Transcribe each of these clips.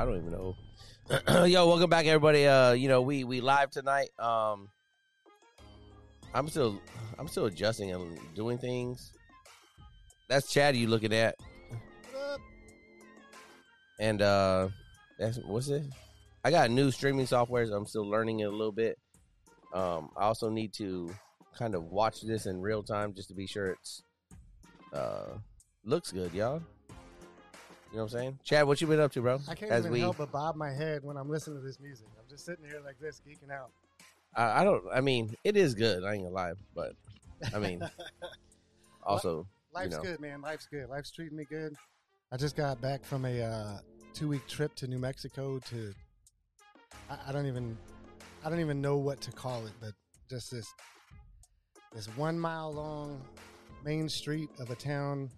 I don't even know. Yo, welcome back, everybody. Uh, you know, we we live tonight. Um, I'm still I'm still adjusting and doing things. That's Chad you looking at. And uh, that's what's it? I got new streaming software. So I'm still learning it a little bit. Um, I also need to kind of watch this in real time just to be sure it's uh looks good, y'all. You know what I'm saying? Chad, what you been up to, bro? I can't As even we- help but bob my head when I'm listening to this music. I'm just sitting here like this, geeking out. I, I don't. I mean, it is good. I ain't gonna lie, but I mean, also, Life's know. good, man. Life's good. Life's treating me good. I just got back from a uh, two week trip to New Mexico to. I, I don't even, I don't even know what to call it, but just this, this one mile long main street of a town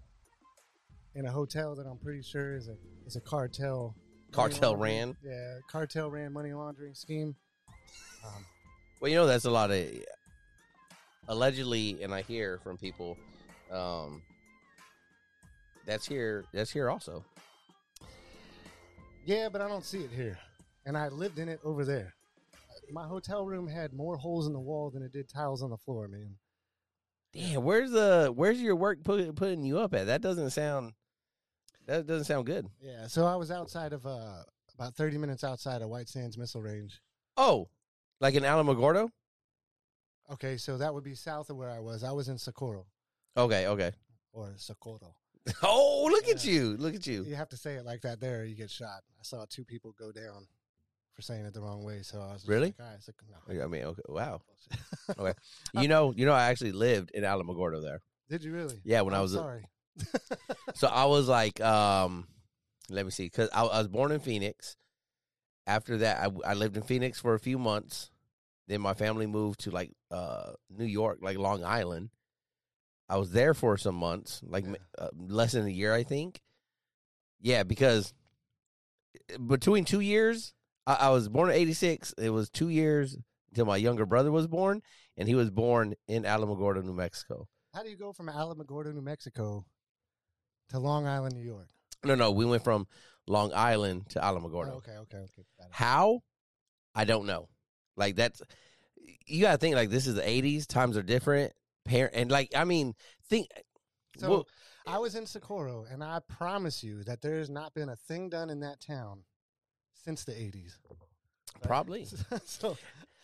in a hotel that I'm pretty sure is a is a cartel. Cartel ran? Yeah, cartel ran money laundering scheme. Um, well, you know, that's a lot of allegedly, and I hear from people. Um, that's here. That's here also. Yeah, but I don't see it here. And I lived in it over there. My hotel room had more holes in the wall than it did tiles on the floor, man. Damn, where's the where's your work put, putting you up at? That doesn't sound. That doesn't sound good. Yeah, so I was outside of uh about 30 minutes outside of White Sands Missile Range. Oh, like in Alamogordo? Okay, so that would be south of where I was. I was in Socorro Okay, okay. or Socorro. Oh, look at you! Look at you! You have to say it like that there you get shot. I saw two people go down for saying it the wrong way, so I was Really? like, right, so, no. I mean, okay. Wow. okay, You know, you know, I actually lived in Alamogordo there. Did you really? Yeah, when I I'm was a- sorry. So I was like, um, let me see, because I, I was born in Phoenix. After that, I, I lived in Phoenix for a few months. Then my family moved to like uh, New York, like Long Island. I was there for some months, like Yeah. uh, less than a year, I think. Yeah, because between two years, I, I was born in '86. It was two years until my younger brother was born, and he was born in Alamogordo, New Mexico. How do you go from Alamogordo, New Mexico to Long Island, New York? No, no, we went from Long Island to Alamogordo. Oh, okay, okay, okay. How? I don't know. Like that's you gotta think like this is the eighties, times are different. Parent and like I mean, think So well, I was in Socorro, and I promise you that there has not been a thing done in that town since the '80s. probably. so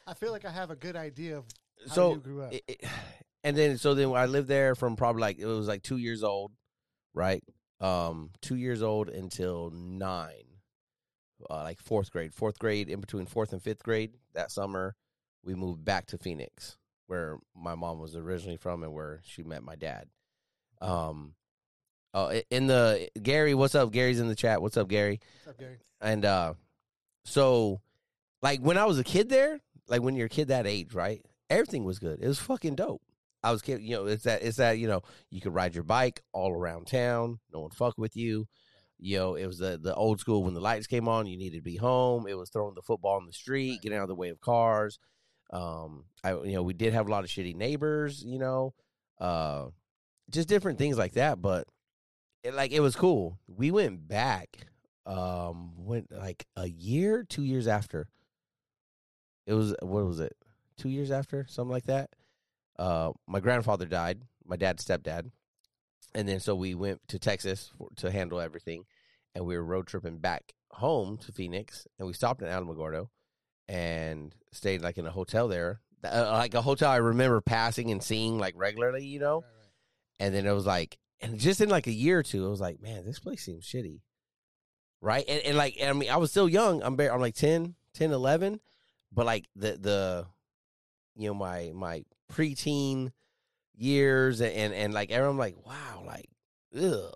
I feel like I have a good idea of how So you grew up. it- it- and then so then I lived there from probably like it was like two years old, right? Um, two years old until nine, uh, like fourth grade. Fourth grade, in between fourth and fifth grade, that summer, we moved back to Phoenix, where my mom was originally from and where she met my dad. Um, uh, in the Gary, what's up? Gary's in the chat. What's up, Gary? What's up, Gary? And uh so like when I was a kid there, like when you're a kid that age, right? Everything was good. It was fucking dope. I was kid, you know, it's that it's that, you know, you could ride your bike all around town, no one fuck with you. You know, it was the the old school when the lights came on, you needed to be home. It was throwing the football in the street, Right. getting out of the way of cars. Um I you know, we did have a lot of shitty neighbors, you know. Uh just different things like that, but it, like it was cool. We went back um went like a year, two years after. It was what was it? Two years after, something like that. Uh, my grandfather died, my dad's stepdad, and then so we went to Texas for, to handle everything, and we were road tripping back home to Phoenix, and we stopped in Alamogordo, and stayed like in a hotel there, uh, like a hotel I remember passing and seeing like regularly, you know. Right, right. And then it was like, and just in like a year or two, it was like, man, this place seems shitty. Right. And, and like, I mean, I was still young. I'm, bare, I'm like 10, 10, 11. But like the, the, you know, my, my preteen years and, and, and like, everyone like, wow, like, ugh.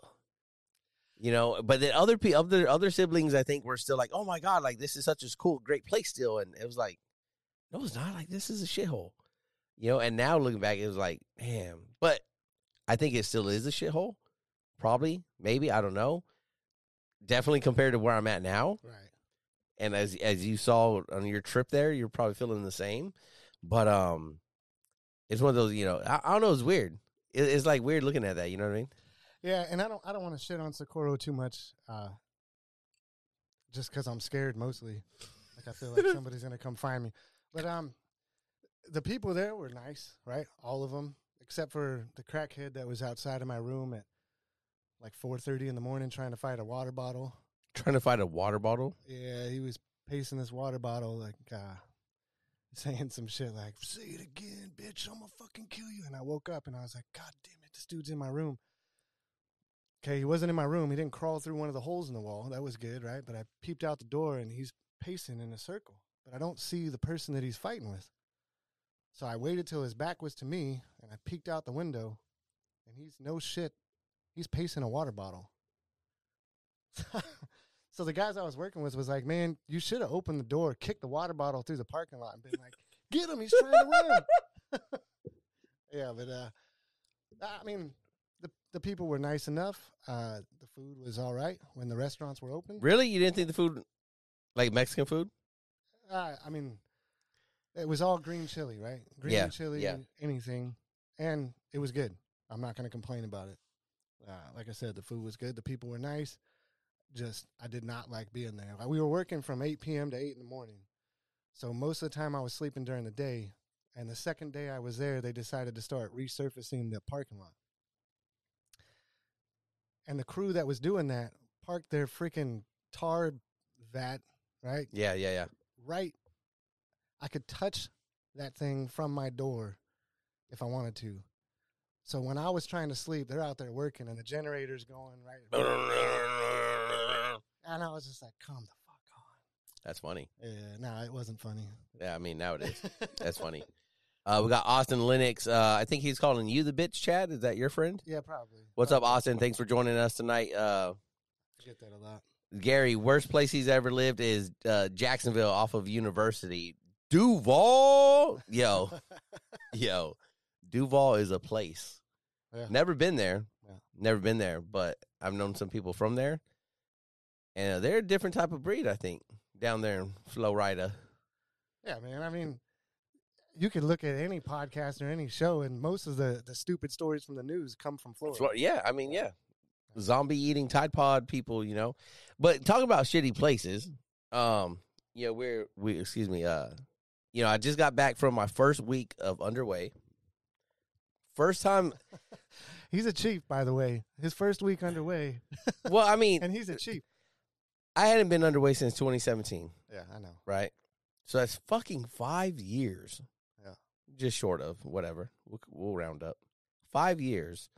You know, but then other people, other other siblings, I think, were still like, "Oh my god, like this is such a cool, great place still," and it was like, "No, it's not. Like this is a shithole," you know. And now looking back, it was like, "Damn!" But I think it still is a shithole. Probably, maybe I don't know. Definitely compared to where I'm at now, Right. and as as you saw on your trip there, you're probably feeling the same. But um, it's one of those, you know, I, I don't know. It's weird. It, it's like weird looking at that. You know what I mean? Yeah, and I don't I don't want to shit on Socorro too much. Uh, just because I'm scared mostly. Like I feel like somebody's gonna come find me. But um, the people there were nice, right? All of them, except for the crackhead that was outside of my room at like 4:30 in the morning trying to fight a water bottle. Trying to find a water bottle. Yeah, he was pacing this water bottle like uh, saying some shit like "Say it again, bitch! I'm gonna fucking kill you." And I woke up and I was like, "God damn it, this dude's in my room." Okay, he wasn't in my room. He didn't crawl through one of the holes in the wall. That was good, right? But I peeped out the door and he's pacing in a circle. But I don't see the person that he's fighting with. So I waited till his back was to me and I peeked out the window and he's no shit. He's pacing a water bottle. so the guys I was working with was like, man, you should have opened the door, kicked the water bottle through the parking lot and been like, get him, he's trying to run. yeah, but uh, I mean, the the people were nice enough. Uh, the food was all right when the restaurants were open. Really? You didn't think the food, like Mexican food? Uh, I mean, it was all green chili, right? Green Yeah, chili, yeah. anything, and it was good. I'm not going to complain about it. Uh, like I said, the food was good. The people were nice. Just I did not like being there. Like, we were working from 8 p.m. to 8 in the morning, so most of the time I was sleeping during the day. And the second day I was there, they decided to start resurfacing the parking lot. And the crew that was doing that parked their freaking tar vat, right? Yeah, yeah, yeah. right I could touch that thing from my door if I wanted to. So when I was trying to sleep, they're out there working and the generator's going right. And I was just like, calm the fuck on." That's funny. Yeah, no, it wasn't funny. Yeah, I mean nowadays that's funny. Uh, we got Austin Lennox. Uh, I think he's calling you the bitch, Chad. Is that your friend? Yeah, probably. What's up, Austin? Thanks for joining us tonight. Uh, I get that a lot. Gary, worst place he's ever lived is uh, Jacksonville off of University. Duval, yo, yo, Duval is a place. Yeah. Never been there. Yeah. Never been there, but I've known some people from there, and uh, they're a different type of breed. I think down there in Florida. Yeah, man. I mean, you could look at any podcast or any show, and most of the, the stupid stories from the news come from Florida. Flo- Yeah, I mean, yeah, zombie eating Tide Pod people, you know. But talk about shitty places. Um, yeah, we're we excuse me. Uh, you know, I just got back from my first week of underway. First time. He's a chief, by the way. His first week underway, Well, I mean, and he's a chief. I hadn't been underway since 2017, Yeah, I know. right? So that's fucking five years. Yeah. just short of whatever. We'll, we'll round up five years.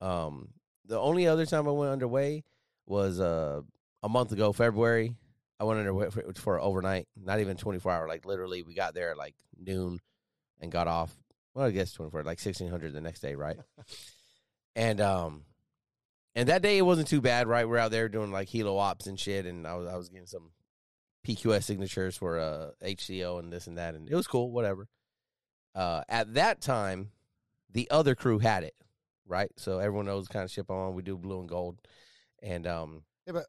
Um, the only other time I went underway was uh a month ago, February. I went underway for, for overnight, not even 24 hour. Like literally, we got there at like noon and got off. Well, I guess 24, like 1600 the next day, right? and um, and that day it wasn't too bad, right? We're out there doing like helo ops and shit, and I was I was getting some PQS signatures for uh HCO and this and that, and it was cool, whatever. Uh, at that time, the other crew had it, right? So everyone knows the kind of ship on. We do blue and gold, and um, yeah, but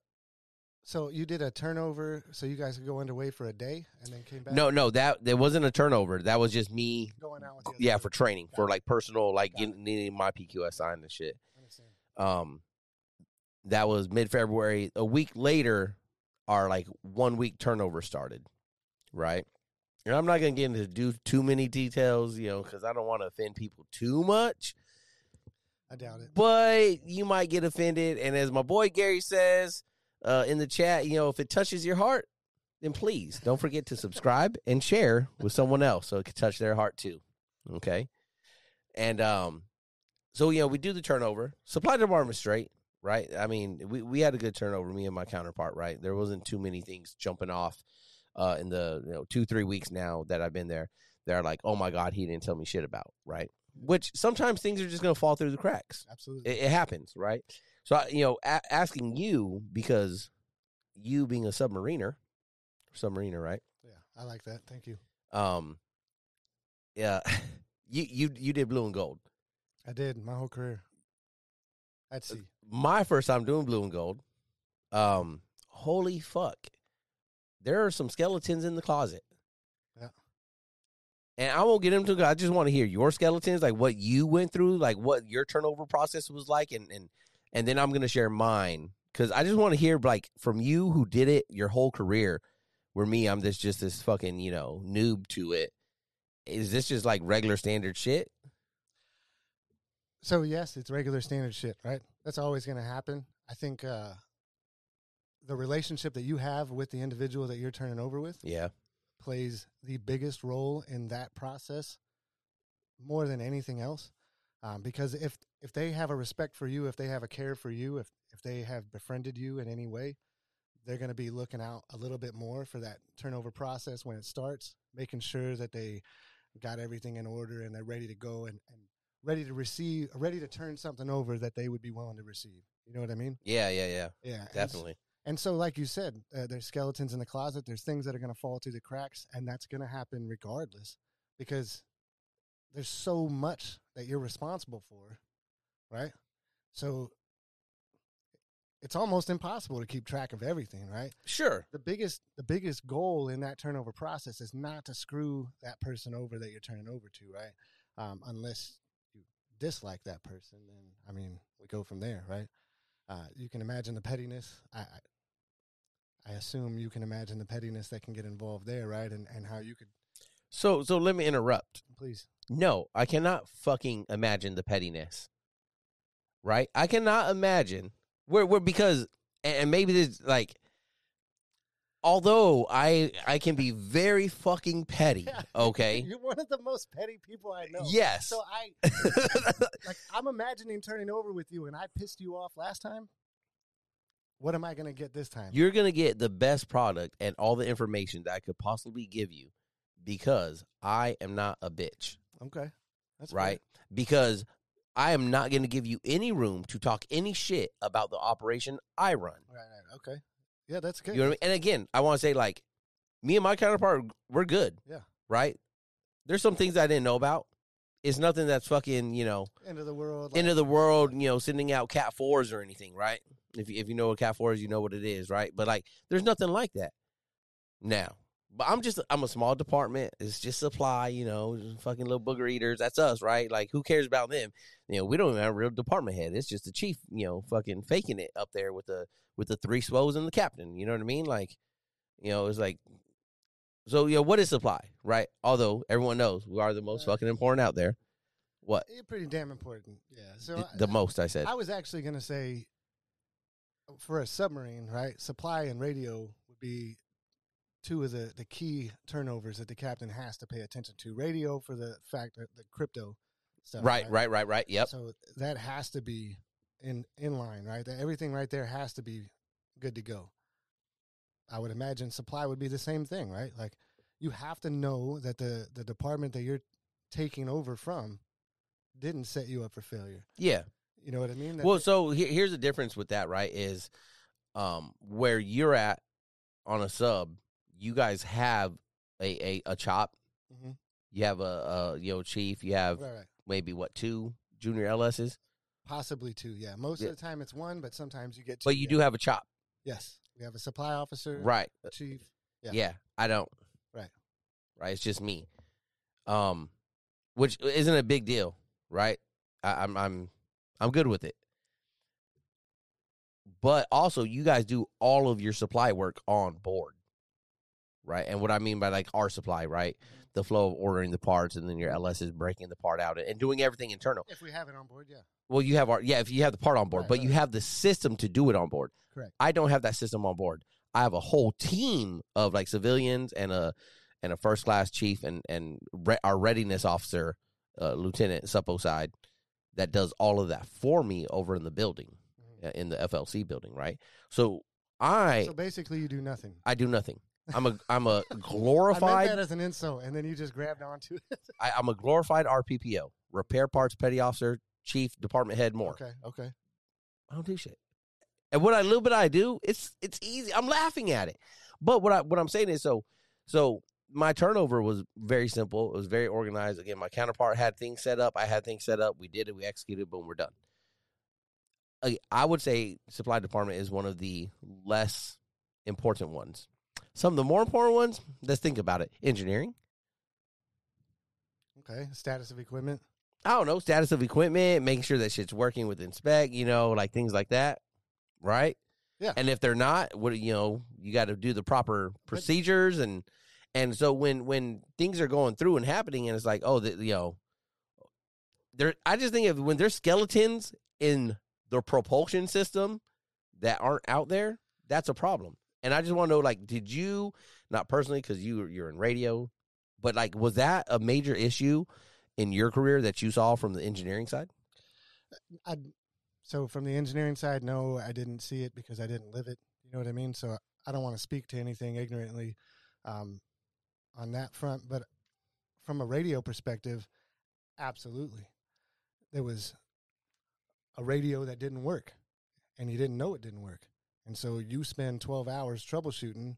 So you did a turnover, so you guys could go underway for a day, and then came back. no, no, that there wasn't a turnover. That was just me, going out with the other yeah, for training, Got for like personal, like getting needing my PQS signed and shit. Um, that was mid February. A week later, our like one week turnover started, right? And I'm not gonna get into do too many details, you know, because I don't want to offend people too much. I doubt it. But you might get offended, and as my boy Gary says uh, in the chat, you know, if it touches your heart, then please don't forget to subscribe and share with someone else so it can touch their heart too. Okay, and um, so you know, we do the turnover. Supply department straight, right? I mean, we we had a good turnover. Me and my counterpart, right? There wasn't too many things jumping off uh, in the you know two three weeks now that I've been there. They're like, oh my god, he didn't tell me shit about, right? Which sometimes things are just gonna fall through the cracks Absolutely. it, it happens, right? So I- you know, a- asking you because you being a submariner, submariner, right? yeah, I like that. Thank you. Um, yeah, you you you did blue and gold. I did my whole career. At sea. My first time doing blue and gold. Um, holy fuck, there are some skeletons in the closet. Yeah. And I won't get into it. I just want to hear your skeletons, like what you went through, like what your turnover process was like, and and and then I'm gonna share mine Because I just want to hear like from you who did it your whole career. Where me, I'm this just this fucking you know noob to it. Is this just like regular standard shit? So yes, it's regular standard shit, right? That's always going to happen. I think uh, the relationship that you have with the individual that you're turning over with Yeah. plays the biggest role in that process more than anything else. Um, because if if they have a respect for you, if they have a care for you, if if they have befriended you in any way, they're going to be looking out a little bit more for that turnover process when it starts, making sure that they got everything in order and they're ready to go and, and ready to receive, ready to turn something over that they would be willing to receive. You know what I mean? Yeah, yeah, yeah. Yeah, Definitely. and so, like you said, uh, there's skeletons in the closet. There's things that are going to fall through the cracks, and that's going to happen regardless because there's so much that you're responsible for, right? So it's almost impossible to keep track of everything, right? Sure. The biggest, the biggest goal in that turnover process is not to screw that person over that you're turning over to, right? Um, unless dislike that person, then I mean, we go from there, right? Uh, you can imagine the pettiness. I, I, I assume you can imagine the pettiness that can get involved there, right? And and how you could So so let me interrupt. please. No, I cannot fucking imagine the pettiness. Right? I cannot imagine where where because and and maybe this like although I I can be very fucking petty, okay? you're one of the most petty people I know. Yes. So I like I'm imagining turning over with you, and I pissed you off last time. What am I going to get this time? You're going to get the best product and all the information that I could possibly give you because I am not a bitch, okay, that's right? Because I am not going to give you any room to talk any shit about the operation I run. Right, right, okay. Yeah, that's good. You know what I mean? And again, I want to say like me and my counterpart, we're good. Yeah. Right? There's some things I didn't know about. It's nothing that's fucking, you know, End of the world. end of the world, you know, sending out cat fours or anything, right? If you, if you know what cat four is, you know what it is, right? But like, there's nothing like that now. But I'm just I'm a small department. It's just supply, you know, fucking little booger eaters. That's us, right? Like, who cares about them? You know, we don't even have a real department head. It's just the chief, you know, fucking faking it up there with the with the three swos and the captain. You know what I mean? Like, you know, it's like. So, you know, what is supply, right? Although everyone knows we are the most fucking important out there. What? Pretty damn important. Yeah. So The, I- the most, I said. I was actually going to say for a submarine, right? Supply and radio would be two of the, the key turnovers that the captain has to pay attention to. Radio for the fact that the crypto stuff. Right, right, right, right. Yep. So that has to be in in line, right? That everything right there has to be good to go. I would imagine supply would be the same thing, right? Like you have to know that the the department that you're taking over from didn't set you up for failure. Yeah. You know what I mean? That Well, so here, here's the difference with that, right? Is um where you're at on a sub, you guys have a a, a chop. Mhm. You have a, a you know chief. You have right, right. maybe what two junior LSs, Possibly two, yeah. Most Yeah. of the time it's one, but sometimes you get two. but you yeah. do have a chop, Yes. We have a supply officer, right? a chief. Yeah. Yeah. I don't. Right. Right. It's just me. Um, which isn't a big deal, right? I, I'm I'm I'm good with it. But also, you guys do all of your supply work on board, right? And what I mean by like our supply, right? The flow of ordering the parts, and then your LS is breaking the part out and doing everything internal. If we have it on board, yeah. Well, you have our yeah, if you have the part on board, Right, but you have the system to do it on board. Correct. I don't have that system on board. I have a whole team of like civilians and a and a first class chief and and re- our readiness officer, uh, lieutenant suppo side, that does all of that for me over in the building, Mhm. uh, in the FLC building, right? So I So basically, you do nothing. I do nothing. I'm a I'm a I meant glorified that as an insult, and then you just grabbed onto it. I, I'm a glorified RPPO, repair parts petty officer, chief, department head, more. Okay, okay. I don't do shit. And what I little bit I do, it's it's easy. I'm laughing at it. But what I what I'm saying is so so my turnover was very simple. It was very organized. Again, my counterpart had things set up. I had things set up. We did it. We executed. Boom, we're done. I would say supply department is one of the less important ones. Some of the more important ones, let's think about it. Engineering. Okay. Status of equipment. I don't know, status of equipment, making sure that shit's working with inspect, you know, like things like that. Right? Yeah. And if they're not, what you know, you got to do the proper procedures and and so when when things are going through and happening and it's like, oh, the, you know, there I just think of when there's skeletons in the propulsion system that aren't out there, that's a problem. And I just want to know like did you not personally cuz you you're in radio, but like was that a major issue in your career that you saw from the engineering side? I so from the engineering side, no, I didn't see it because I didn't live it. You know what I mean? So I don't want to speak to anything ignorantly um, on that front. But from a radio perspective, absolutely, there was a radio that didn't work, and you didn't know it didn't work, and so you spend twelve hours troubleshooting,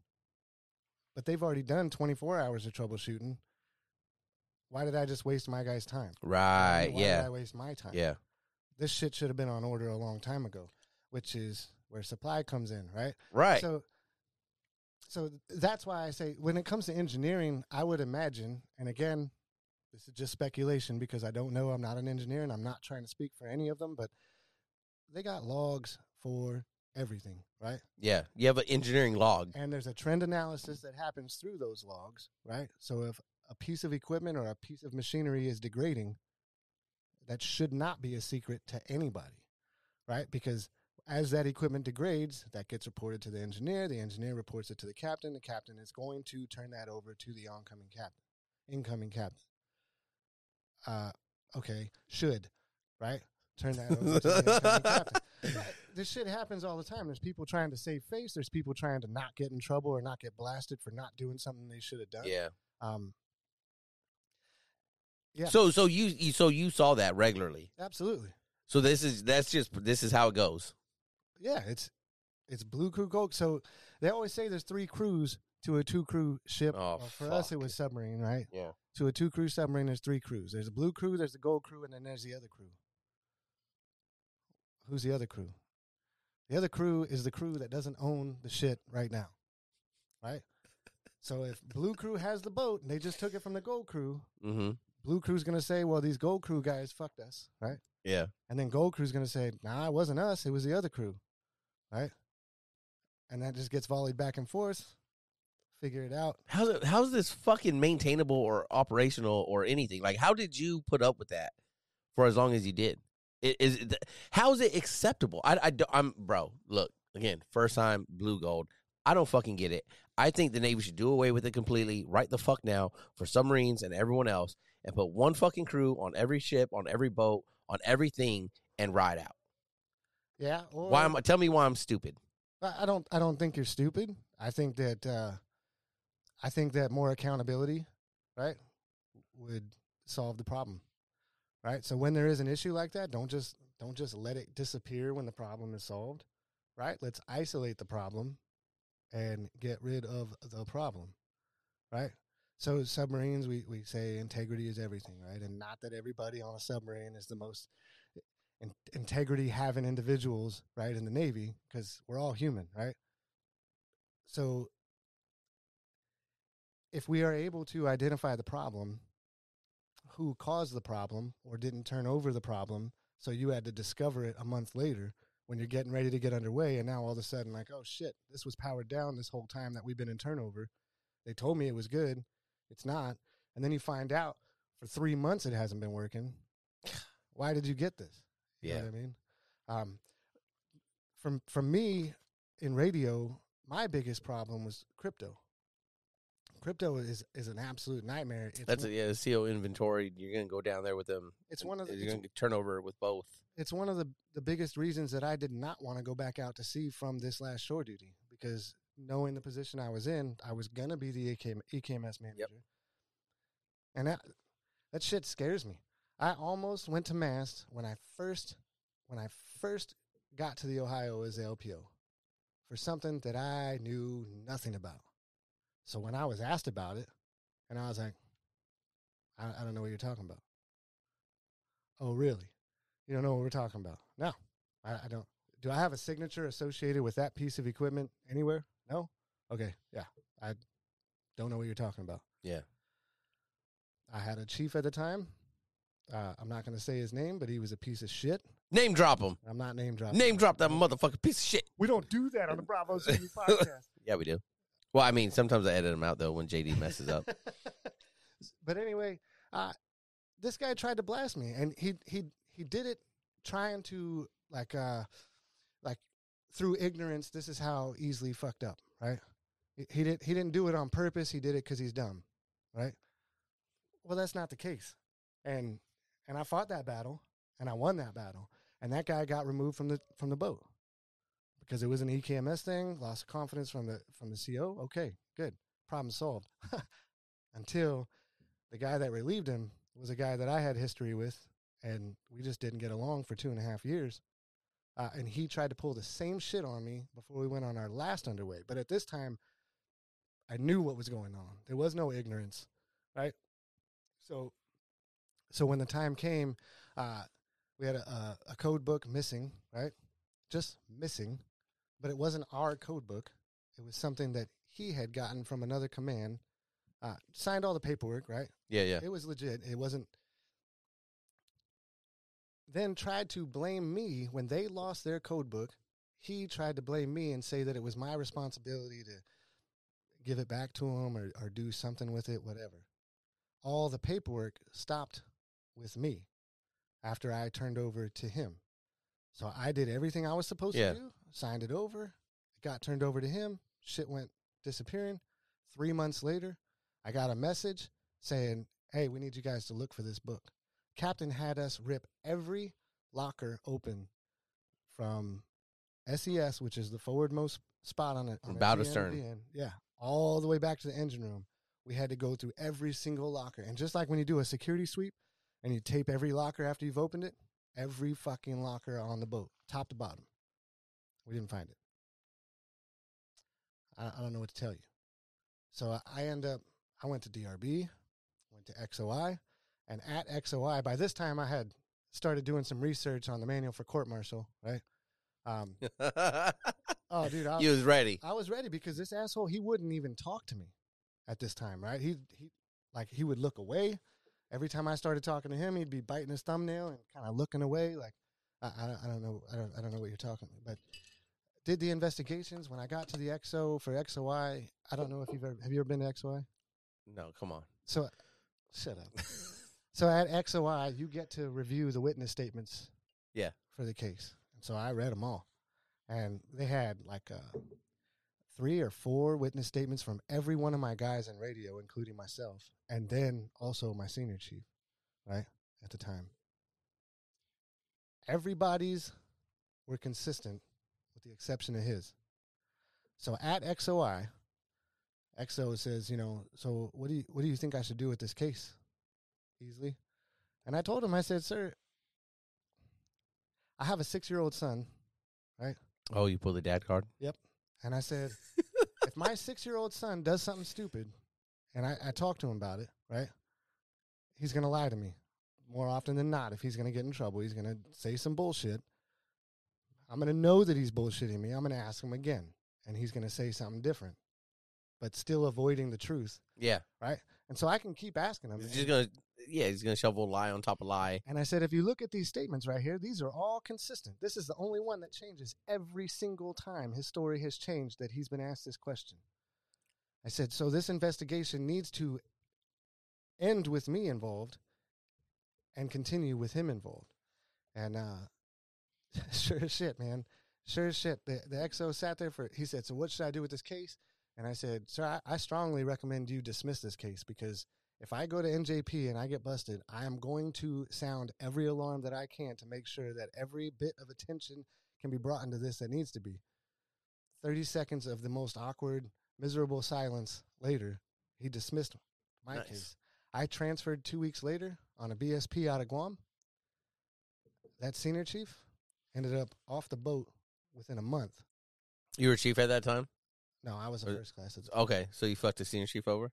but they've already done twenty four hours of troubleshooting. Why did I just waste my guy's time? Right. Why yeah. Did I waste my time? Yeah. this shit should have been on order a long time ago, which is where supply comes in, right? Right. So, so that's why I say when it comes to engineering, I would imagine, and again, this is just speculation because I don't know. I'm not an engineer, and I'm not trying to speak for any of them, but they got logs for everything, right? yeah. You have an engineering log. And there's a trend analysis that happens through those logs, right? So if a piece of equipment or a piece of machinery is degrading, that should not be a secret to anybody, right? Because as that equipment degrades, that gets reported to the engineer. The engineer reports it to the captain. The captain is going to turn that over to the oncoming captain, incoming captain. Uh, okay, should, right? Turn that over to the captain. This shit happens all the time. There's people trying to save face. There's people trying to not get in trouble or not get blasted for not doing something they should have done. Yeah. Um, Yeah. So so you, you so you saw that regularly. absolutely. So this is that's just this is how it goes. Yeah, it's it's blue crew gold. So they always say there's three crews to a two crew ship. Oh, Well, for us, it was submarine, right? Yeah. To a two crew submarine, there's three crews. There's a blue crew, there's the gold crew, and then there's the other crew. Who's the other crew? The other crew is the crew that doesn't own the shit right now, right? So if blue crew has the boat and they just took it from the gold crew, Mm-hmm. blue crew's gonna say, "Well, these gold crew guys fucked us," right? Yeah. And then Gold Crew's to say, nah, it wasn't us. It was the other crew. Right? And that just gets volleyed back and forth. Figure it out. How's it, how's this fucking maintainable or operational or anything? Like, how did you put up with that for as long as you did? It, is it, how is it acceptable? I, I I'm bro. Look again, first time blue gold. I don't fucking get it. I think the Navy should do away with it completely right the fuck now for submarines and everyone else, and put one fucking crew on every ship, on every boat, on everything, and ride out. Yeah. Or, Why am I? Tell me why I'm stupid. I I don't. I don't think you're stupid. I think that. Uh, I think that more accountability, right, would solve the problem. Right. So when there is an issue like that, don't just don't just let it disappear when the problem is solved. Right. Let's isolate the problem, and get rid of the problem. Right. So submarines, we, we say integrity is everything, right? And not that everybody on a submarine is the most eh, in, integrity having individuals, right, in the Navy, because we're all human, right? So if we are able to identify the problem, who caused the problem or didn't turn over the problem, so you had to discover it a month later when you're getting ready to get underway, and now all of a sudden, like, oh shit, this was powered down this whole time that we've been in turnover. They told me it was good, it's not. And then you find out for three months it hasn't been working. Why did you get this? You know Yeah. what I mean? Um, from from me in radio, my biggest problem was crypto. Crypto is is an absolute nightmare. It's That's one, a yeah, CO inventory. You're gonna go down there with them. It's one of the- You're gonna get turnover with both. it's one of the the biggest reasons that I did not want to go back out to sea from this last shore duty because knowing the position I was in, I was gonna be the EKM, EKMS manager, and that that shit scares me. I almost went to mast when I first when I first got to the Ohio as the LPO for something that I knew nothing about. So when I was asked about it, and I was like, I, I don't know what you're talking about. Oh, really? You don't know what we're talking about? No, I, I don't. Do I have a signature associated with that piece of equipment anywhere? No. Okay, yeah, I don't know what you're talking about. Yeah. I had a chief at the time. Uh, I'm not going to say his name, but he was a piece of shit. Name drop him. I'm not name dropping. Name drop that motherfucking piece of shit. We don't do that on the Bravo Zulu podcast. Yeah, we do. Well, I mean, sometimes I edit them out though when JD messes up. but anyway, uh, this guy tried to blast me, and he he he did it trying to like uh like through ignorance. This is how easily fucked up, right? He, he didn't he didn't do it on purpose. He did it because he's dumb, right? Well, that's not the case, and and I fought that battle, and I won that battle, and that guy got removed from the from the boat because it was an EKMS thing. Lost confidence from the from the CO. Okay, good, problem solved. Until the guy that relieved him was a guy that I had history with, and we just didn't get along for two and a half years. Uh, and he tried to pull the same shit on me before we went on our last underway. But at this time, I knew what was going on. There was no ignorance, right? So, so when the time came, uh, we had a, a, a code book missing, right? Just missing, but it wasn't our code book. It was something that he had gotten from another command. Uh, signed all the paperwork, right? Yeah, yeah. It was legit. It wasn't. Then tried to blame me when they lost their code book. He tried to blame me and say that it was my responsibility to give it back to him or, or do something with it, whatever. All the paperwork stopped with me after I turned over to him. So I did everything I was supposed Yeah. to do, signed it over, it got turned over to him, shit went disappearing. Three months later, I got a message saying, Hey, we need you guys to look for this book. Captain had us rip every locker open from SES, which is the forwardmost spot on it. From bow to stern. Yeah, all the way back to the engine room. We had to go through every single locker. And just like when you do a security sweep and you tape every locker after you've opened it, every fucking locker on the boat, top to bottom. We didn't find it. I, I don't know what to tell you. So I, I end up, I went to DRB, went to XOI, and at XOI, by this time I had started doing some research on the manual for court martial, right? Um, oh, dude, I, you was ready. I was ready because this asshole he wouldn't even talk to me at this time, right? He he like he would look away every time I started talking to him. He'd be biting his thumbnail and kind of looking away, like I, I I don't know I don't I don't know what you're talking about, but did the investigations when I got to the XO for XOI. I don't know if you've ever have you ever been to XOI? No, come on. So shut up. so at XOI, you get to review the witness statements. Yeah. For the case. And so I read them all. And they had like uh, three or four witness statements from every one of my guys in radio, including myself, and then also my senior chief, right? At the time. Everybody's were consistent with the exception of his. So at XOI, XO says, you know, so what do you what do you think I should do with this case? Easily. And I told him, I said, sir, I have a six year old son, right? Oh, you pull the dad card? Yep. And I said, if my six year old son does something stupid and I, I talk to him about it, right? He's gonna lie to me. More often than not, if he's gonna get in trouble, he's gonna say some bullshit. I'm gonna know that he's bullshitting me. I'm gonna ask him again. And he's gonna say something different. But still avoiding the truth. Yeah. Right. And so I can keep asking him. He's just gonna yeah, he's gonna shovel lie on top of lie. And I said, if you look at these statements right here, these are all consistent. This is the only one that changes every single time his story has changed that he's been asked this question. I said, so this investigation needs to end with me involved and continue with him involved. And uh, sure as shit, man. Sure as shit. The, the XO sat there for, he said, so what should I do with this case? And I said, sir, I, I strongly recommend you dismiss this case because if I go to NJP and I get busted, I am going to sound every alarm that I can to make sure that every bit of attention can be brought into this that needs to be. 30 seconds of the most awkward, miserable silence later, he dismissed my Nice. case. I transferred two weeks later on a BSP out of Guam. That senior chief ended up off the boat within a month. You were chief at that time? No, I was a first class. It's- Okay, so you fucked the senior chief over?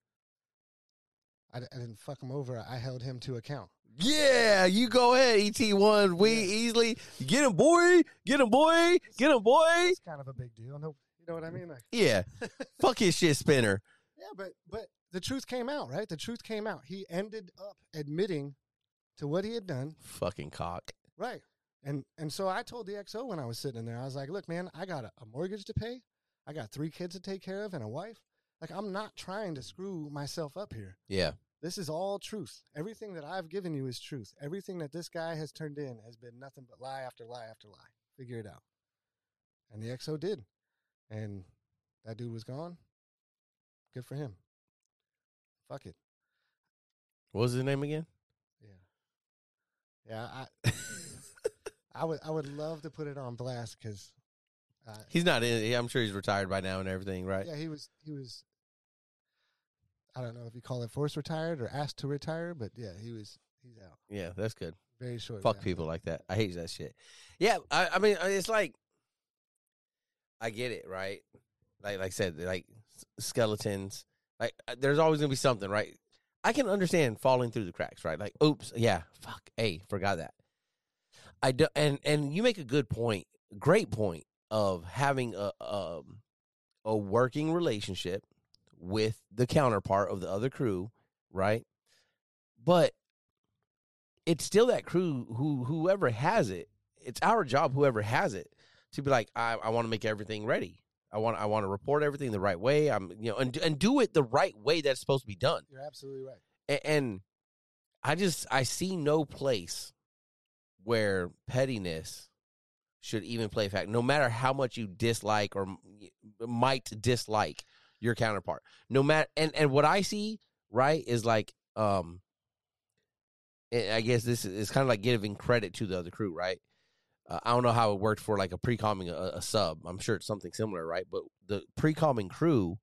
I, I didn't fuck him over. I held him to account. Yeah, you go ahead, ET one. We Yeah. easily get him, boy. Get him, boy. Get him, boy. It's kind of a big deal. No, you know what I mm, mean? Like, Yeah, fuck his shit spinner. Yeah, but but the truth came out, right? The truth came out. He ended up admitting to what he had done, Fucking cock. right? And and so I told the XO when I was sitting in there, I was like, look, man, I got a, a mortgage to pay. I got three kids to take care of and a wife. Like I'm not trying to screw myself up here. Yeah. This is all truth. Everything that I've given you is truth. Everything that this guy has turned in has been nothing but lie after lie after lie. Figure it out. And the XO did. And that dude was gone. Good for him. Fuck it. What was his name again? Yeah. Yeah, I I would I would love to put it on blast cuz uh, He's not in. I'm sure he's retired by now and everything, right? yeah, he was he was I don't know if you call it forced retired or asked to retire, but yeah, he was he's out. Yeah, that's good. Very short. Fuck people like that. I hate that shit. Yeah, I, I mean, it's like, I get it, right? Like, like I said, like skeletons. Like, uh, there's always gonna be something, right? I can understand falling through the cracks, right? Like, oops, yeah, fuck, hey, forgot that. I do, and and you make a good point, great point of having a um a working relationship with the counterpart of the other crew, right? But it's still that crew who whoever has it. It's our job, whoever has it, to be like, I, I want to make everything ready. I want I want to report everything the right way. I'm you know and and do it the right way that's supposed to be done. You're absolutely right. A- and I just I see no place where pettiness should even play a fact. No matter how much you dislike or might dislike your counterpart, no matter and and what I see right is like um. I I guess this is kind of like giving credit to the other crew, right? Uh, I don't know how it worked for like a pre-calming a, a sub. I'm sure it's something similar, right? But the pre-calming crew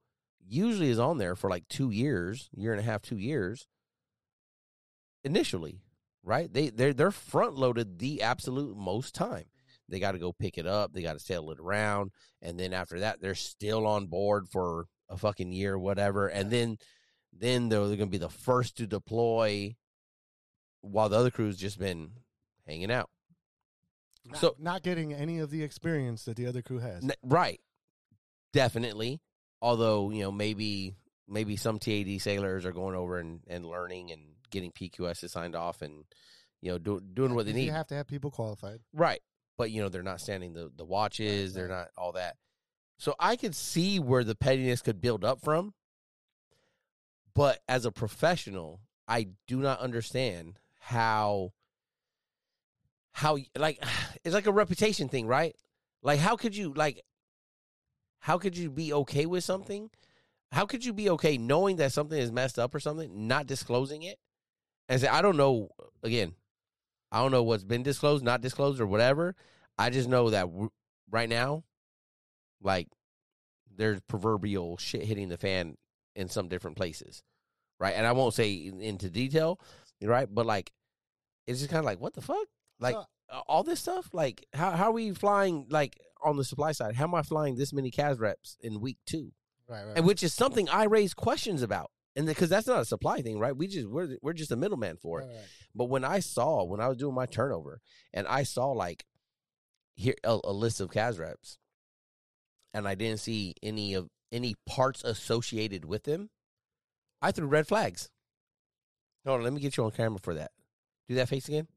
usually is on there for like two years, year and a half, two years initially, right? They they're they're front loaded the absolute most time. They got to go pick it up. They got to sail it around, and then after that, they're still on board for a fucking year, whatever. And then then they're, they're going to be the first to deploy, while the other crew's just been hanging out. Not, So- not getting any of the experience that the other crew has. N- right definitely although you know maybe maybe some tad sailors are going over and, and learning and getting pqs signed off and you know do, doing what they need You have to have people qualified. right but you know they're not standing the, the watches Right, they're not all that. So i could see where the pettiness could build up from but as a professional i do not understand how how like it's like a reputation thing right? Like how could you like how could you be okay with something? How could you be okay knowing that something is messed up or something not disclosing it and say i don't know again i don't know what's been disclosed not disclosed or whatever. I just know that w- right now like there's proverbial shit hitting the fan in some different places right? And i won't say in- into detail right? But like it's just kind of like what the fuck? Like uh, all this stuff? Like how, how are we flying like on the supply side? How am i flying this many cas reps in week two? Right, right. and which is something i raise questions about and because that's not a supply thing right we just we're, we're just a middleman for it Right, but when i saw when i was doing my turnover and i saw like here a, a list of cas reps and i didn't see any of any parts associated with them i threw red flags hold on let me get you on camera for that do that face again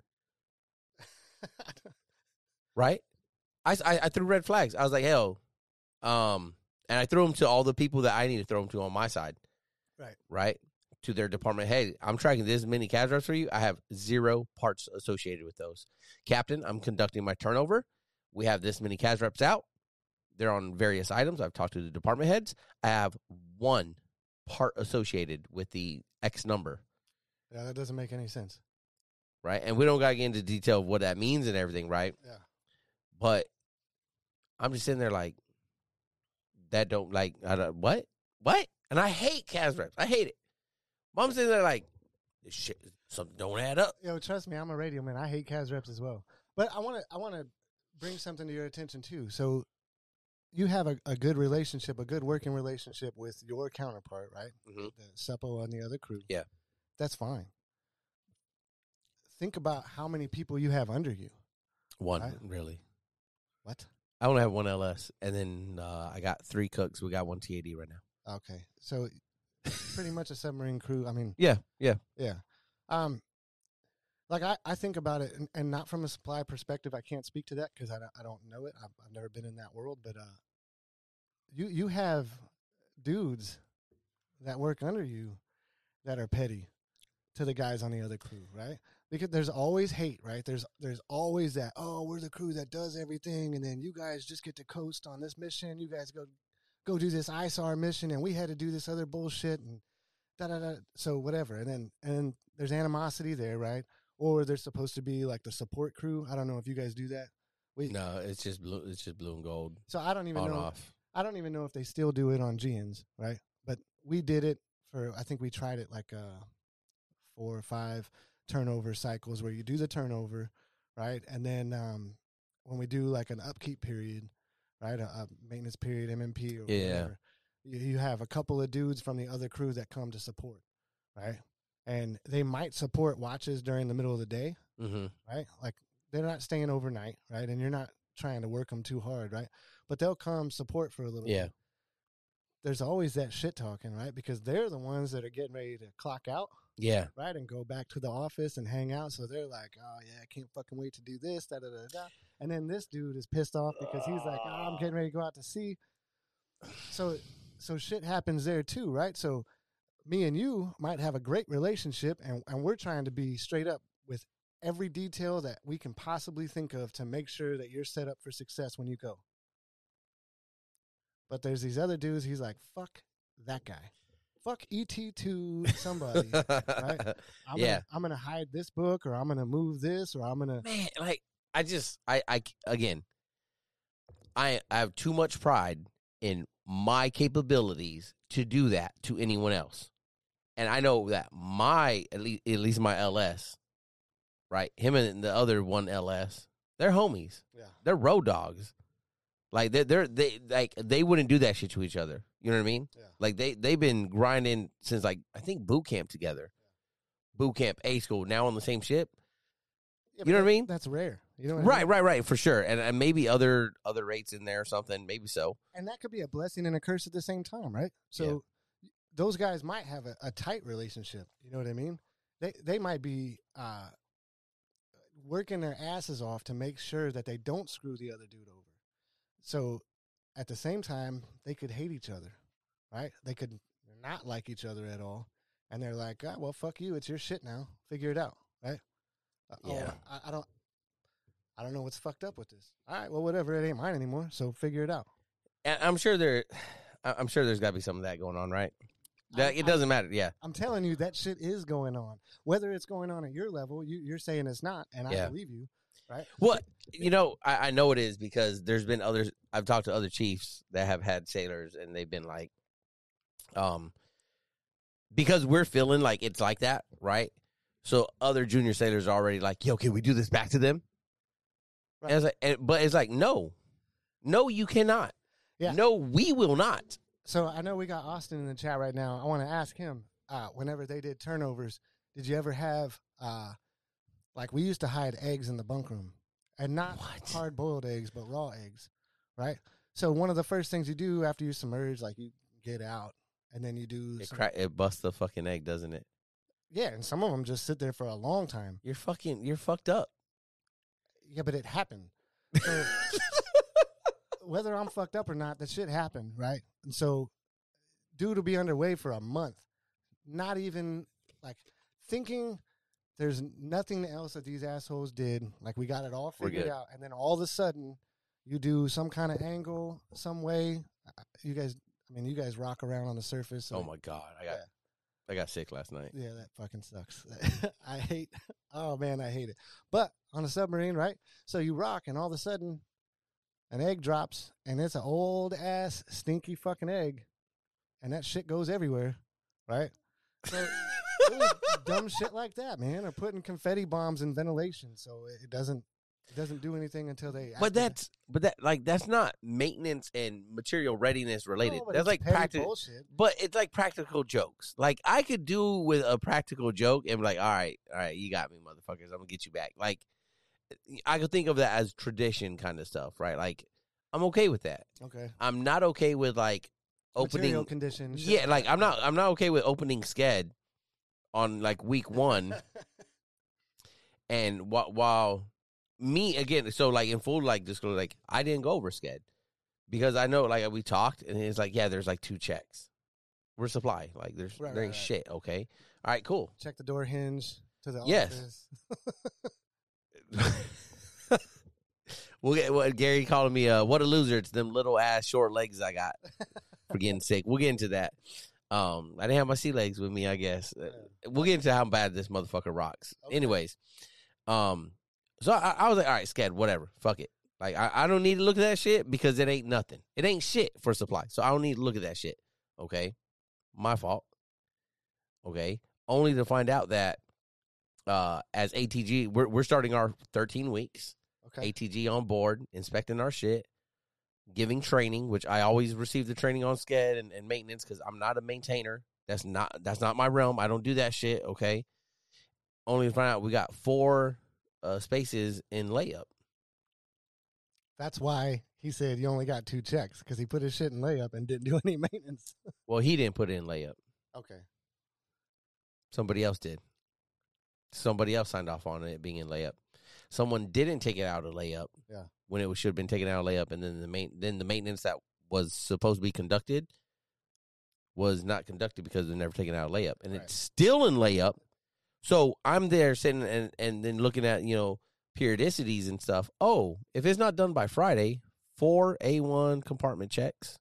right? I, I, I threw red flags. I was like, hell, um, and I threw them to all the people that I need to throw them to on my side. Right. Right. To their department. Hey, I'm tracking this many CAS reps for you. I have zero parts associated with those. Captain, I'm conducting my turnover. We have this many CAS reps out. They're on various items. I've talked to the department heads. I have one part associated with the X number. yeah, that doesn't make any sense. Right. And we don't got to get into detail of what that means and everything. Right. Yeah. But I'm just sitting there like that don't like I don't, what what and I hate Cas reps. I hate it. But I'm sitting there like this shit something don't add up. Yo, trust me, I'm a radio man. I hate Cas reps as well. But I want to I want to bring something to your attention too. So you have a, a good relationship, a good working relationship with your counterpart, right? Mhm. The Suppo on the other crew. Yeah. That's fine. Think about how many people you have under you. One Right. really. What? I only have one LS, and then uh, I got three cooks. We got one TAD right now. Okay. So pretty much a submarine crew. I mean, Yeah, yeah. Yeah. Um like I, I think about it, and, and not from a supply perspective. I can't speak to that because I, don't- I don't know it. I've, I've never been in that world. But uh, you you have dudes that work under you that are petty to the guys on the other crew, right? Because there's always hate, right? There's there's always that. Oh, we're the crew that does everything, and then you guys just get to coast on this mission. You guys go go do this ISAR mission, and we had to do this other bullshit, and da da da. So whatever, and then and there's animosity there, right? Or there's supposed to be like the support crew. I don't know if you guys do that. We, No, it's just blue. It's just blue and gold So I don't even know. off. I don't even know if they still do it on Gians, right? But we did it for. I think we tried it like uh, four or five turnover cycles where you do the turnover, right, and then um, when we do like an upkeep period, right, a, a maintenance period, MMP or Yeah. whatever, you, you have a couple of dudes from the other crew that come to support, right, and they might support watches during the middle of the day, Mm-hmm. right? Like they're not staying overnight, right? And you're not trying to work them too hard, right? But they'll come support for a little Yeah. bit. There's always that shit talking, right? Because they're the ones that are getting ready to clock out, Yeah. right? And go back to the office and hang out. So they're like, oh, yeah, I can't fucking wait to do this, da da da da. And then this dude is pissed off because he's like, oh, I'm getting ready to go out to sea. So, so shit happens there too, right? So, me and you might have a great relationship, and, and we're trying to be straight up with every detail that we can possibly think of to make sure that you're set up for success when you go. But there's these other dudes. He's like, "Fuck that guy, fuck ET to somebody." right? I'm Yeah. gonna, I'm gonna hide this book, or I'm gonna move this, or I'm gonna. Man, like I just I I again I I have too much pride in my capabilities to do that to anyone else. And I know that my at least at least my LS, right? Him and the other one LS, they're homies. Yeah. They're road dogs. Like they're, they're they like they wouldn't do that shit to each other. You know what I mean? Yeah. Like they they've been grinding since like I think boot camp together. Boot camp, A school, now on the same ship. Yeah, You know what I mean? That's rare. You know what I Right, mean? right, right, for sure. And, and maybe other other rates in there or something, maybe so. and that could be a blessing and a curse at the same time, right? So those guys might have a, a tight relationship. You know what I mean? They they might be uh, working their asses off to make sure that they don't screw the other dude over. So at the same time, they could hate each other, right? They could not like each other at all, and they're like, ah, "Well, fuck you. It's your shit now. Figure it out." Right? Uh, oh, Yeah. I, I don't. I don't know what's fucked up with this. All right, well, whatever. It ain't mine anymore. So figure it out. And I'm sure there I- I'm sure there's got to be some of that going on, right? That, it doesn't matter. Yeah. I'm telling you that shit is going on. Whether it's going on at your level, you, you're saying it's not, and I Yeah. believe you, right? Well, you know, I, I know it is because there's been others. I've talked to other chiefs that have had sailors, and they've been like, um, because we're feeling like it's like that, right? So other junior sailors are already like, "Yo, can we do this back to them?" Right. And it's like, and, but it's like, no, no, you cannot. Yeah. No, we will not. So I know we got Austin in the chat right now. I want to ask him. Uh, whenever they did turnovers, did you ever have uh, like we used to hide eggs in the bunk room, and not hard boiled eggs, but raw eggs, right? So one of the first things you do after you submerge, like you get out, and then you do, It, some, cra- it busts the fucking egg, doesn't it? yeah, and some of them just sit there for a long time. You're fucking. You're fucked up. Yeah, but it happened. So whether I'm fucked up or not, that shit happened, right? And so, dude will be underway for a month, not even like thinking there's nothing else that these assholes did. Like we got it all figured out, and then all of a sudden, you do some kind of angle, some way. You guys, I mean, you guys rock around on the surface. so- Oh my god, I got. Yeah. I got sick last night. yeah, that fucking sucks. I hate. Oh man, I hate it. But on a submarine, right? So you rock, and all of a sudden, an egg drops, and it's an old ass stinky fucking egg, and that shit goes everywhere, right? So dumb shit like that, man. Or putting confetti bombs in ventilation, so it doesn't it doesn't do anything until they. But that's but that like that's not maintenance and material readiness related. No, that's like practical. bullshit. But it's like practical jokes. Like I could do with a practical joke and be like, all right, all right, you got me, motherfuckers. I'm gonna get you back. Like I could think of that as tradition kind of stuff, right? Like I'm okay with that. Okay. I'm not okay with like Material opening. conditions. Yeah, like. I'm not. I'm not okay with opening sked on like week one And while, while me again, so like in full like disclosure, like I didn't go over sked because I know like we talked and it's like yeah, there's like two checks. We're supply like there's Right, there ain't right. shit. Okay, all right, cool. Check the door hinge to the Yes. office. we'll get what Gary calling me. Uh, what a loser! It's them little ass short legs I got for getting sick. We'll get into that. Um, I didn't have my sea legs with me. I guess Uh, we'll get into how bad this motherfucker rocks. Okay. Anyways, um, so I, I was like, all right, sked, whatever, fuck it. Like I, I don't need to look at that shit because it ain't nothing. It ain't shit for supply. So I don't need to look at that shit. Okay, my fault. Okay, only to find out that uh, as ATG, we're we're starting our 13 weeks. Okay. ATG on board, inspecting our shit, giving training, which I always receive the training on sked and, and maintenance because I'm not a maintainer. That's not that's not my realm. I don't do that shit. Okay. Only to find out we got four uh, spaces in layup. That's why he said you only got two checks because he put his shit in layup and didn't do any maintenance. Well, he didn't put it in layup. Okay. Somebody else did. Somebody else signed off on it being in layup. Someone didn't take it out of layup. Yeah. When it should have been taken out of layup, and then the main then the maintenance that was supposed to be conducted was not conducted because they're never taken out of layup, and Right. it's still in layup. So I'm there sitting and and then looking at you know periodicities and stuff. Oh, if it's not done by Friday, four A1 compartment checks,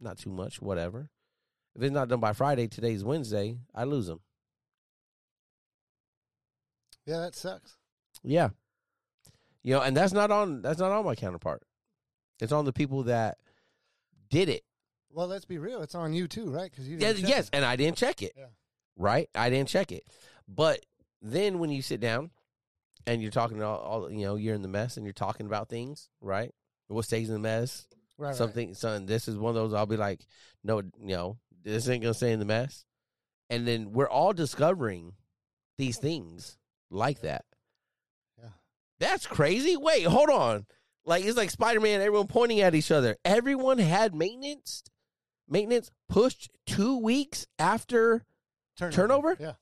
not too much, whatever. If it's not done by Friday, today's Wednesday, I lose them. Yeah, that sucks. Yeah. You know, and that's not on that's not on my counterpart. It's on the people that did it. Well, let's be real. It's on you too, right? Because you Yeah, yes, it. and I didn't check it. Yeah. Right? I didn't check it. But then when you sit down and you're talking all, all you know, you're in the mess and you're talking about things, right? What stays in the mess? right, right. Something son, this is one of those I'll be like, no, you know, this ain't gonna stay in the mess. And then we're all discovering these things like that. That's crazy. Wait, hold on. Like it's like Spider Man, everyone pointing at each other. Everyone had maintenance maintenance pushed two weeks after turnover? Yeah.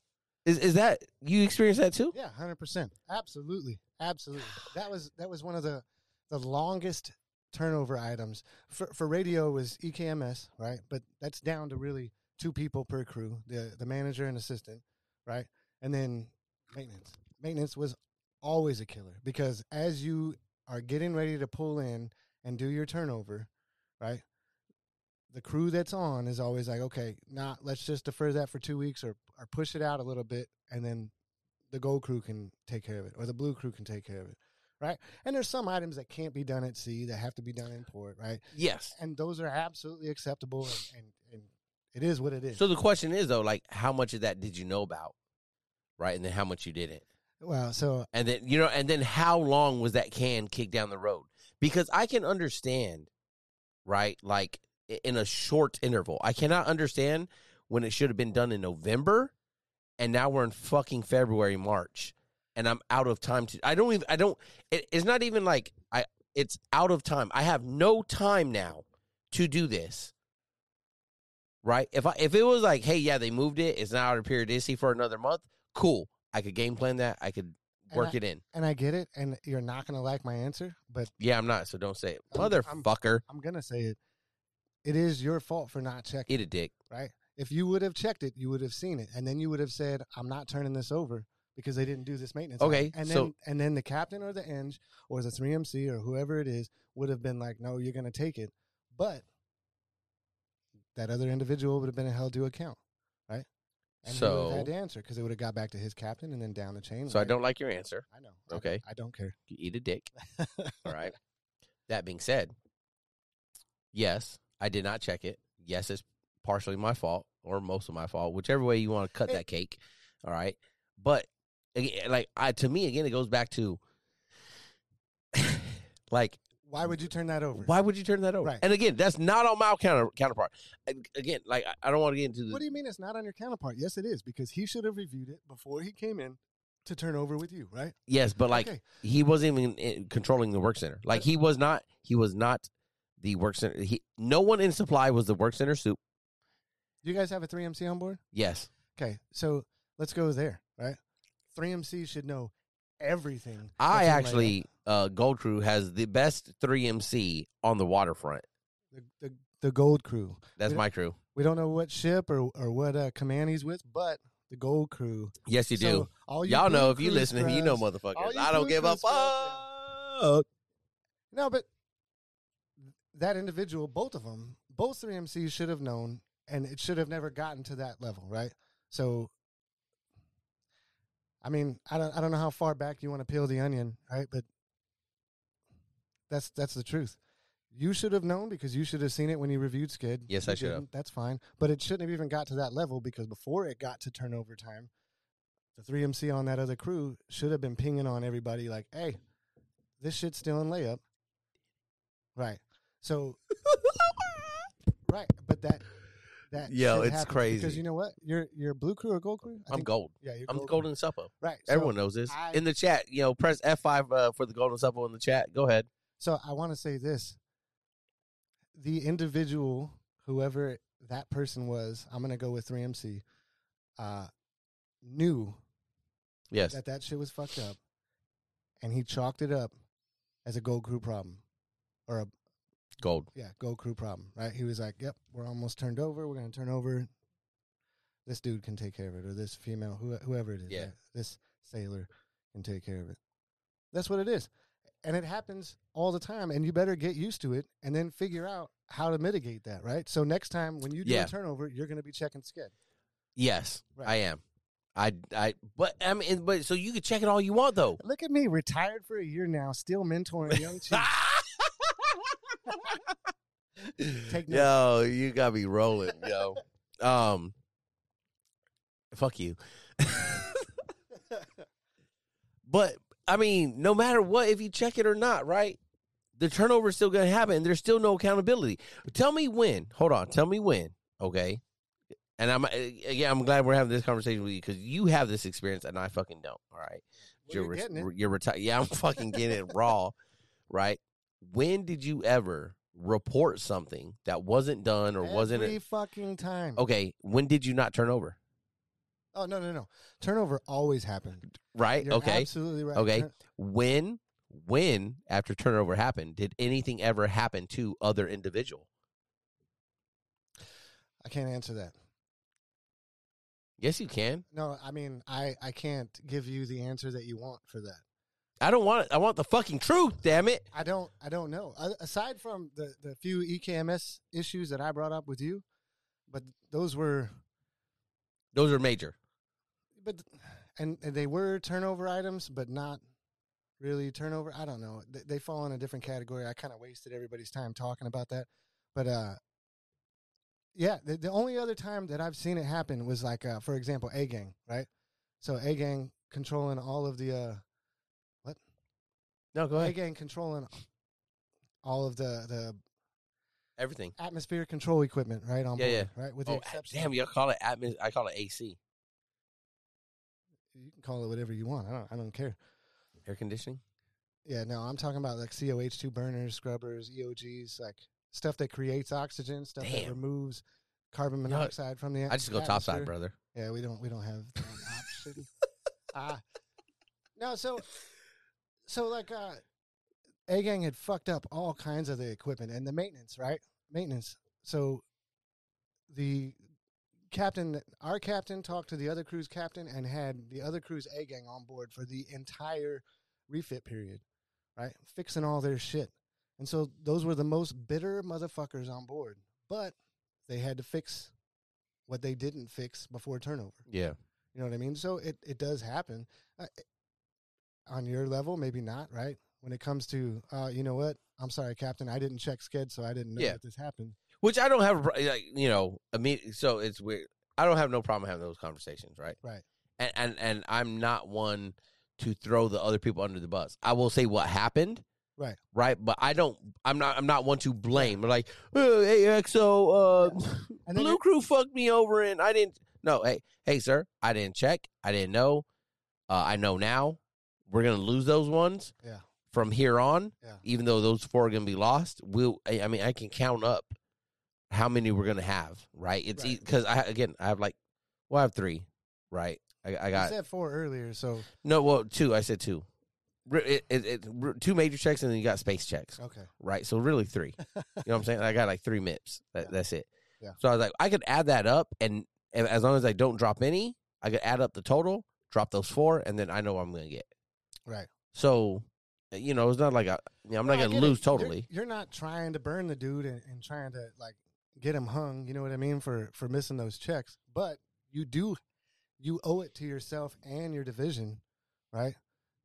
is is that you experienced that too? Yeah, hundred percent. Absolutely, absolutely. That was that was one of the the longest turnover items for for radio was EKMS, right? But that's down to really two people per crew, the the manager and assistant, right? And then maintenance. Maintenance was always a killer because as you are getting ready to pull in and do your turnover, right? The crew that's on is always like, okay, now let's just defer that for two weeks or or push it out a little bit, and then the gold crew can take care of it or the blue crew can take care of it right and there's some items that can't be done at sea that have to be done in port right Yes. and those are absolutely acceptable and, and, and it is what it is So the question is though, like how much of that did you know about? Right? And then how much you didn't. Well so And then you know, and then how long was that can kicked down the road? Because I can understand, right? Like in a short interval. I cannot understand when it should have been done in November and now we're in fucking February, March, and I'm out of time to I don't even I don't it, it's not even like I it's out of time. I have no time now to do this. Right? If I if it was like, hey, yeah, they moved it, it's now out of periodicity for another month, cool. I could game plan that. I could work I- it in. and i get it and you're not going to like my answer but Yeah, I'm not, so don't say it. I'm- I'm- Motherfucker. i'm going to say it it is your fault for not checking Eat a dick. right if you would have checked it you would have seen it and then you would have said i'm not turning this over because they didn't do this maintenance Okay, item." and so- then and then the captain or the eng or the 3mc or whoever it is would have been like no you're going to take it but that other individual would have been held to account and he would So- have had to answer because it would have got back to his captain and then down the chain So I don't like your answer. i know I- Okay. I, don't care You eat a dick. All right. That being said, yes, I did not check it. Yes, it's partially my fault or most of my fault, whichever way you want to cut It- that cake. All right. But like I to me again, it goes back to like why would you turn that over why would you turn that over? Right. And again, that's not on my counter counterpart. Again, like I- don't want to get into the what do you mean it's not on your counterpart yes it is because he should have reviewed it before he came in to turn over with you right yes, but like okay. he wasn't even controlling the work center. Like he was not. He was not the work center. He no one in supply was the work center soup. Do you guys have a 3MC on board? Yes. Okay, so let's go there, right? 3MC should know everything. I actually, uh, Gold Crew has the best 3MC on the waterfront. the, the the Gold Crew. That's my crew. We don't know what ship or or what uh, command he's with, but the Gold Crew. Yes, you do. All you Y'all know if you listening, you know motherfuckers. I don't give a fuck. No, but that individual, both of them, both three MCs should have known, and it should have never gotten to that level, right? So, I mean, I don't, I don't know how far back you want to peel the onion, right? But that's that's the truth. You should have known because you should have seen it when you reviewed sked. Yes, You I should have. That's fine, but it shouldn't have even got to that level because before it got to turnover time, the three MC on that other crew should have been pinging on everybody like, "Hey, this shit's still in layup." Right. So, right, but that that Yo, shit it's happens crazy. because you know what? You're you're blue crew or gold crew. I I'm think- gold. Yeah, you're I'm gold. golden suppo. Right. So, Everyone knows this. I- in the chat, you know, press F5 uh, for the golden suppo in the chat. Go ahead. So I want to say this: the individual, whoever that person was, I'm gonna go with 3MC, uh, knew Yes. that that shit was fucked up, and he chalked it up as a gold crew problem, or a Gold. yeah gold crew problem. Right? He was like, "Yep, we're almost turned over. We're gonna turn over. This dude can take care of it, or this female, who, whoever it is, Yeah. right? this sailor can take care of it." That's what it is. And it happens all the time, and you better get used to it and then figure out how to mitigate that, right? So next time when you do Yeah. a turnover, you're going to be checking sked. Yes, Right. I am. I, I, but I mean, but so you can check it all you want though. Look at me, retired for a year now, still mentoring young. Take notes. yo, you got me rolling, yo. Um, fuck you. but I mean, no matter what, if you check it or not, right? The turnover is still going to happen. There's still no accountability. Tell me when. Hold on. Tell me when. Okay. And I'm yeah, I'm glad we're having this conversation with you because you have this experience and I fucking don't. All right. Well, you're you're re- you're retired. Yeah, I'm fucking getting it raw, right? When did you ever report something that wasn't done or wasn't Every fucking time. Okay, when did you not turn over? Oh no, no, no. Turnover always happened. Right? You're okay. absolutely right. Okay. When when after turnover happened, did anything ever happen to other individual? I can't answer that. Yes, you can. No, I mean, I I can't give you the answer that you want for that. I don't want it. I want the fucking truth, damn it. I don't I don't know. Aside from the the few EKMS issues that I brought up with you, but those were Those are major. but and, and they were turnover items, but not really turnover. I don't know. They, they fall in a different category. I kind of wasted everybody's time talking about that, but uh, yeah. The, the only other time that I've seen it happen was like, uh, for example, A gang, right? So A gang controlling all of the uh, No, go ahead. Again, controlling all of the the Everything. atmosphere control equipment, right on Yeah, board, right? With the Oh, exception, damn, you call it atmos. I call it AC. you can call it whatever you want. I don't, I don't care. Air conditioning. Yeah, no, I'm talking about like COH2 burners, scrubbers, EOGs, like stuff that creates oxygen, stuff that removes carbon monoxide from the. Atmosphere. I just go topside, brother. Yeah, we don't we don't have that option. Ah, no, so so like uh, A gang had fucked up all kinds of the equipment and the maintenance, right? Maintenance. So the captain, our captain, talked to the other crew's captain and had the other crew's A gang on board for the entire refit period, right? Fixing all their shit. And so those were the most bitter motherfuckers on board, but they had to fix what they didn't fix before turnover. Yeah. You know what I mean? So it, it does happen. Uh, on your level, maybe not, right? When it comes to, uh, you know what? I'm sorry, Captain. I didn't check sked, so I didn't know Yeah. that this happened. Which I don't have, like you know, immediate. So it's weird. I don't have no problem having those conversations, right? Right. And and and I'm not one to throw the other people under the bus. I will say what happened, Right. right? But I don't. I'm not. I'm not one to blame. Like, oh, hey, XO, uh, And then Blue it- Crew fucked me over, and I didn't. No, hey, hey, sir, I didn't check. I didn't know. Uh, I know now. We're gonna lose those ones. Yeah. From here on, Yeah. even though those four are gonna be lost, we'll. I, I mean, I can count up how many we're gonna have. Right? It's Right. because I again I have like, well, I have three. Right? I, I You got said four earlier, so no. Well, two. I said two. It, it, it, two major checks and then you got space checks, okay. right? So really three. You know what I'm saying? I got like three MIPS. That, Yeah. That's it. Yeah. So I was like, I could add that up, and, and as long as I don't drop any, I could add up the total, drop those four, and then I know what I'm gonna get. Right. So, you know, it's not like I, you know, I'm No, not gonna get it. lose You're- totally. You're, not trying to burn the dude and, and trying to like get him hung. You know what I mean for for missing those checks. But you do, you owe it to yourself and your division, right?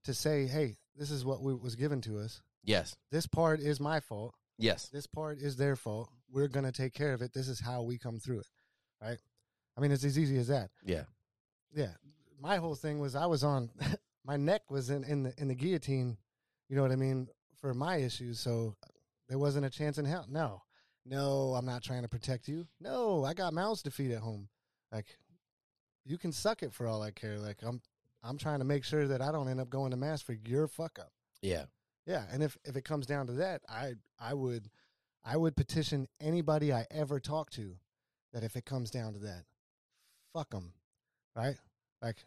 To say, hey, this is what we, was given to us. Yes. This part is my fault. Yes. This part is their fault. We're gonna take care of it. This is how we come through it, right? I mean, it's as easy as that. Yeah. Yeah. My whole thing was I was on my neck was in, in the in the guillotine, you know what I mean, for my issues. So there wasn't a chance in hell. No. No, I'm not trying to protect you. No, I got mouths to feed at home. Like you can suck it for all I care. Like I'm I'm trying to make sure that I don't end up going to mast for your fuck up. Yeah. Yeah, and if if it comes down to that, I I would I would petition anybody I ever talk to that if it comes down to that, fuck them, right? Like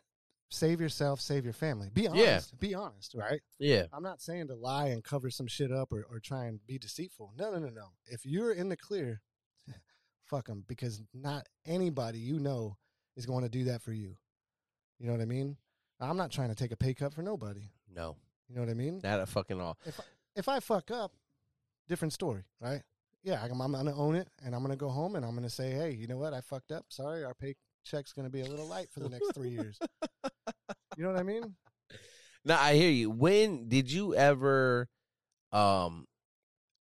save yourself, save your family. Be honest. Yeah. Be honest, right? Yeah. I'm not saying to lie and cover some shit up or, or try and be deceitful. No, no, no, no. If you're in the clear, fuck them because not anybody you know is going to do that for you. You know what I mean? I'm not trying to take a pay cut for nobody. No. You know what I mean? Not a fucking all. if I fuck up, different story, right? Yeah, I'm, I'm gonna own it, and I'm gonna go home, and I'm gonna say, hey, you know what? I fucked up. Sorry, our paycheck's gonna be a little light for the next three years. You know what I mean? No, I hear you. When did you ever um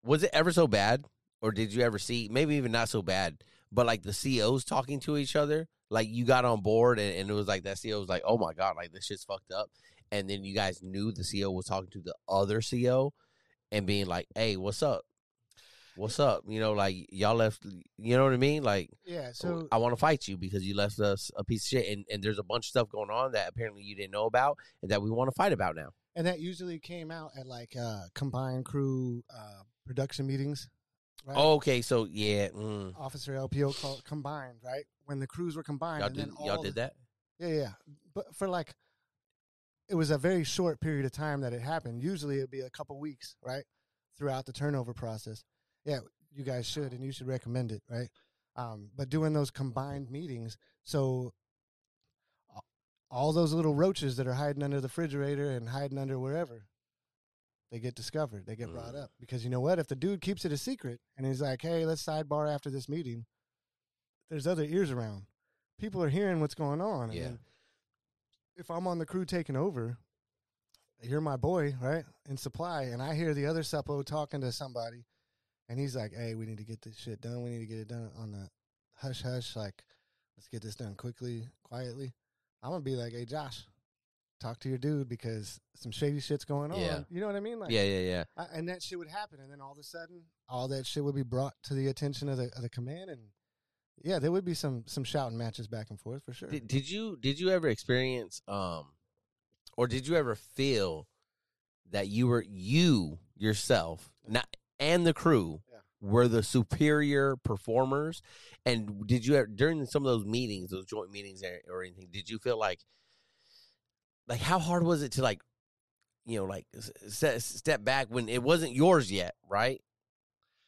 was it ever so bad? Or did you ever see maybe even not so bad, but like the COs talking to each other? Like you got on board and, and it was like that CO was like, Oh my god, like this shit's fucked up. And then you guys knew the CO was talking to the other CO and being like, Hey, what's up? What's up? You know, like y'all left you know what I mean? Like Yeah. So I want to fight you because you left us a piece of shit, and, and there's a bunch of stuff going on that apparently you didn't know about, and that we want to fight about now. and that usually came out at like uh, combined crew uh, production meetings, right? Okay, so yeah, mm, Officer LPO called combined, right? When the crews were combined, y'all and did then all y'all the- did that? Yeah, yeah. But for like, it was a very short period of time that it happened. Usually it'd be a couple weeks, right? Throughout the turnover process. Yeah, you guys should, and you should recommend it, right? Um, but doing those combined meetings, so all those little roaches that are hiding under the refrigerator and hiding under wherever, they get discovered. They get brought Mm. up because you know what? If the dude keeps it a secret and he's like, "Hey, let's sidebar after this meeting," there's other ears around. People are hearing what's going on. and Yeah. then if I'm on the crew taking over, you're my boy, right? In supply, and I hear the other suppo talking to somebody, and he's like, "Hey, we need to get this shit done. We need to get it done on the hush hush. Like, let's get this done quickly, quietly." I'm gonna be like, "Hey, Josh, talk to your dude because some shady shit's going on." Yeah. You know what I mean? Like, yeah, yeah, yeah. I, and that shit would happen, and then all of a sudden, all that shit would be brought to the attention of the of the command, and yeah, there would be some some shouting matches back and forth for sure. Did, did you did you ever experience um, or did you ever feel that you were you yourself not and the crew Yeah. were the superior performers? And did you ever, during some of those meetings, those joint meetings or, anything, did you feel like like how hard was it to like you know like set, step back when it wasn't yours yet, right?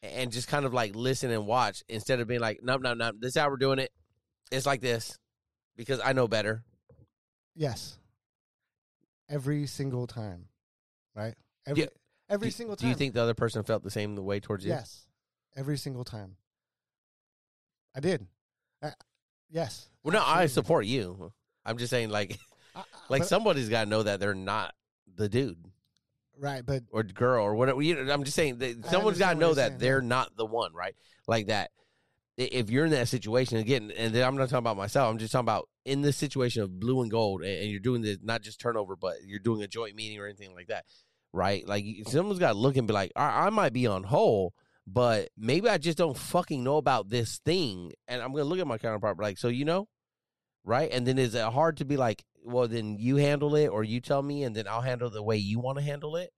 And just kind of like listen and watch instead of being like, no, no, no, this is how we're doing it. It's like this because I know better. Yes. Every single time, right? Every Yeah. Every do, single do time. you think the other person felt the same way towards you? Yes. Every single time. I did. Uh, yes. Well, no, I support you. I'm just saying, like, I- I- like but- somebody's got to know that they're not the dude right, but or girl or whatever. You know, I'm just saying that someone's got to know that saying, they're not the one, right? Like that. If you're in that situation again, and then I'm not talking about myself, I'm just talking about in this situation of blue and gold, and, and you're doing this not just turnover, but you're doing a joint meeting or anything like that, right? Like someone's got to look and be like, I, I might be on whole, but maybe I just don't fucking know about this thing, and I'm gonna look at my counterpart like, so you know, right? And then is it hard to be like, well, then you handle it, or you tell me, and then I'll handle the way you want to handle it,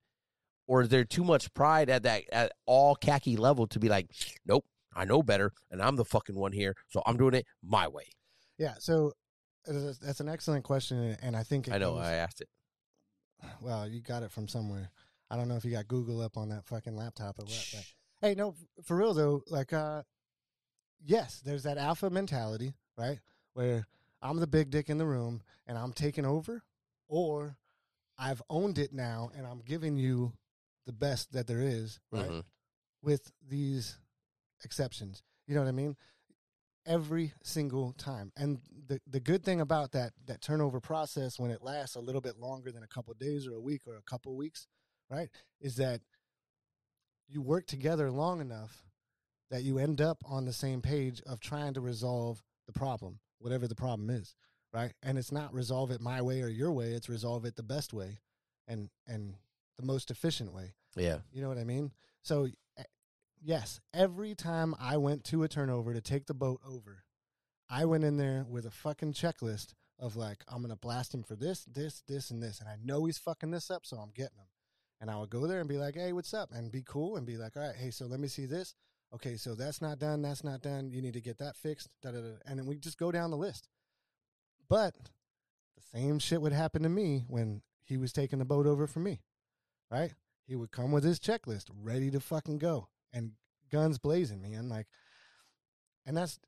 or is there too much pride at that at all khaki level to be like, nope, I know better, and I'm the fucking one here, so I'm doing it my way. yeah, so That's that's an excellent question, and I think it I know goes- I asked it. Well, you got it from somewhere. I don't know if you got Google up on that fucking laptop or what. But hey, no, for real though, like, uh, yes, there's that alpha mentality, right? Where I'm the big dick in the room and I'm taking over, or I've owned it now and I'm giving you the best that there is, right? Mhm. With these exceptions, you know what I mean? Every single time, and the the good thing about that that turnover process when it lasts a little bit longer than a couple days or a week or a couple weeks, right, is that you work together long enough that you end up on the same page of trying to resolve the problem, whatever the problem is, right? And it's not resolve it my way or your way; it's resolve it the best way, and and the most efficient way. Yeah. You know what I mean? So, eh, yes, every time I went to a turnover to take the boat over, I went in there with a fucking checklist of like, I'm to blast him for this, this, this, and this. And I know he's fucking this up, so I'm getting him. And I would go there and be like, hey, what's up? And be cool and be like, all right, hey, so let me see this. Okay, so that's not done. That's not done. You need to get that fixed. Da, da, da. And then we just go down the list. But the same shit would happen to me when he was taking the boat over for me, right? He would come with his checklist ready to fucking go and guns blazing, man. Like, and that's,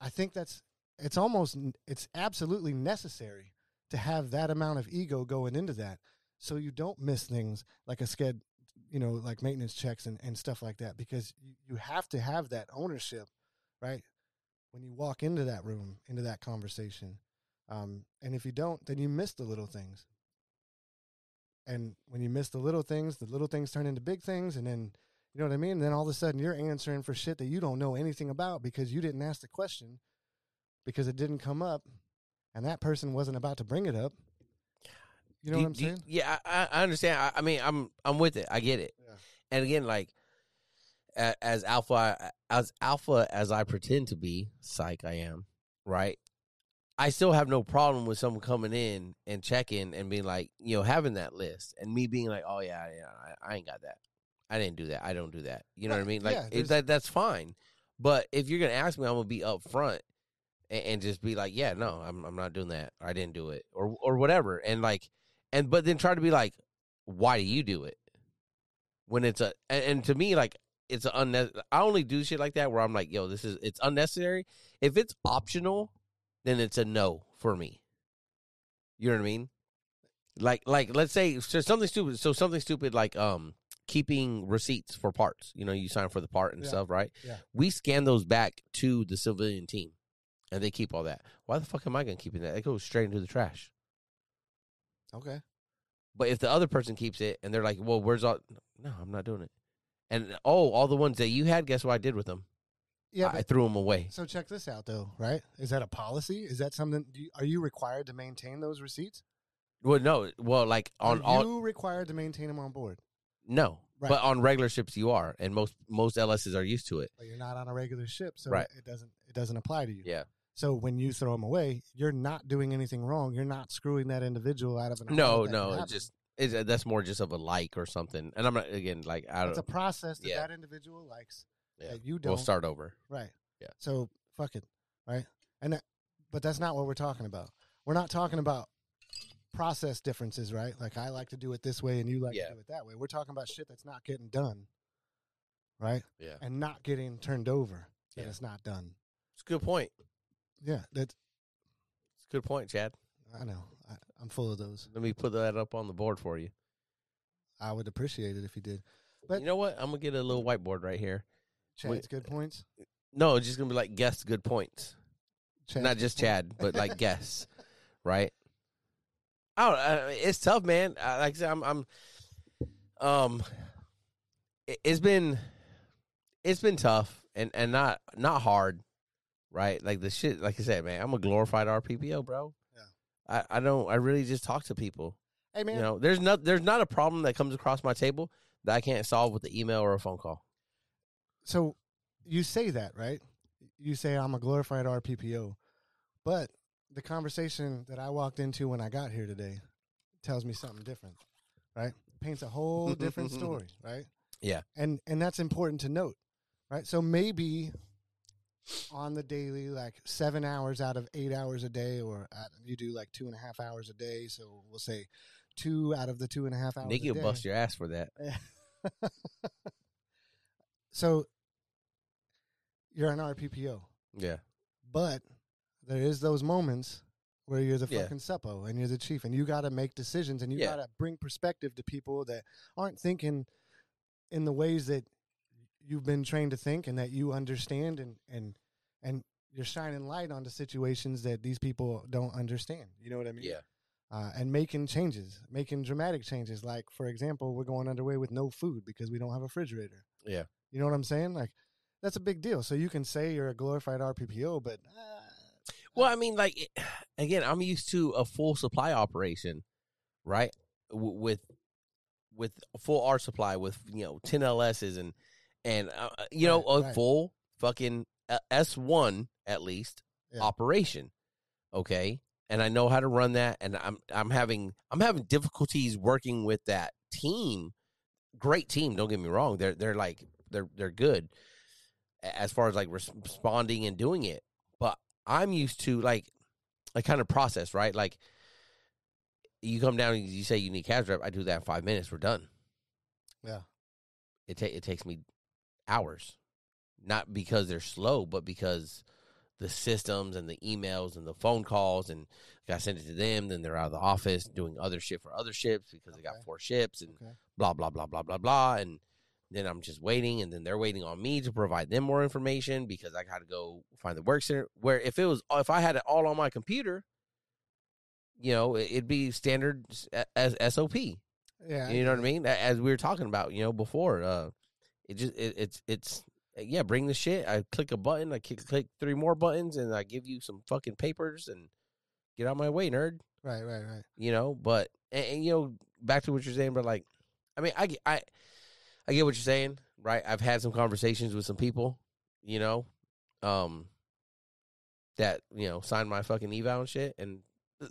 I think that's, it's almost, it's absolutely necessary to have that amount of ego going into that so you don't miss things like a sked, you know, like maintenance checks and, and stuff like that because you, have to have that ownership, right? When you walk into that room, into that conversation. Um, and if you don't, then you miss the little things. And when you miss the little things, the little things turn into big things. And then, you know what I mean? And then all of a sudden you're answering for shit that you don't know anything about because you didn't ask the question because it didn't come up and that person wasn't about to bring it up. You know Do what I'm do saying? yeah, I, I- understand. I, I mean, I'm I'm with it. I get it. Yeah. And again, like a- as alpha as alpha as I pretend to be, psych I am, right? I still have no problem with someone coming in and checking and being like, you know, having that list and me being like, oh yeah, yeah, I, I ain't got that. I didn't do that. I don't do that. You know what I mean? Like Yeah, it, that that's fine. But if you're gonna ask me, I'm gonna be upfront and, and just be like, yeah, no, I'm I'm not doing that. I didn't do it, or or whatever. And like, and but then try to be like, why do you do it? When it's a and, and to me like it's a unnecessary. I only do shit like that where I'm like, yo, this is it's unnecessary. If it's optional, then it's a no for me. You know what I mean? Like like let's say so something stupid. So something stupid like um keeping receipts for parts. You know, you sign for the part and Yeah. stuff, right? Yeah. We scan those back to the civilian team, and they keep all that. Why the fuck am I gonna keep that? It goes straight into the trash. Okay. But if the other person keeps it and they're like, "Well, where's all?" No, I'm not doing it. And oh, all the ones that you had, guess what I did with them? Yeah. I but- threw them away. so check this out though, right? Is that a policy? Is that something, do you, are you required to maintain those receipts? Well, no, well, like on are all you required to maintain them on board? No, Right. but on regular ships you are, and most most LSs are used to it. but you're not on a regular ship, so Right. it doesn't it doesn't apply to you. Yeah. So when you throw them away, you're not doing anything wrong. You're not screwing that individual out of an No, no, it's just it's, uh, that's more just of a like or something. And I'm not again like I it's a process that yeah. that individual likes Yeah. that you don't. We'll start over. Right. Yeah. So fuck it. Right. And that, but that's not what we're talking about. We're not talking about process differences, right? Like I like to do it this way and you like Yeah. to do it that way. We're talking about shit that's not getting done. Right? Yeah, And not getting turned over. Yeah. it's not done. it's a good point. Yeah, that's It's a good point, Chad. I know. I, I'm full of those. Let me put that up on the board for you. I would appreciate it if you did. But- you know what? I'm gonna get a little whiteboard right here. Chad's good points. Uh, no, it's just gonna be like guess good points. Chad's not just. Chad, but like guess, right? I don't. Uh, it's tough, man. Uh, like I said, I'm. I'm um, it, it's been, it's been tough and and not not hard, right? Like the shit. Like I said, man, I'm a glorified RPPO, bro. Yeah. I I don't. I really just talk to people. Hey man, You know, there's not there's not a problem that comes across my table that I can't solve with the email or a phone call. so you say that, right? You say I'm a glorified RPPO, but the conversation that I walked into when I got here today tells me something different, right? Paints a whole different story, right? Yeah. And and that's important to note, right? So maybe on the daily, like seven hours out of eight hours a day, or at, you do like two and a half hours a day. So we'll say two out of the two and a half hours. Nicky a will bust your ass for that. so you're an RPPO, Yeah. but there is those moments where you're the Yeah. fucking suppo and you're the chief, and you got to make decisions, and you Yeah. got to bring perspective to people that aren't thinking in the ways that you've been trained to think and that you understand, and and and you're shining light onto situations that these people don't understand. You know what I mean? Yeah. uh, and making changes, making dramatic changes. Like, for example, we're going underway with no food because we don't have a refrigerator. Yeah. You know what I'm saying? Like, that's a big deal. So you can say you're a glorified RPPO, but uh, Well, I mean, like again, I'm used to a full supply operation, right? W- with with full R supply with you know 10 LSs and and uh, you know a right. full fucking uh, S1 at least Yeah. operation. Okay? And I know how to run that and I'm I'm having I'm having difficulties working with that team. Great team, don't get me wrong. They're they're like they're they're good as far as like responding and doing it. I'm used to like a kind of process, right? Like you come down and you say you need CASREP, I do that in five minutes, we're done. yeah, It ta- it takes me hours, not because they're slow, but because the systems and the emails and the phone calls and I send it to them. Then they're out of the office doing other shit for other ships because they got four ships and Okay. blah blah blah blah blah blah. And then I'm just waiting, and then they're waiting on me to provide them more information because I got to go find the work center. Where if it was if I had it all on my computer, you know, it- it'd be standard as SOP. yeah. You know what I mean? As we were talking about, you know, before, uh, it just it, it's it's yeah. Bring the shit. I click a button. I click, click three more buttons, and I give you some fucking papers and get out my way, nerd. Right, right, right. You know, but and, and, you know, back to what you're saying, but like, I mean, I I I get what you're saying, right? I've had some conversations with some people, you know, um, that you know signed my fucking eval and shit, and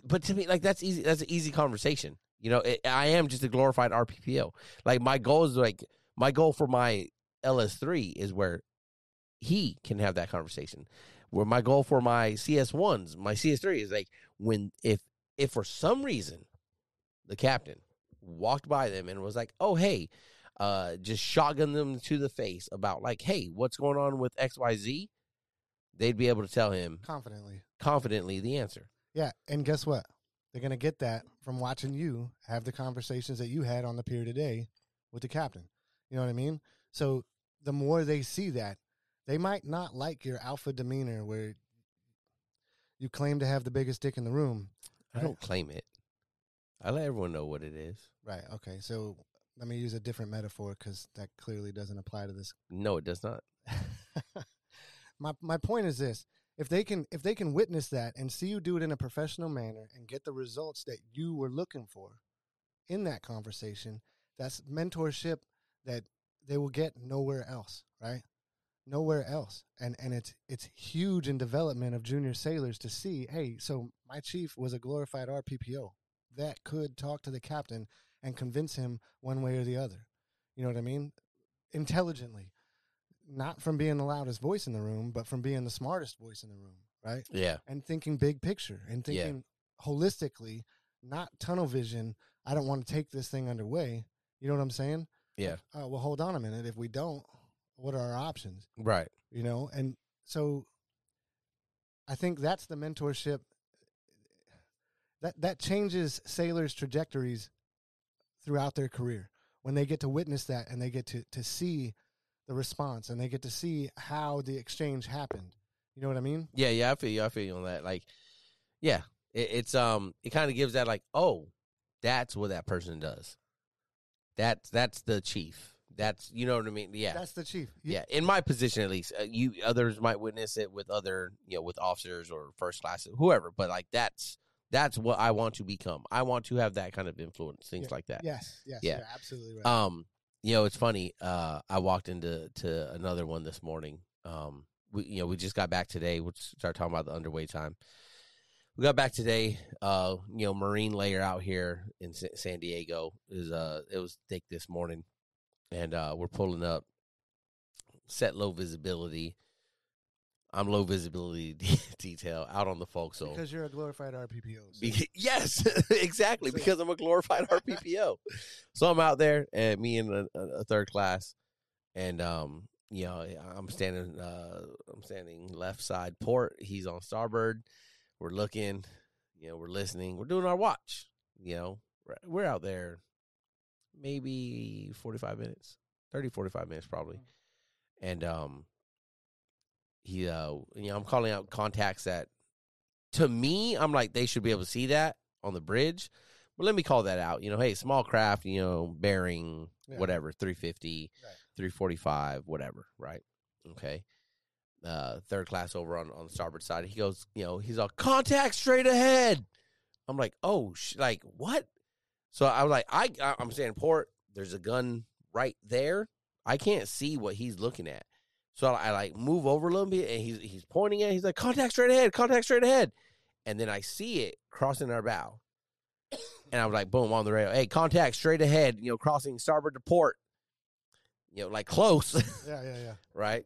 but to me, like that's easy. That's an easy conversation. You know, it, I am just a glorified RPPO. Like my goal is like my goal for my LS3 is where he can have that conversation. Where my goal for my CS1s, my CS3 is like when if if for some reason the captain walked by them and was like, "Oh hey," uh, just shotgun them to the face about like, "Hey, what's going on with X Y Z, They'd be able to tell him Confidently. confidently the answer. Yeah, and guess what? They're gonna get that from watching you have the conversations that you had on the pier today with the captain. You know what I mean? So the more they see that, they might not like your alpha demeanor where you claim to have the biggest dick in the room. I Right. don't claim it. I let everyone know what it is. Right. Okay. So let me use a different metaphor because that clearly doesn't apply to this. No, it does not. my my point is this: if they can if they can witness that and see you do it in a professional manner and get the results that you were looking for in that conversation, that's mentorship that they will get nowhere else. Right. Nowhere else, and and it's it's huge in development of junior sailors to see. Hey, so my chief was a glorified RPPO that could talk to the captain and convince him one way or the other. You know what I mean? Intelligently, not from being the loudest voice in the room, but from being the smartest voice in the room, right? Yeah. And thinking big picture and Yeah. thinking holistically, not tunnel vision. I don't want to take this thing underway. You know what I'm saying? Yeah. Uh, well, hold on a minute. If we don't, what are our options? Right. You know, and so I think that's the mentorship that that changes sailors' trajectories throughout their career when they get to witness that and they get to to see the response and they get to see how the exchange happened. You know what I mean? Yeah, yeah, I feel you. I feel you on that. Like, yeah, it, it's um, it kind of gives that like, oh, that's what that person does. That's that's the chief. That's you know what I mean. Yeah, That's the chief. You- yeah. In my position, at least, uh, you others might witness it with other, you know, with officers or first class, whoever. But like, that's that's what I want to become. I want to have that kind of influence, things like that. Yes, yes, Yeah. absolutely right. Um, you know, it's funny. Uh, I walked into to another one this morning. Um, we you know we just got back today. We'll start talking about the underway time. We got back today. Uh, you know, Marine layer out here in San Diego is uh it was thick this morning, and uh we're pulling up, set low visibility. I'm low visibility de- detail out on the forecastle. Because you're a glorified RPPO. so- Be- yes, exactly. Because I'm a glorified RPPO. so I'm out there, and me and a, a third class, and um, you know, I'm standing, uh, I'm standing left side port. He's on starboard. We're looking, you know, we're listening. We're doing our watch. You know, we're, we're out there, maybe 45 minutes, 30, 45 minutes probably, and um, he, uh, you know, I'm calling out contacts that to me, I'm like, they should be able to see that on the bridge. But let me call that out. You know, hey, small craft, you know, bearing Yeah. whatever, 350, Right. 345, whatever, right? Okay. Uh, third class over on, on the starboard side. He goes, you know, he's all contact straight ahead. I'm like, oh, sh- like what? So I was like, I, I I'm saying port. There's a gun right there. I can't see what he's looking at. So I, like move over a little bit, and he's he's pointing at. it. He's like, contact straight ahead, contact straight ahead, and then I see it crossing our bow, and I was like, boom, on the radio. Hey, contact straight ahead. You know, crossing starboard to port. You know, like close, Yeah, yeah, yeah. right?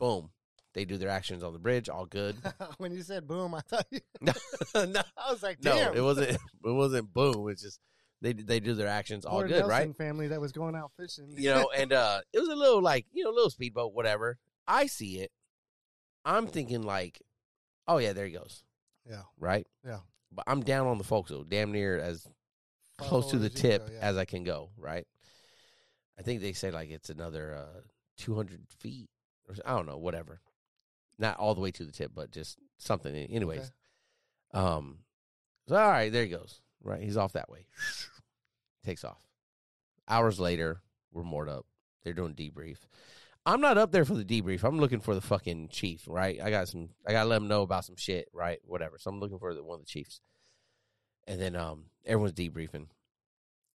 Boom. They do their actions on the bridge, all good. when you said boom, I thought you. no, I was like, no, it wasn't. It wasn't boom. It's just they they do their actions all good, right? Family that was going out fishing. you know, and uh it was a little like, you know, a little speedboat, whatever. I see it. I'm thinking like, oh yeah, there he goes. Yeah. Right? Yeah. But I'm down on the forecastle, damn near as close to the tip go, yeah. as I can go, right? I think they say like it's another uh 200 feet or I don't know, whatever. Not all the way to the tip, but just something. Anyways, um, so all right, there he goes. Right, he's off that way. Takes off. Hours later, we're moored up. They're doing debrief. I'm not up there for the debrief. I'm looking for the fucking chief. Right, I got some. I gotta let him know about some shit. Right, whatever. So I'm looking for the, one of the chiefs. And then um, everyone's debriefing,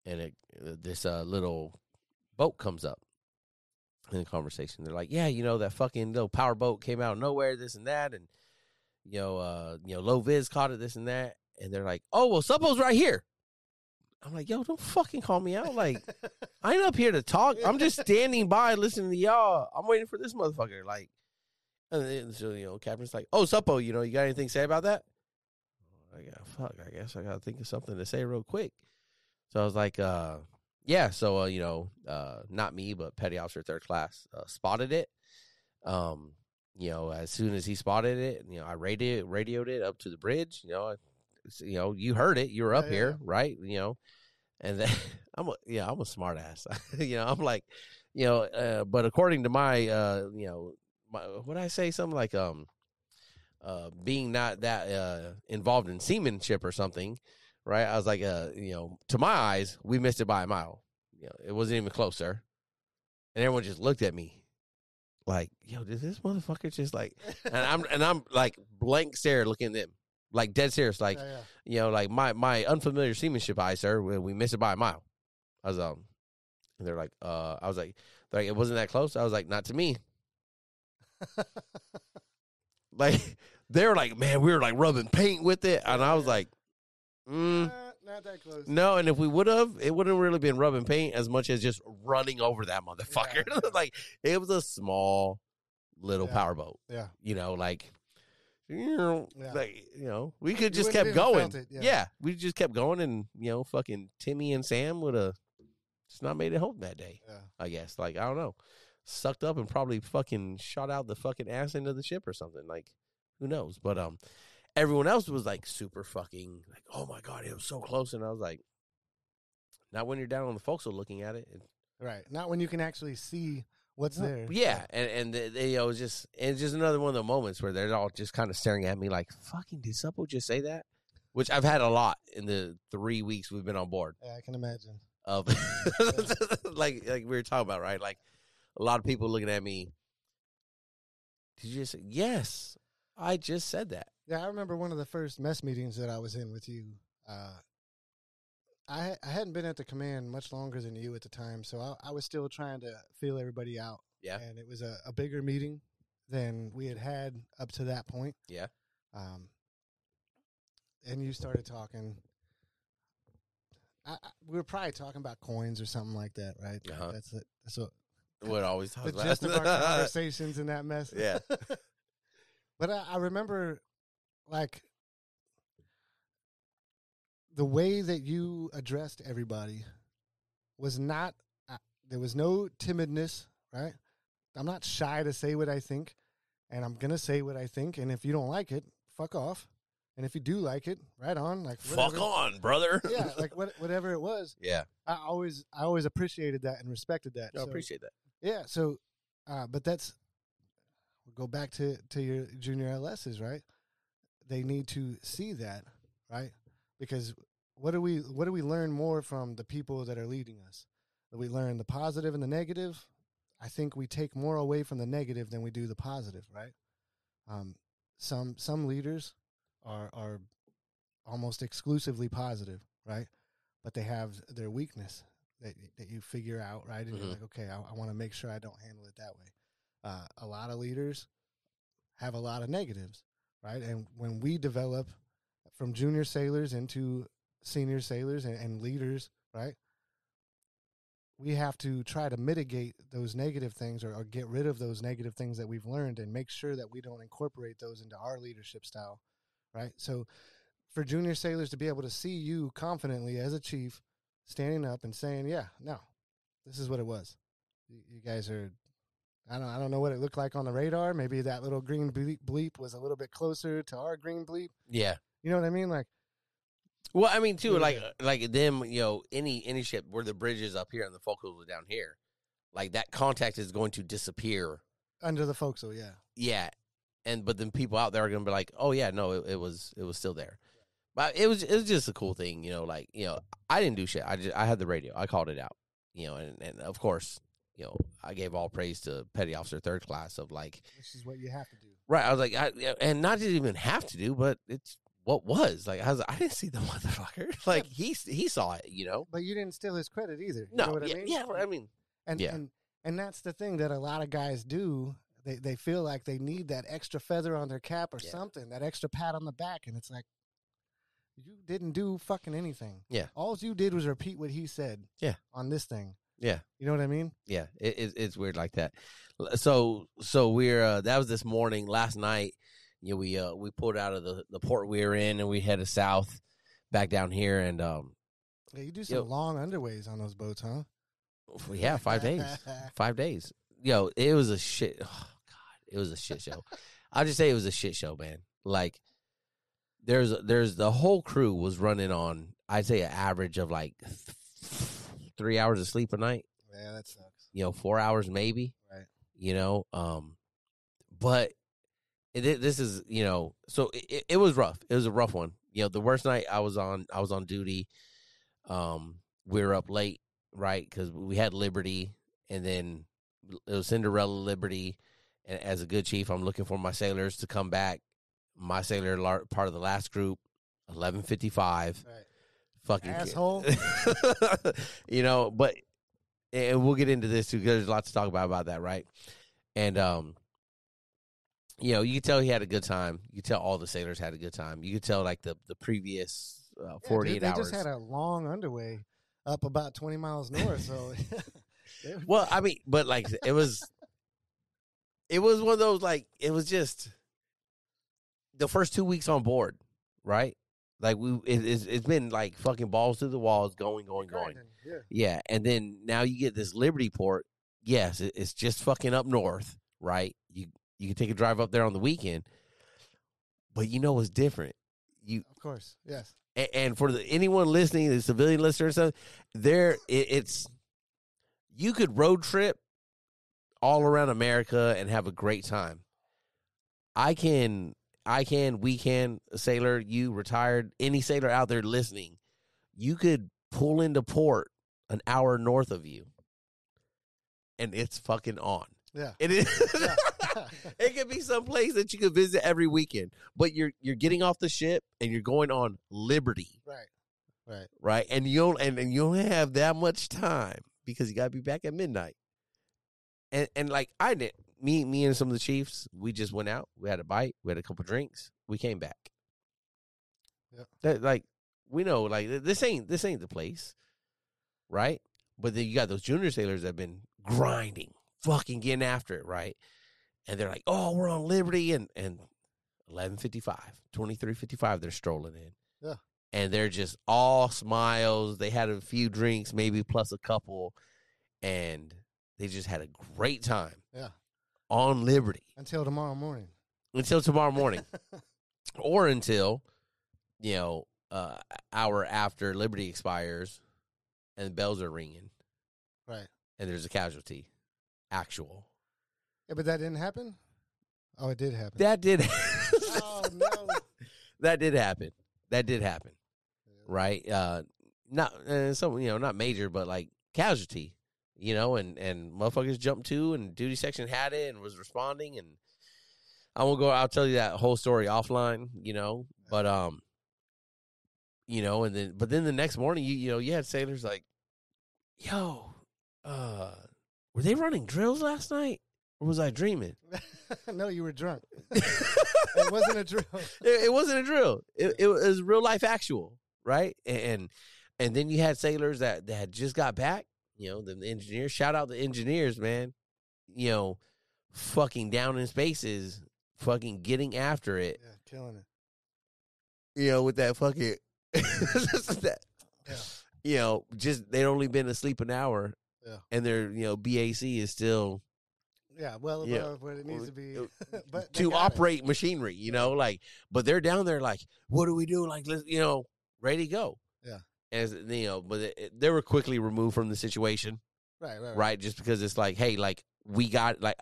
and it, this uh, little boat comes up in the conversation. They're like, "Yeah, you know that fucking little power boat came out of nowhere, this and that, and you know, uh, you know, low vis caught it, this and that." And they're like, "Oh, well, Suppo's right here." I'm like, "Yo, don't fucking call me out! Like, I ain't up here to talk. I'm just standing by, listening to y'all. I'm waiting for this motherfucker." Like, and then so you know, Captain's like, "Oh, Suppo, you know, you got anything to say about that?" I got fuck. I guess I gotta think of something to say real quick. So I was like, uh, yeah. So uh, you know, uh, not me, but petty officer third class uh, spotted it. Um, you know, as soon as he spotted it, you know, I radioed radioed it up to the bridge. You know, I, you know, you heard it. You were up Yeah, here, yeah. right? You know, and then I'm a yeah, I'm a smart ass. you know, I'm like, you know, uh, but according to my, uh, you know, my what I say, something like um, uh, being not that uh involved in seamanship or something, right? I was like, uh, you know, to my eyes, we missed it by a mile. You know, it wasn't even close, sir. And everyone just looked at me, like, yo, did this motherfucker just like? And I'm and I'm like blank stare looking at them, like dead serious, like yeah, yeah. you know, like my my unfamiliar seamanship eye, sir. We, we missed it by a mile. I was um, and they're like, uh, I was like, they're like it wasn't that close. I was like, not to me. Like they were like, man, we were like rubbing paint with it, and I was like, mm, not that close. no. And if we would have, it wouldn't really been rubbing paint as much as just running over that motherfucker. Yeah. like it was a small little Yeah. powerboat, Yeah. you know, like. You know, Yeah. like you know, we could just kept going. it, yeah. yeah. we just kept going, and you know, fucking Timmy and Sam would have just not made it home that day. Yeah. I guess. Like I don't know, sucked up and probably fucking shot out the fucking ass end of the ship or something. Like who knows? But um, everyone else was like super fucking like, oh my god, it was so close, and I was like, not when you're down on the forecastle looking at. It- Right. Not when you can actually see what's there. Yeah, and and they, they, you know, it was just and it's just another one of the moments where they're all just kind of staring at me like, fucking, did Suppo just say that? Which I've had a lot in the three weeks we've been on board. Yeah, I can imagine. of like like we were talking about, right? Like a lot of people looking at me. Did you just say yes? I just said that. Yeah, I remember one of the first mess meetings that I was in with you. Uh, I I hadn't been at the command much longer than you at the time, so I, I was still trying to feel everybody out. Yeah. and it was a, a bigger meeting than we had had up to that point. Yeah. Um, and you started talking. I, I, we were probably talking about coins or something like that, right? Uh-huh. That's it. That's what What always the about. gist of our conversations in that mess. Yeah. But I, I remember, like, the way that you addressed everybody was not. Uh, there was no timidness, right? I'm not shy to say what I think, and I'm gonna say what I think. And if you don't like it, fuck off. And if you do like it, right on. Like Fuck on, brother. yeah, like what, whatever it was. yeah. I always, I always appreciated that and respected that. I So- appreciate that. yeah. So, uh, but that's we'll go back to to your junior LSs, right? They need to see that, right? Because what do we what do we learn more from the people that are leading us? Do we learn the positive and the negative? I think we take more away from the negative than we do the positive, right? Um, some some leaders are are almost exclusively positive, right? But they have their weakness that that you figure out, right? And Mhm. you're like, okay, I, I want to make sure I don't handle it that way. Uh, a lot of leaders have a lot of negatives, right? And when we develop from junior sailors into senior sailors and, and leaders, right? We have to try to mitigate those negative things or, or get rid of those negative things that we've learned and make sure that we don't incorporate those into our leadership style, right? So, for junior sailors to be able to see you confidently as a chief standing up and saying, "Yeah, no, this is what it was. You, you guys are." I don't. I don't know what it looked like on the radar. Maybe that little green bleep, bleep was a little bit closer to our green bleep. Yeah. You know what I mean? Like, Well, I mean, too, Yeah. like like them, you know, any any ship where the bridge is up here and the forecastle down here, like that contact is going to disappear. under the forecastle, yeah. Yeah, and but then people out there are going to be like, oh yeah, no, it, it was it was still there. But it was it was just a cool thing, you know. Like you know, I didn't do shit. I just I had the radio. I called it out, you know, and and of course, you know, I gave all praise to petty officer third class of like This is what you have to do. Right. I was like, I, and not even have to do, but it's what was like. I was, I didn't see the motherfucker. Like he, he saw it. You know. But you didn't steal his credit either. You No. know what yeah, I mean? yeah. I mean, And Yeah. and and that's the thing that a lot of guys do. They they feel like they need that extra feather on their cap or Yeah. something, that extra pat on the back, and it's like you didn't do fucking anything. Yeah. All you did was repeat what he said. Yeah. On this thing. Yeah. You know what I mean? yeah. It, it, it's weird like that. So, so we're uh, that was this morning. Last night, you know, we uh, we pulled out of the the port we were in, and we headed south back down here, and um, Yeah, you do some Yo. long underways on those boats, huh? yeah, five days. five days. Yo, it was a shit. Oh God, it was a shit show. I'll just say it was a shit show, man. Like there's there's the whole crew was running on. I'd say an average of like th- three hours of sleep a night. yeah, that sucks. You know, four hours maybe. Right. You know, um, but it, this is you know, so it, it was rough. It was a rough one. You know, the worst night I was on, I was on duty. Um, we were up late, right? Because we had Liberty, and then it was Cinderella Liberty. And as a good chief, I'm looking for my sailors to come back. My sailor, part of the last group, eleven fifty five. Right. Fucking Asshole. you know, but and we'll get into this too. 'cause There's a lot to talk about about that, right? And um, you know, you could tell he had a good time. You could tell all the sailors had a good time. You could tell like the the previous uh, Yeah, dude, 48 they just had a long underway up about 20 miles north. So, were- Well, I mean, but like it was, it was one of those like it was just the first two weeks on board, right? Like we, it, it's, it's been like fucking balls to the walls, going, going, going. Yeah. Yeah, and then now you get this Liberty Port. Yes, it, it's just fucking up north, right? You you can take a drive up there on the weekend, but you know what's different. You Of course. Yes. and, and for the, anyone listening, the civilian listener stuff, there it, it's you could road trip all around America and have a great time. I can, I can, we can, sailor, you retired, any sailor out there listening, you could pull into port an hour north of you, and it's fucking on. Yeah. It is. Yeah. it could be some place that you could visit every weekend, but you're you're getting off the ship and you're going on Liberty, right. Right. right? And you don't and, and you only have that much time because you gotta be back at midnight. And and like I did, me me and some of the chiefs, we just went out. We had a bite. We had a couple drinks. We came back. Yep. That like we know like this ain't this ain't the place, right? But then you got those junior sailors that have been grinding, fucking getting after it, right? And they're like, "Oh, we're on Liberty," and and 11:55, 23:55 they're strolling in. Yeah. And they're just all smiles. They had a few drinks, maybe plus a couple, and they just had a great time. Yeah. On Liberty Until tomorrow morning. until tomorrow morning or until you know uh hour after liberty expires and bells are ringing Right. and there's a casualty actual Yeah, but that didn't happen. Oh, it did happen. that did oh no. that did happen that did happen right uh not uh, some you know not major but like casualty you know and and motherfuckers jumped to and duty section had it and was responding and i won't go i'll tell you that whole story offline you know but um you know and then but then the next morning you you know you had sailors like yo uh were they running drills last night or was i dreaming no, you were drunk. it wasn't a drill. it, it wasn't a drill. It, it was real life actual, right? And and then you had sailors that that had just got back. You know, the, the engineers. Shout out the engineers, man. You know, fucking down in spaces, fucking getting after it. Yeah, killing it. You know, with that fucking. that, Yeah. You know, just they'd only been asleep an hour. Yeah. And their you know BAC is still Yeah, well above Yeah. what it needs to be. But to got it. operate machinery, you know, like, but they're down there like, what do we do? Like, let's, you know, ready to go. Yeah. As you know, but they were quickly removed from the situation, Right, right, right? Just because it's like, hey, like we got like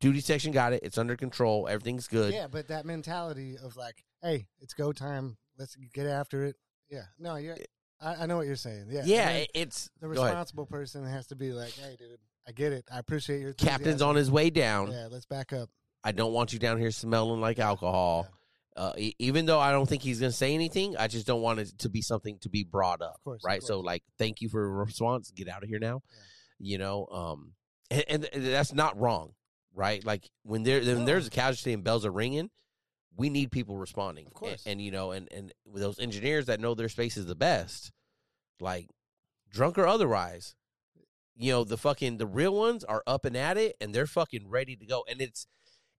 duty section got it. It's under control. Everything's good. Yeah, but that mentality of like, hey, it's go time. Let's get after it. Yeah, no, you're. I, I know what you're saying. Yeah, Yeah, it's the responsible person has to be like, hey, dude, I get it. I appreciate your Captain's on his way down. Yeah, let's back up. I don't want you down here smelling like alcohol. Uh, e- even though I don't think he's going to say anything, I just don't want it to be something to be brought up. Of course, right? So, like, thank you for a response. Get out of here now. You know, um, and, and th- that's not wrong, right? Like when there when No. there's a casualty and bells are ringing, we need people responding. Of course. and, and you know, and and with those engineers that know their space is the best, like drunk or otherwise, you know, the fucking the real ones are up and at it, and they're fucking ready to go, and it's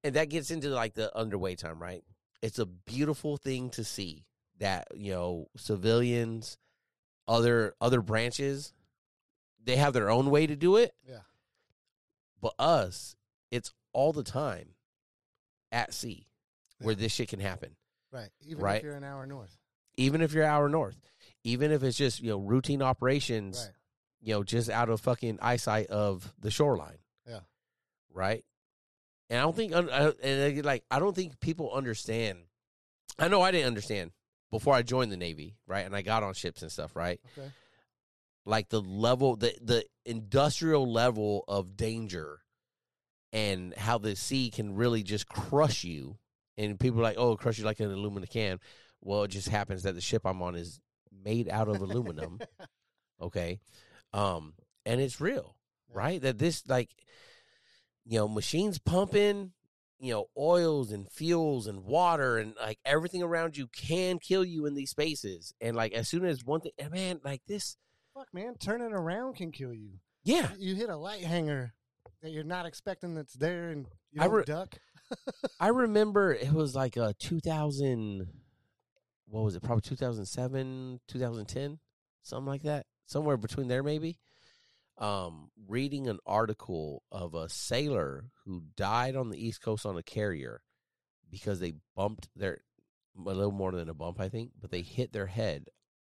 and that gets into like the underway time, right? It's a beautiful thing to see that you know civilians, other other branches, they have their own way to do it. Yeah. But us, it's all the time at sea where Yeah. this shit can happen. Right, even Right. if you're an hour north. Even if you're hour north, even if it's just you know routine operations, Right. You know, just out of fucking eyesight of the shoreline. Yeah. Right. And I don't think, uh, and uh, like, I don't think people understand. I know I didn't understand before I joined the Navy, right? And I got on ships and stuff, right? Okay. Like the level, the the industrial level of danger, and how the sea can really just crush you. And people are like, "Oh, crush you like an aluminum can." Well, it just happens that the ship I'm on is made out of aluminum okay um and it's real right. that this like you know machines pumping you know oils and fuels and water and like everything around you can kill you in these spaces and like as soon as one thing and man like this Fuck, man, turning around can kill you. yeah. You hit a light hanger that you're not expecting that's there, and you don't re- duck. i remember it was like a 2000 what was it? Probably 2007 2010 something like that somewhere between there maybe um reading an article of a sailor who died on the east coast on a carrier because they bumped their a little more than a bump i think but they hit their head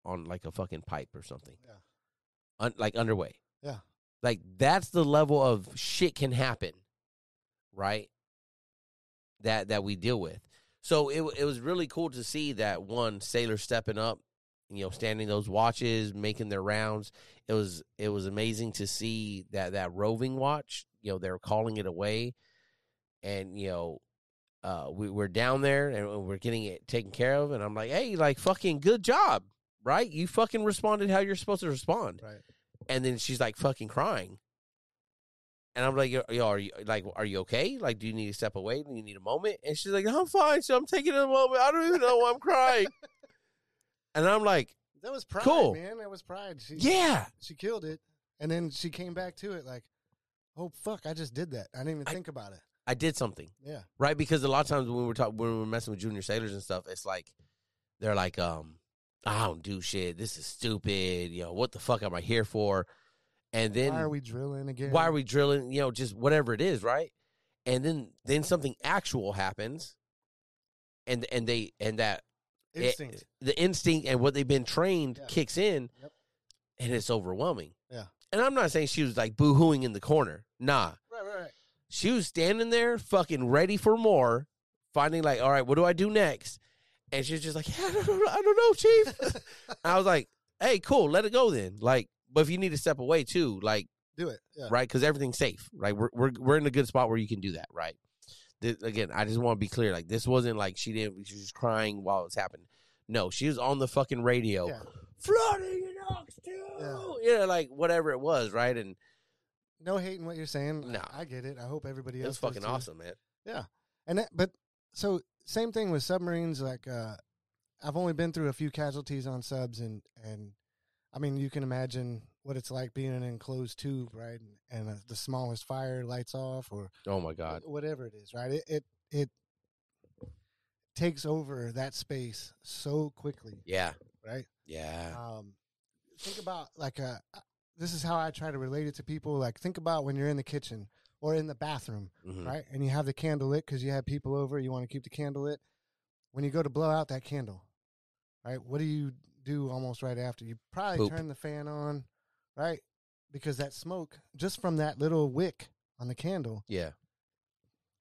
on like a fucking pipe or something Yeah. Un- like underway Yeah. like that's the level of shit can happen right that that we deal with so it it was really cool to see that one sailor stepping up you know standing those watches making their rounds. It was it was amazing to see that that roving watch you know they're calling it away. And you know uh we we're down there and we're getting it taken care of and i'm like hey like fucking good job right? You fucking responded how you're supposed to respond. Right. and then she's like fucking crying. And i'm like yo yo, are you like are you okay? Like do you need to step away? Do you need a moment? And she's like i'm fine so i'm taking a moment. I don't even know why i'm crying and i'm like That was pride, Cool. man. That was pride. She, yeah she killed it, and then she came back to it like, "Oh fuck, I just did that. I didn't even I- think about it." I did something Yeah. right because a lot of times when we're talking when we're messing with junior sailors and stuff, it's like they're like, um, I don't do shit. This is stupid. You know what the fuck am I here for? And then why are we drilling again? why are we drilling? You know, just whatever it is, right? And then then something actual happens, and and they and that it- the instinct and what they've been trained Yeah. kicks in, Yep. and it's overwhelming. Yeah. And I'm not saying she was like boo hooing in the corner. Nah, right, right, right. she was standing there, fucking ready for more, finding like, all right, what do I do next? And she's just like, yeah, I don't know, I don't know, chief. I was like, hey, cool, let it go then. Like, but if you need to step away too, like, Do it. Yeah. right, because everything's safe, right? We're we're we're in a good spot where you can do that, right? This, again, I just want to be clear. Like, this wasn't like she didn't. She was crying while it was happening. No, she was on the fucking radio, Yeah. flooding in Oxtail. Yeah. like whatever it was, right? And No hating what you're saying. No. I get it. I hope everybody it else was fucking too. awesome, man. Yeah, and that, but so same thing with submarines. Like uh, I've only been through a few casualties on subs, and and I mean you can imagine what it's like being in an enclosed tube, right? And, and uh, the smallest fire lights off, or Oh my god, whatever it is, right? It it it takes over that space so quickly, yeah, right? yeah, Um, think about like uh, this is how I try to relate it to people. Like think about when you're in the kitchen or in the bathroom Mhm. right? And you have the candle lit because you have people over. You want to keep the candle lit. When you go to blow out that candle, right? What do you do almost right after? You probably Poop. turn the fan on, right? Because that smoke, just from that little wick on the candle, yeah,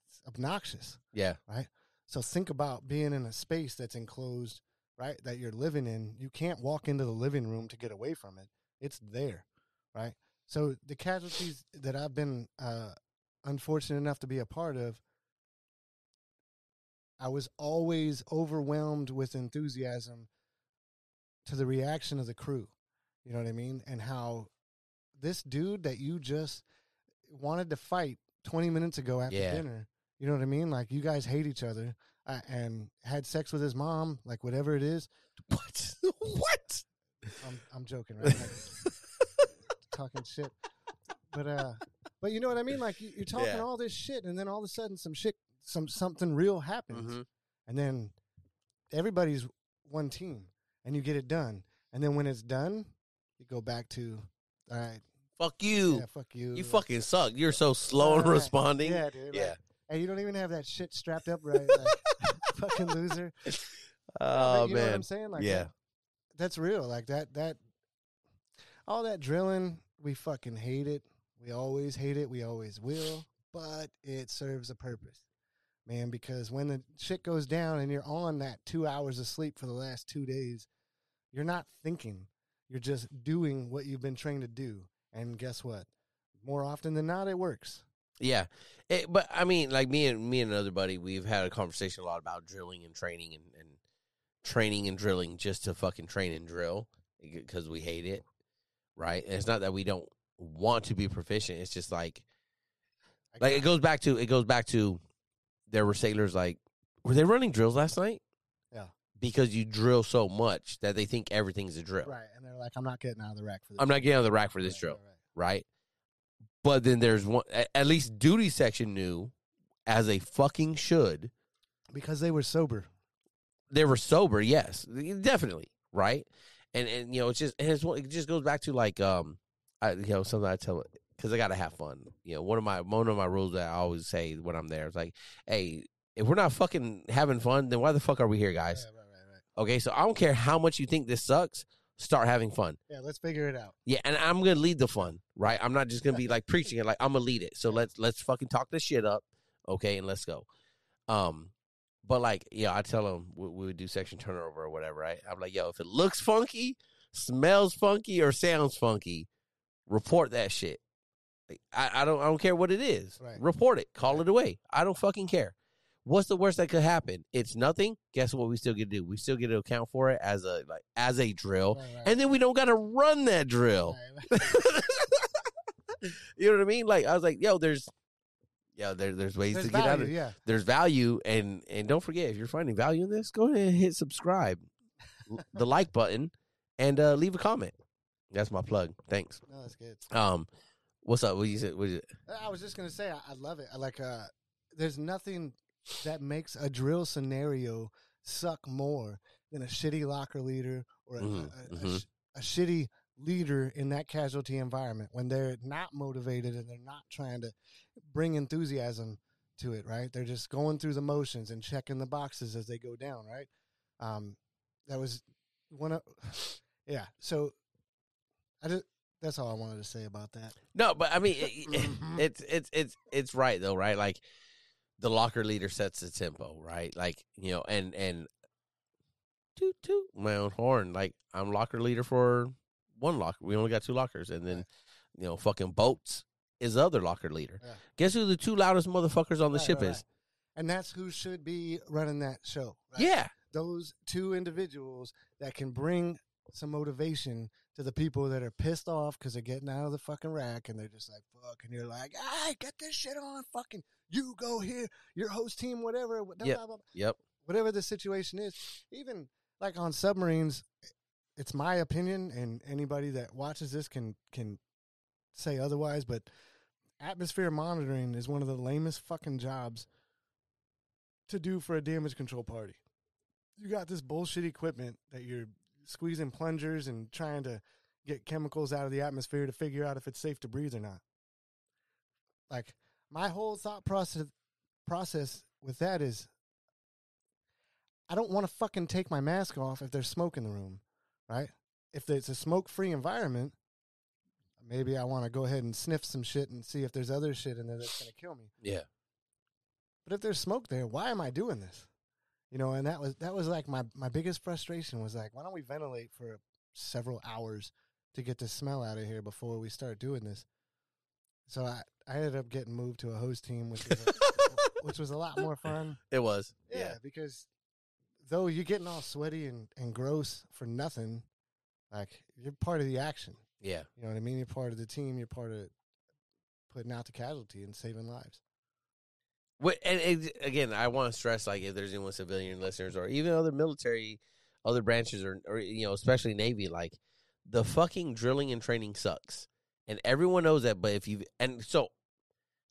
it's obnoxious. yeah. Right. So think about being in a space that's enclosed, right? That you're living in. You can't walk into the living room to get away from it. It's there, right? So the casualties that I've been uh, unfortunate enough to be a part of, I was always overwhelmed with enthusiasm to the reaction of the crew. You know what I mean? And how this dude that you just wanted to fight 20 minutes ago after Yeah. dinner, you know what I mean? Like you guys hate each other uh, and had sex with his mom, like whatever it is. What? what? I'm I'm joking, right? Talking shit. But uh but you know what I mean? Like you, you're talking Yeah. all this shit and then all of a sudden some shit some something real happens. Mhm. And then everybody's one team and you get it done. And then when it's done, you go back to all right, Fuck you. yeah, fuck you. You fucking suck. You're so slow in Right. responding. Yeah, dude. Yeah. Like, and you don't even have that shit strapped up right. Like, fucking loser. Oh you know what man. I'm saying? Like Yeah. that- that's real. Like that that all that drilling, we fucking hate it. We always hate it. We always will. But it serves a purpose. Man, because when the shit goes down and you're on that two hours of sleep for the last two days, you're not thinking. You're just doing what you've been trained to do. And guess what? More often than not, it works. Yeah, It- but I mean, like me and me and another buddy, we've had a conversation a lot about drilling and training and, and training and drilling just to fucking train and drill eh, because we hate it, right? And it's not that we don't want to be proficient. It's just like like it goes back to it goes back to there were sailors like were they running drills last night? Because you drill so much that they think everything's a drill. Right. And they're like, I'm not getting out of the rack for this. I'm not getting on the rack for this Right, drill. right, right. right? But then there's one at, least duty section knew as they fucking should. Because they were sober. They were sober, yes, definitely, right? And and you know it's just and it's it just goes back to like um I you know something I tell because I gotta have fun. You know one of my one of my rules that I always say when I'm there is like, hey, if we're not fucking having fun, then why the fuck are we here, guys? Yeah. Okay, so I don't care how much you think this sucks. Start having fun. Yeah, let's figure it out. Yeah, and I'm gonna lead the fun, right? I'm not just gonna be like preaching it. Like I'm gonna lead it. So let's let's fucking talk this shit up, okay? And let's go. Um, but like, yeah, I tell them we, we would do section turnover or whatever, right? I'm like, yo, if it looks funky, smells funky, or sounds funky, report that shit. Like, I, I don't I don't care what it is. Right. Report it. Call it away. I don't fucking care. What's the worst that could happen? It's nothing. Guess what? We still get to do. We still get to account for it as a like as a drill, Right, right. and then we don't got to run that drill. Right, you know what I mean? Like I was like, yo, there's, yo, there, there's ways There's to get out of. yeah. There's value, and and don't forget if you're finding value in this, go ahead and hit subscribe, the like button, and uh, leave a comment. That's my plug. Thanks. No, that's good. Um, what's up? What you said? What I was just gonna say, I, I love it. I like uh, there's nothing that makes a drill scenario suck more than a shitty locker leader or a, Mhm, a- a- a mhm. sh- a shitty leader in that casualty environment when they're not motivated and they're not trying to bring enthusiasm to it, right? They're just going through the motions and checking the boxes as they go down, right? Um, that was one of, yeah. So I just that's all I wanted to say about that. No, but I mean, it, Mhm. it's it's it's it's right though, right? Like the locker leader sets the tempo, right? Like you know, and and toot toot my own horn. Like I'm locker leader for one locker. We only got two lockers, and then you know, fucking boats is the other locker leader. Yeah. Guess who the two loudest motherfuckers on the Right, ship right, is? right. And that's who should be running that show. Yeah, those two individuals that can bring some motivation to the people that are pissed off because they're getting out of the fucking rack and they're just like fuck and you're like hey get this shit on fucking you go here your host team whatever blah, Yep. blah, blah, yep, whatever the situation is. Even like on submarines it's my opinion and anybody that watches this can can say otherwise but atmosphere monitoring is one of the lamest fucking jobs to do for a damage control party. You got this bullshit equipment that you're squeezing plungers and trying to get chemicals out of the atmosphere to figure out if it's safe to breathe or not. Like my whole thought process process with that is I don't want to fucking take my mask off if there's smoke in the room, right? If it's a smoke free environment, maybe I want to go ahead and sniff some shit and see if there's other shit in there that's going to kill me. yeah. But if there's smoke there, why am I doing this? You know, and that was that was like my my biggest frustration was like, why don't we ventilate for several hours to get the smell out of here before we start doing this? So I I ended up getting moved to a host team, which was a, which was a lot more fun. It was. Yeah, Yeah. because though you're getting all sweaty and, and gross for nothing, like you're part of the action. Yeah. You know what I mean? You're part of the team. You're part of putting out the casualty and saving lives. What, and, and again, I want to stress like if there's anyone civilian listeners or even other military, other branches or or you know especially Navy, like the fucking drilling and training sucks, and everyone knows that. But if you and so,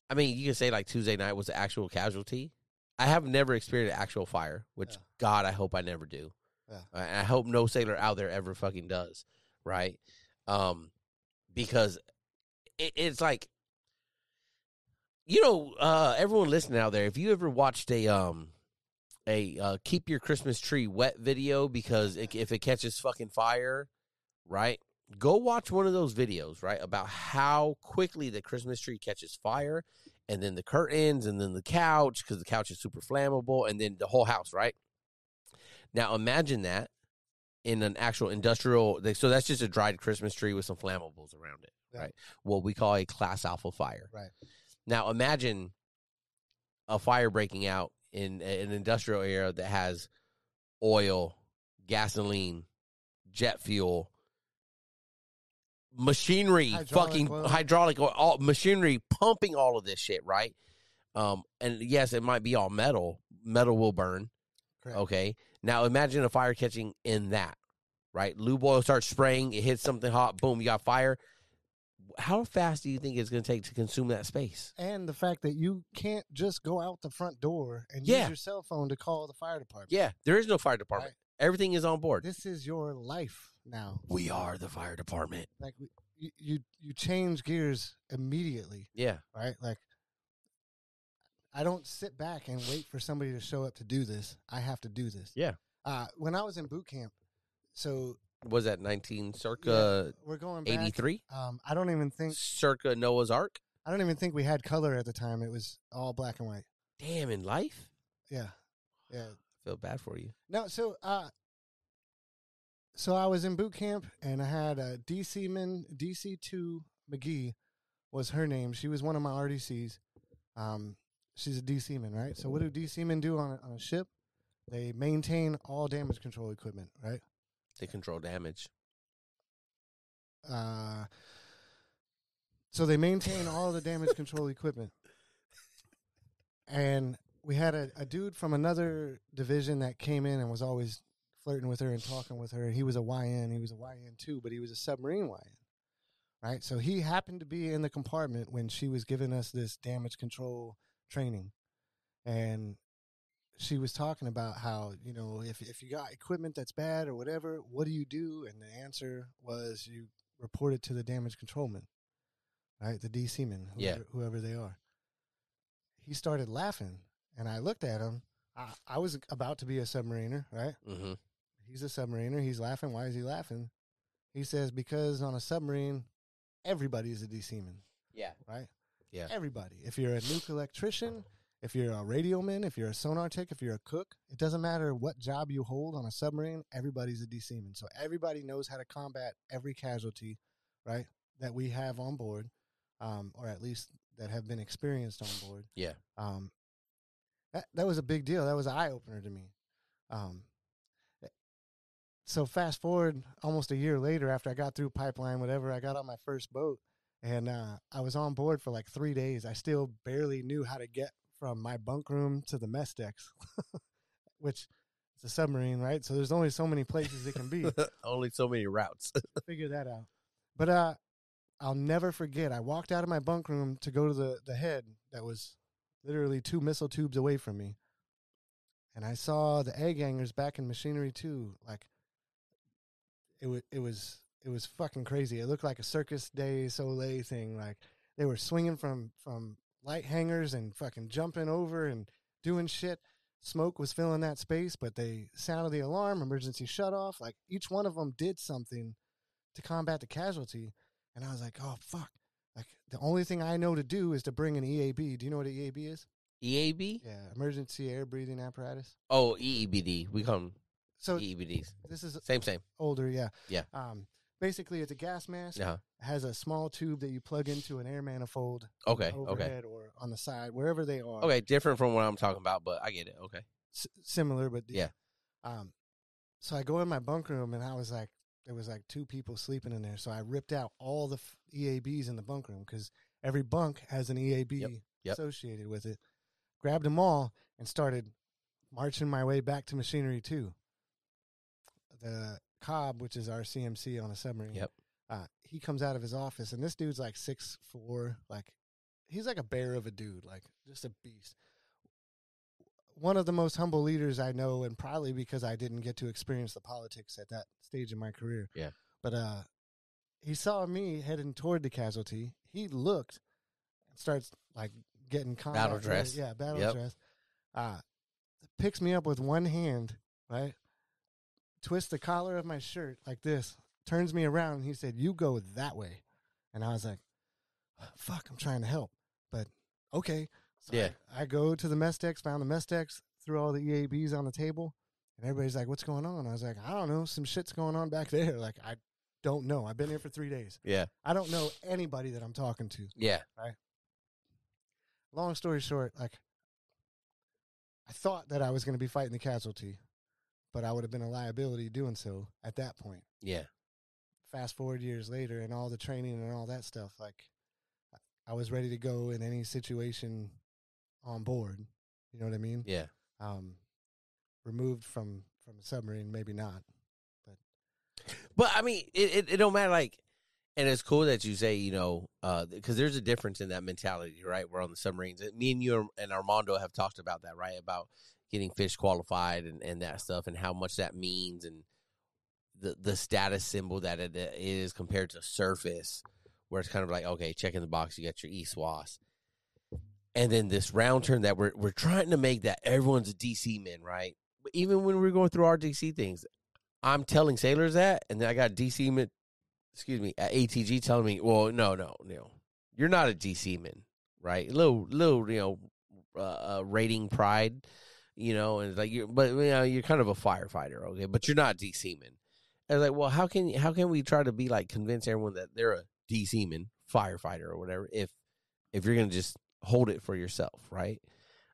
I mean, you can say like Tuesday night was the actual casualty. I have never experienced actual fire, which Yeah. God, I hope I never do. Yeah. And I hope no sailor out there ever fucking does, right? Um, because it, it's like you know, uh, everyone listening out there, if you ever watched a um a uh, keep your Christmas tree wet video because it, if it catches fucking fire, right? Go watch one of those videos, right, about how quickly the Christmas tree catches fire, and then the curtains, and then the couch because the couch is super flammable, and then the whole house, right? Now imagine that in an actual industrial. So that's just a dried Christmas tree with some flammables around it, Yeah. right? What we call a class alpha fire. Right. Now imagine a fire breaking out in an industrial area that has oil, gasoline, jet fuel, machinery, Hydraulic fucking oil. hydraulic oil, all machinery pumping all of this shit, right? Um, and yes, it might be all metal. Metal will burn. Correct. Okay. Now imagine a fire catching in that, right? Lube oil starts spraying, it hits something hot, boom, you got fire. How fast do you think it's going to take to consume that space? And the fact that you can't just go out the front door and Yeah. use your cell phone to call the fire department. Yeah, there is no fire department. Everything is on board. This is your life now. We are the fire department. Like we- you, you, you change gears immediately, Yeah. right? Like I don't sit back and wait for somebody to show up to do this. I have to do this. Yeah. Uh, when I was in boot camp, so Was that 19 circa we're going 83? Um, I don't even think Circa Noah's Ark? I don't even think we had color at the time. It was all black and white. Damn, in life? Yeah, yeah. I feel bad for you. No, so uh, so I was in boot camp and I had a DC man, DC two McGee was her name. She was one of my RDCs. Um, she's a DC man, right? So what do DC men do on a, on a ship? They maintain all damage control equipment, right? They control damage. Uh, so they maintain all the damage control equipment. And we had a, a dude from another division that came in and was always flirting with her and talking with her. He was a YN. He was a YN too, but he was a submarine YN. Right? So he happened to be in the compartment when she was giving us this damage control training. and she was talking about how you know if if you got equipment that's bad or whatever, what do you do? And the answer was you report it to the damage controlman, right? The DC men, Yeah. whoever, whoever they are. He started laughing, and I looked at him. I, I was about to be a submariner, right? Mm-hmm. He's a submariner. He's laughing. Why is he laughing? He says because on a submarine, everybody is a DC man, Yeah. right? Yeah. Everybody. If you're a nuke electrician, if you're a radio man, if you're a sonar tech, if you're a cook, it doesn't matter what job you hold on a submarine, everybody's a DC man. So everybody knows how to combat every casualty, right, that we have on board, um, or at least that have been experienced on board. Yeah. Um, that, that was a big deal. That was an eye opener to me. Um, so fast forward almost a year later after I got through pipeline, whatever, I got on my first boat and uh, I was on board for like three days. I still barely knew how to get from my bunk room to the mess decks, which it's a submarine, right? So there's only so many places it can be. Only so many routes. Figure that out. But uh, I'll never forget. I walked out of my bunk room to go to the the head that was literally two missile tubes away from me, and I saw the A-gangers back in machinery two. Like it was it was it was fucking crazy. It looked like a Cirque du Soleil thing. Like they were swinging from from light hangers and fucking jumping over and doing shit. Smoke was filling that space, but they sounded the alarm, emergency shut off. Like each one of them did something to combat the casualty. And I was like, oh, fuck. Like the only thing I know to do is to bring an EAB. Do you know what an EAB is? EAB? Yeah, emergency air breathing apparatus. Oh, EEBD. We call them So EEBDs. this is Same, same. older, yeah. Yeah. Um, basically, it's a gas mask. Yeah. It has a small tube that you plug into an air manifold Okay. Okay. or on the side, wherever they are. Okay. Different from what I'm talking about, but I get it. Okay. S- similar, but Yeah. Um, so I go in my bunk room and I was like, there was like two people sleeping in there. So I ripped out all the f- EABs in the bunk room because every bunk has an EAB Yep. Yep. associated with it. Grabbed them all and started marching my way back to machinery two. The COB, which is our CMC on a submarine. Yep. Uh, he comes out of his office and this dude's like six four, like he's like a bear of a dude, like just a beast one of the most humble leaders I know, and probably because I didn't get to experience the politics at that stage in my career. Yeah. But uh, he saw me heading toward the casualty. He looked and starts like getting combat Battle dress. Yeah, battle Yep. dress. Uh, picks me up with one hand, right? Twists the collar of my shirt like this, turns me around, and he said, "You go that way," and I was like, "Fuck, I'm trying to help, but okay." So Yeah. I, I go to the mess decks, found the mess decks, threw all the EABs on the table, and everybody's like, "What's going on?" I was like, "I don't know. Some shit's going on back there. Like, I don't know. I've been here for three days. Yeah. I don't know anybody that I'm talking to." Yeah. Right. Long story short, like, I thought that I was going to be fighting the casualty, but I would have been a liability doing so at that point. Yeah. Fast forward years later, and all the training and all that stuff, like, I was ready to go in any situation on board. You know what I mean? Yeah. um, removed from from a submarine, maybe not. But but I mean, it, it, it don't matter. Like, and it's cool that you say, you know, because there's a difference in that mentality, right? We're on the submarines. Me and you and Armando have talked about that, right? About getting fish qualified and, and that stuff and how much that means and the the status symbol that it is compared to surface, where it's kind of like, okay, checking the box, you got your ESWAS. And then this round turn that we're we're trying to make that everyone's a DC man, right? But even when we're going through our DC things, I'm telling sailors that, and then I got DC man, excuse me, at ATG telling me, well, no, no, no, you're not a DC man, right? Little, little, you know, uh, uh, rating pride, you know, and it's like you, but you know, you're kind of a firefighter, okay, but you're not DC man. I was like, well, how can how can we try to be like convince everyone that they're a DC man, firefighter or whatever, if if you're gonna just hold it for yourself, right?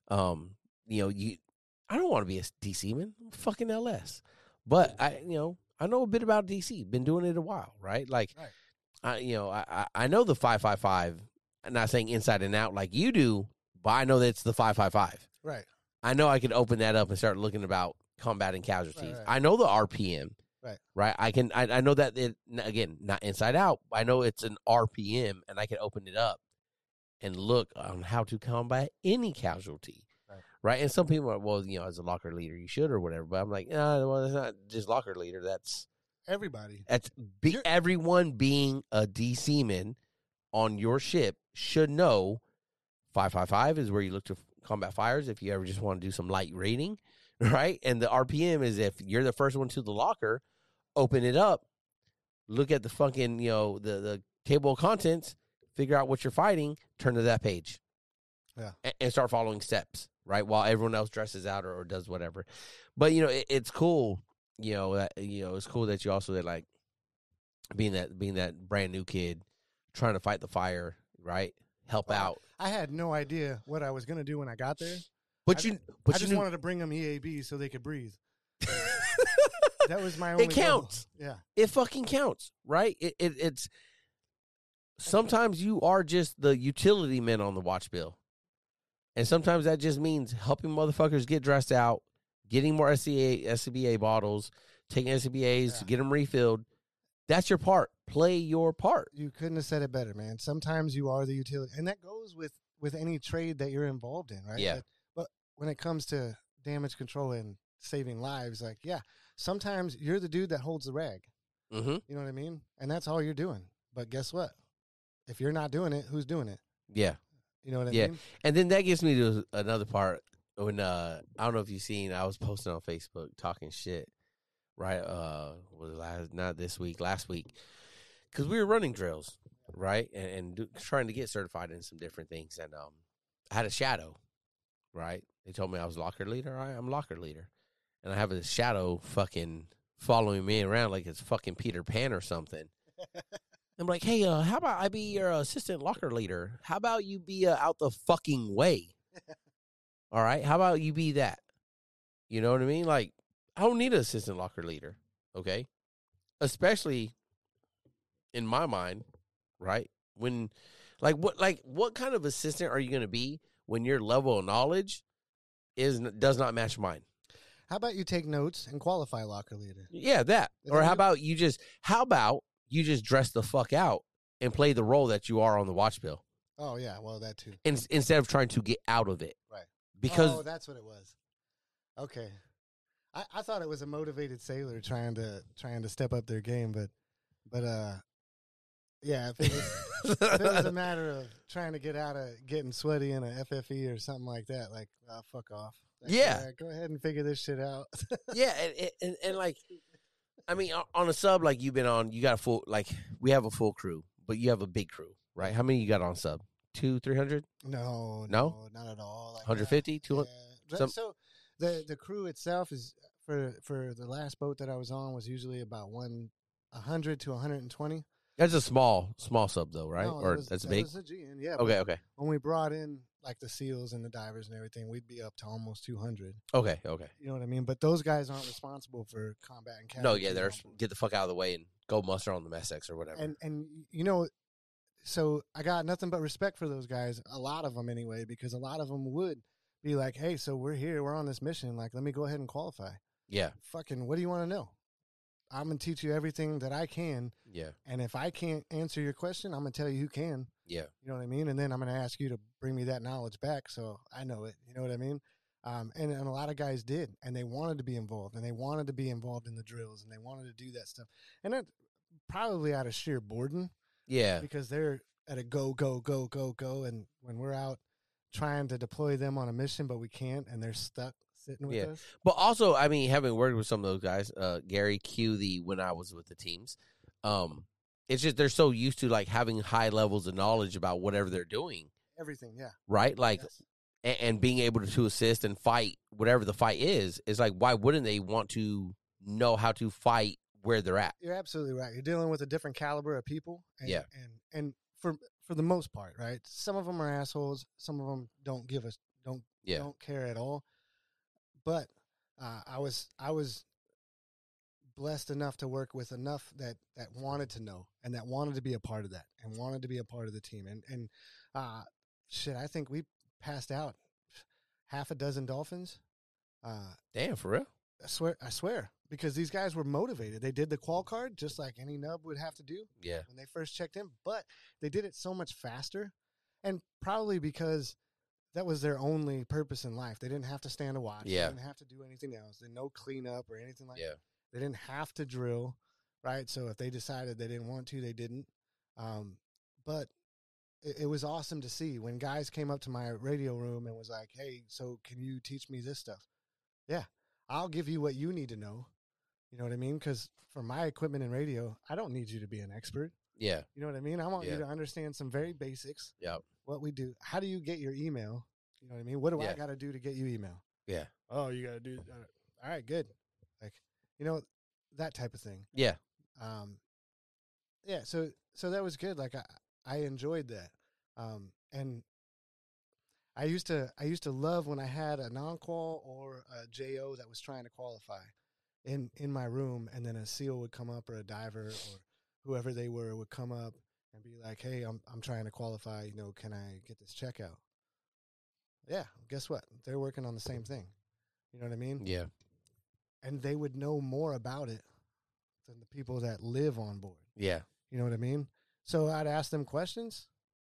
Um, you know, you, I don't want to be a DC man, I'm fucking LS. But I, you know, I know a bit about DC. Been doing it a while, right? Like, Right. I, you know, I, I I know the five five five. I'm not saying inside and out like you do, but I know that it's the five five five. Right. I know I could open that up and start looking about combating casualties. right. I know the RPM. Right. Right. I can. I, I know that it again not inside out. I know it's an RPM, and I can open it up and look on how to combat any casualty. Right. right? And some people are, well, you know, as a locker leader, you should or whatever. But I'm like, no, well, that's not just locker leader. That's Everybody. that's be, You're- everyone being a DC man on your ship should know. Five five five is where you look to combat fires if you ever just want to do some light raiding, right? And the RPM is if you're the first one to the locker, open it up, look at the fucking you know the the table of contents, figure out what you're fighting, turn to that page, Yeah. and, and start following steps, right? While everyone else dresses out or, or does whatever. But you know, it, it's cool. You know, that, you know, it's cool that you also that like being that being that brand new kid trying to fight the fire, right? Help Well, out. I had no idea what I was going to do when I got there. But I you, but I you just knew, wanted to bring them EAB so they could breathe. That was my only it goal. counts. Yeah. It fucking counts, right? It, it it's sometimes you are just the utility men on the watch bill, and sometimes that just means helping motherfuckers get dressed out, getting more SCA SCBA bottles, taking SCBAs Yeah. get them refilled. That's your part. Play your part. You couldn't have said it better, man. Sometimes you are the utility, and that goes with with any trade that you're involved in, right? Yeah. But, but when it comes to damage control and saving lives, like yeah, sometimes you're the dude that holds the rag. Mm-hmm. You know what I mean? And that's all you're doing. But guess what? If you're not doing it, who's doing it? Yeah. You know what I Yeah. mean? And then that gets me to another part when uh I don't know if you've seen I was posting on Facebook talking shit, right? Uh was last not this week, last week. Cuz we were running drills, right? And, and do, trying to get certified in some different things and um I had a shadow, right? They told me I was locker leader. Right, I'm locker leader. And I have a shadow fucking following me around like it's fucking Peter Pan or something. I'm like, hey, uh, how about I be your assistant locker leader? How about you be uh, out the fucking way? All right, how about you be that? You know what I mean? Like, I don't need an assistant locker leader, okay? Especially in my mind, right? When, like, what, like, what kind of assistant are you going to be when your level of knowledge is does not match mine? How about you take notes and qualify locker leader? Yeah, that. And Or how about you just how about you just dress the fuck out and play the role that you are on the watch bill Oh yeah, well that too. in, instead of trying to get out of it. Right. Because oh, that's what it was. Okay, I, I thought it was a motivated sailor trying to trying to step up their game, but but uh, yeah, if it was, if it was a matter of trying to get out of getting sweaty in a FFE or something like that, like uh, fuck off. Like, Yeah. go ahead and figure this shit out. yeah, and, and and like I mean on- a sub like you've been on, you got a full like we have a full crew, but you have a big crew, right? How many you got on sub? Two, three hundred, no, No? not at all. Like, hundred uh, fifty, two hundred. Yeah. some- so the the crew itself is for for the last boat that I was on was usually about one. one hundred to one hundred and twenty. That's a small small sub though, right? No, or was- that's that big. Was a GN, yeah. Okay, okay, When we brought in like the seals and the divers and everything, we'd be up to almost two hundred. okay, okay. You know what I mean? But those guys aren't responsible for combat and No, yeah, board. get the fuck out of the way and go muster on the mess decks or whatever. and and you know so i got nothing but respect for those guys a lot of them anyway because a lot of them would be like hey so we're here we're on this mission like let me go ahead and qualify yeah, fucking what do you want to know i'm gonna teach you everything that i can. Yeah, and if i can't answer your question i'm gonna tell you who can. Yeah. you know what i mean? And then i'm gonna ask you to bring me that knowledge back so i know it. You know what i mean? Um, and, and a lot of guys did and they wanted to be involved and they wanted to be involved in the drills and they wanted to do that stuff. And that probably out of sheer boredom. Yeah, because they're at a go go go go go and when we're out trying to deploy them on a mission but we can't and they're stuck sitting with Yeah. us But also, I mean, having worked with some of those guys, uh, Gary Q, the when I was with the teams, um, it's just they're so used to like having high levels of knowledge about whatever they're doing, everything yeah right? Like, Yes. and, and being able to, to assist and fight whatever the fight is. Is like, why wouldn't they want to know how to fight where they're at? you're absolutely right you're dealing with a different caliber of people and, Yeah. and and for for the most part right some of them are assholes some of them don't give us don't Yeah, don't care at all but uh, i was i was blessed enough to work with enough that that wanted to know and that wanted to be a part of that and wanted to be a part of the team and and uh shit i think we passed out half a dozen dolphins uh damn, for real. i swear i swear because these guys were motivated they did the qual card just like any nub would have to do Yeah, when they first checked in, but they did it so much faster, and probably because that was their only purpose in life. They didn't have to stand a watch. Yeah. They didn't have to do anything else. They no cleanup or anything like Yeah. that. They didn't have to drill, right? So if they decided they didn't want to, they didn't. Um, but it, it was awesome to see when guys came up to my radio room and was like, "Hey, so can you teach me this stuff?" Yeah, I'll give you what you need to know. You know what I mean? Because for my equipment and radio, I don't need you to be an expert. Yeah. You know what I mean? I want Yeah. you to understand some very basics. Yep. What we do. How do you get your email? You know what I mean? What do I got to do to get you email? Yeah. Oh, you got to do. Uh, all right, good. Like, you know, that type of thing. Yeah. Um, yeah. So, so that was good. Like, I, I enjoyed that. Um, and I used to, I used to love when I had a non-qual or a JO that was trying to qualify in, in my room, and then a SEAL would come up or a diver or whoever they were would come up and be like, "Hey, I'm, I'm trying to qualify. You know, can I get this check out?" Yeah. Guess what? They're working on the same thing. You know what I mean? Yeah. and they would know more about it than the people that live on board. Yeah. You know what I mean? So I'd ask them questions.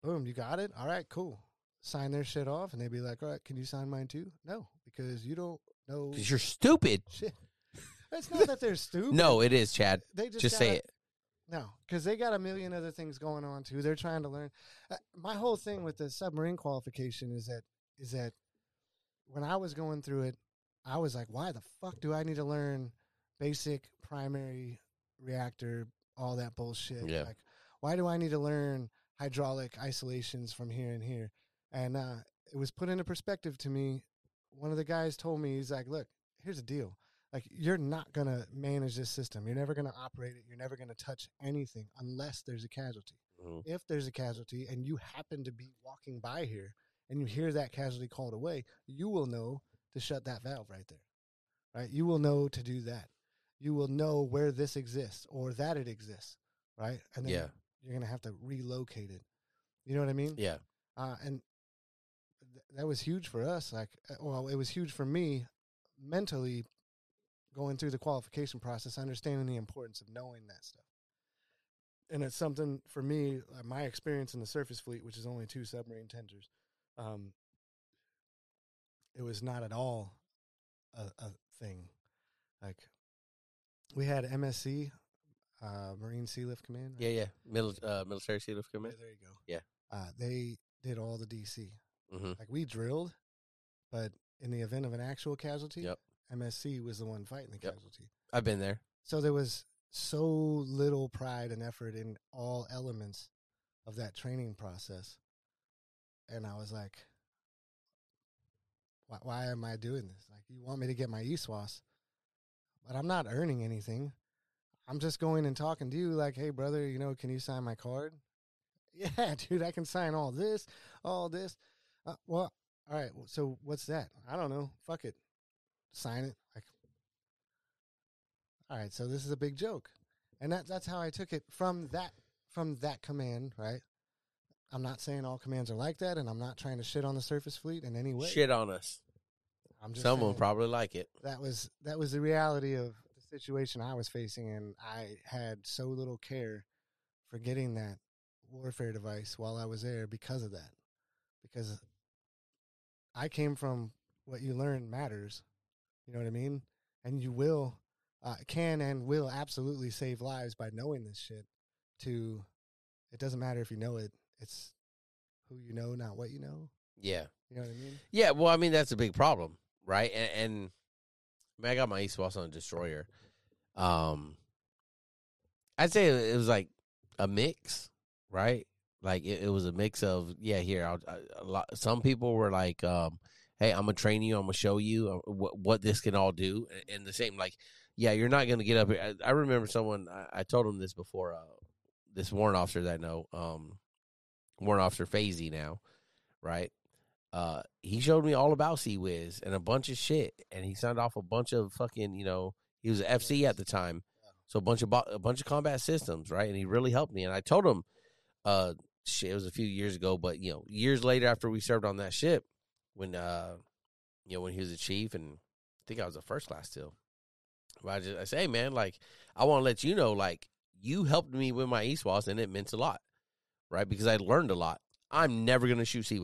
Boom, you got it. All right, cool. Sign their shit off, and they'd be like, "All right, can you sign mine too?" No, because you don't know Because you're stupid. shit. It's not that they're stupid. No, it is, Chad. they just, Just say gotta- it. No, because they got a million other things going on too. They're trying to learn. Uh, my whole thing with the submarine qualification is that is that when I was going through it, I was like, why the fuck do I need to learn basic primary reactor, all that bullshit? Yeah. Like, why do I need to learn hydraulic isolations from here and here? And uh, it was put into perspective to me. One of the guys told me, he's like, look, here's the deal like you're not going to manage this system you're never going to operate it you're never going to touch anything unless there's a casualty Mhm. if there's a casualty and you happen to be walking by here and you hear that casualty called away you will know to shut that valve right there right you will know to do that you will know where this exists or that it exists right and then Yeah. you're going to have to relocate it you know what i mean Yeah. uh, and th- that was huge for us. Like, uh, well, it was huge for me mentally going through the qualification process, understanding the importance of knowing that stuff. And it's something for me, uh, my experience in the surface fleet, which is only two submarine tenders, um, it was not at all a, a thing. Like, we had MSC, uh, Marine Sea Lift Command. Yeah. Yeah. Mil- uh, military Sealift Yeah, Command. there you go. Yeah. Uh, they did all the DC. Mm-hmm. Like we drilled, but in the event of an actual casualty, Yep. MSC was the one fighting the Yep. casualty. I've been there. So there was so little pride and effort in all elements of that training process. And I was like, why, why am I doing this? Like, you want me to get my ESWAS, but I'm not earning anything. I'm just going and talking to you, like, hey, brother, you know, can you sign my card? Yeah, dude, I can sign all this, all this. Uh, well, all right. So what's that? I don't know. Fuck it. Sign it. Like, all right. So this is a big joke, and that that's how I took it from that from that command. Right. I'm not saying all commands are like that, and I'm not trying to shit on the surface fleet in any way. Shit on us. I'm just Some will saying probably like it. that was that was the reality of the situation I was facing, and I had so little care for getting that warfare device while I was there because of that. Because I came from what you learn matters, you know what I mean, and you will, uh, can and will absolutely save lives by knowing this shit. To, it doesn't matter if you know it; it's who you know, not what you know. Yeah. You know what I mean? Yeah. Well, I mean, that's a big problem, right? And, and I, mean, I got my East West on a destroyer. Um, I'd say it was like a mix, right? Like it, it was a mix of yeah. Here, I'll, I, a lot. Some people were like, um, "Hey, I'm gonna train you. I'm gonna show you uh, what what this can all do." And, the same, like, yeah, you're not gonna get up here. I, I remember someone. I, I told him this before. Uh, this warrant officer that I know, um, warrant officer Fazy now, right? Uh, he showed me all about CIWS and a bunch of shit, and he signed off a bunch of fucking, you know, he was an FC at the time, so a bunch of bo- a bunch of combat systems, right? And he really helped me. And I told him, uh, shit, it was a few years ago, but you know, years later after we served on that ship, when uh, you know, when he was a chief, and I think I was a first class still. But I just I say, hey, man, like I want to let you know, like you helped me with my ESWAS, and it meant a lot, right? Because I learned a lot. I'm never gonna shoot Sea.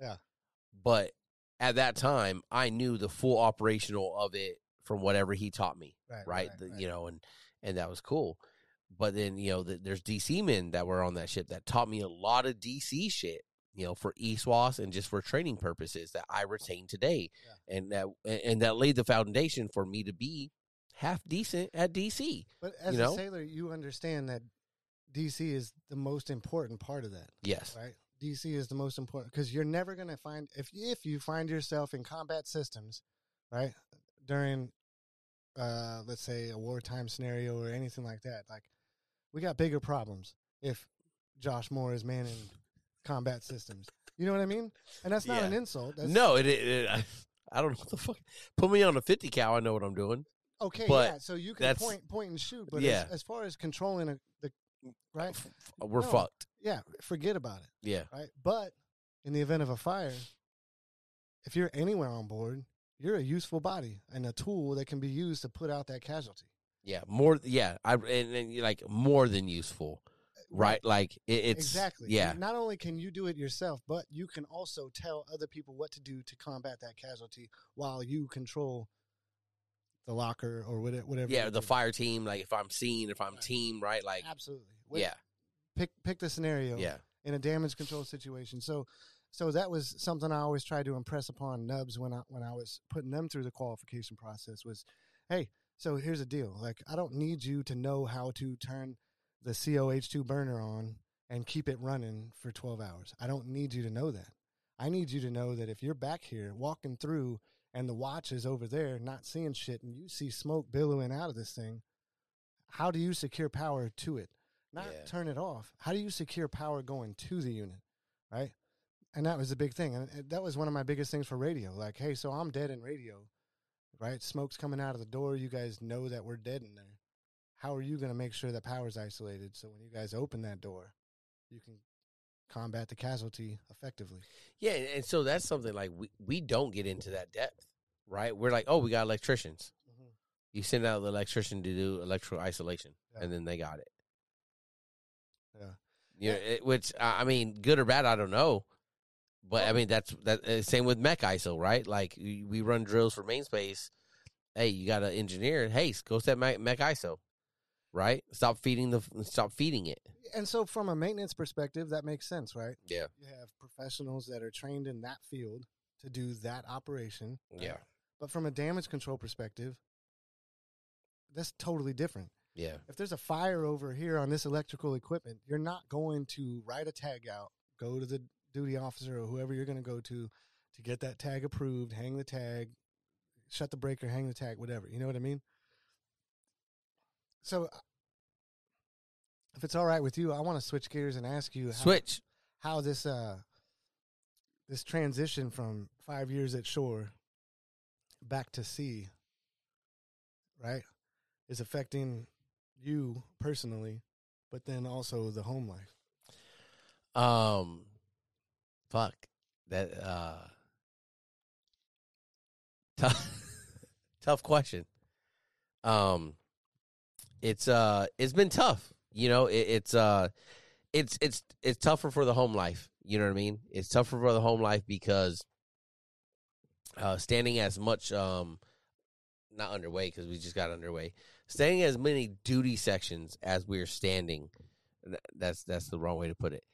Yeah. but at that time, I knew the full operational of it from whatever he taught me, Right. right? The- You know, and and that was cool. But then you know, the, there's DC men that were on that ship that taught me a lot of DC shit. You know, for ESWAS and just for training purposes that I retain today, and that and that laid the foundation for me to be half decent at DC. But as you a sailor, you understand that DC is the most important part of that, Yes. right? DC is the most important because you're never going to find if if you find yourself in combat systems, right, during uh let's say a wartime scenario or anything like that. Like we got bigger problems if Josh Moore is manning combat systems. You know what I mean? And that's not Yeah. an insult. That's, no, it, it, it I, I don't know what the fuck. Put me on a fifty cal. I know what I'm doing. Okay, But yeah. So you can point, point and shoot, but Yeah. as, as far as controlling a, the right, We're No. fucked. yeah, forget about it, Yeah. right? But in the event of a fire, if you're anywhere on board, you're a useful body and a tool that can be used to put out that casualty. Yeah. More. Yeah. I and, and like more than useful. Right. Like it, it's exactly. Yeah. Not only can you do it yourself, but you can also tell other people what to do to combat that casualty while you control the locker or whatever. whatever Yeah. The fire team. Like if I'm seen, if I'm Right. team, right? Like Absolutely. What- yeah. Pick pick the scenario. Yeah. in a damage control situation. So so that was something I always tried to impress upon Nubs when I when I was putting them through the qualification process was, hey, so here's the deal. Like I don't need you to know how to turn the COH2 burner on and keep it running for 12 hours. I don't need you to know that. I need you to know that if you're back here walking through and the watch is over there not seeing shit and you see smoke billowing out of this thing, how do you secure power to it? Not Yeah. turn it off. How do you secure power going to the unit? Right? And that was the big thing. And and that was one of my biggest things for radio. Like, hey, so I'm dead in radio, right? Smoke's coming out of the door. You guys know that we're dead in there. How are you going to make sure that power is isolated so when you guys open that door, you can combat the casualty effectively? Yeah. And, so that's something like we we don't get into that depth, right? We're like, oh, we got electricians. You send out the electrician to do electrical isolation, Yeah. and then they got it. Yeah. You know, it, which I mean, good or bad, I don't know. But I mean, that's that. uh, Same with mech ISO, right? Like we we run drills for main space. Hey, you got an engineer. Hey, go set mech, mech ISO, right? Stop feeding the stop feeding it. And so, from a maintenance perspective, that makes sense, right? Yeah, You have professionals that are trained in that field to do that operation. yeah, But from a damage control perspective, that's totally different. yeah, If there's a fire over here on this electrical equipment, you're not going to write a tag out, go to the duty officer or whoever you're going to go to to get that tag approved, hang the tag, shut the breaker, hang the tag, whatever. You know what I mean? So, uh, if it's all right with you, I want to switch gears and ask you how, Switch. how this uh this transition from five years at shore back to sea, right, is affecting you personally, but then also the home life. Um, fuck that. Uh, tough, tough question. Um, it's uh, it's been tough. You know, it, it's uh, it's it's it's tougher for the home life. You know what I mean? It's tougher for the home life because uh, standing as much um, not underway because we just got underway. Standing as many duty sections as we're standing. That's that's the wrong way to put it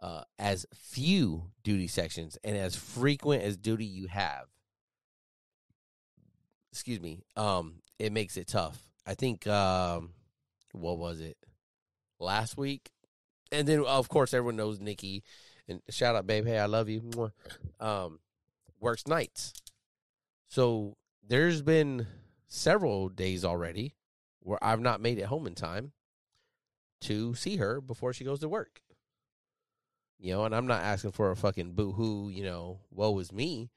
uh, as few duty sections and as frequent as duty you have, excuse me, um, it makes it tough. I think, um, what was it last week? And then, of course, everyone knows Nikki. And shout out, babe. Hey, I love you. Um, works nights. So there's been several days already where I've not made it home in time to see her before she goes to work. You know, and I'm not asking for a fucking boo hoo, you know, woe is me,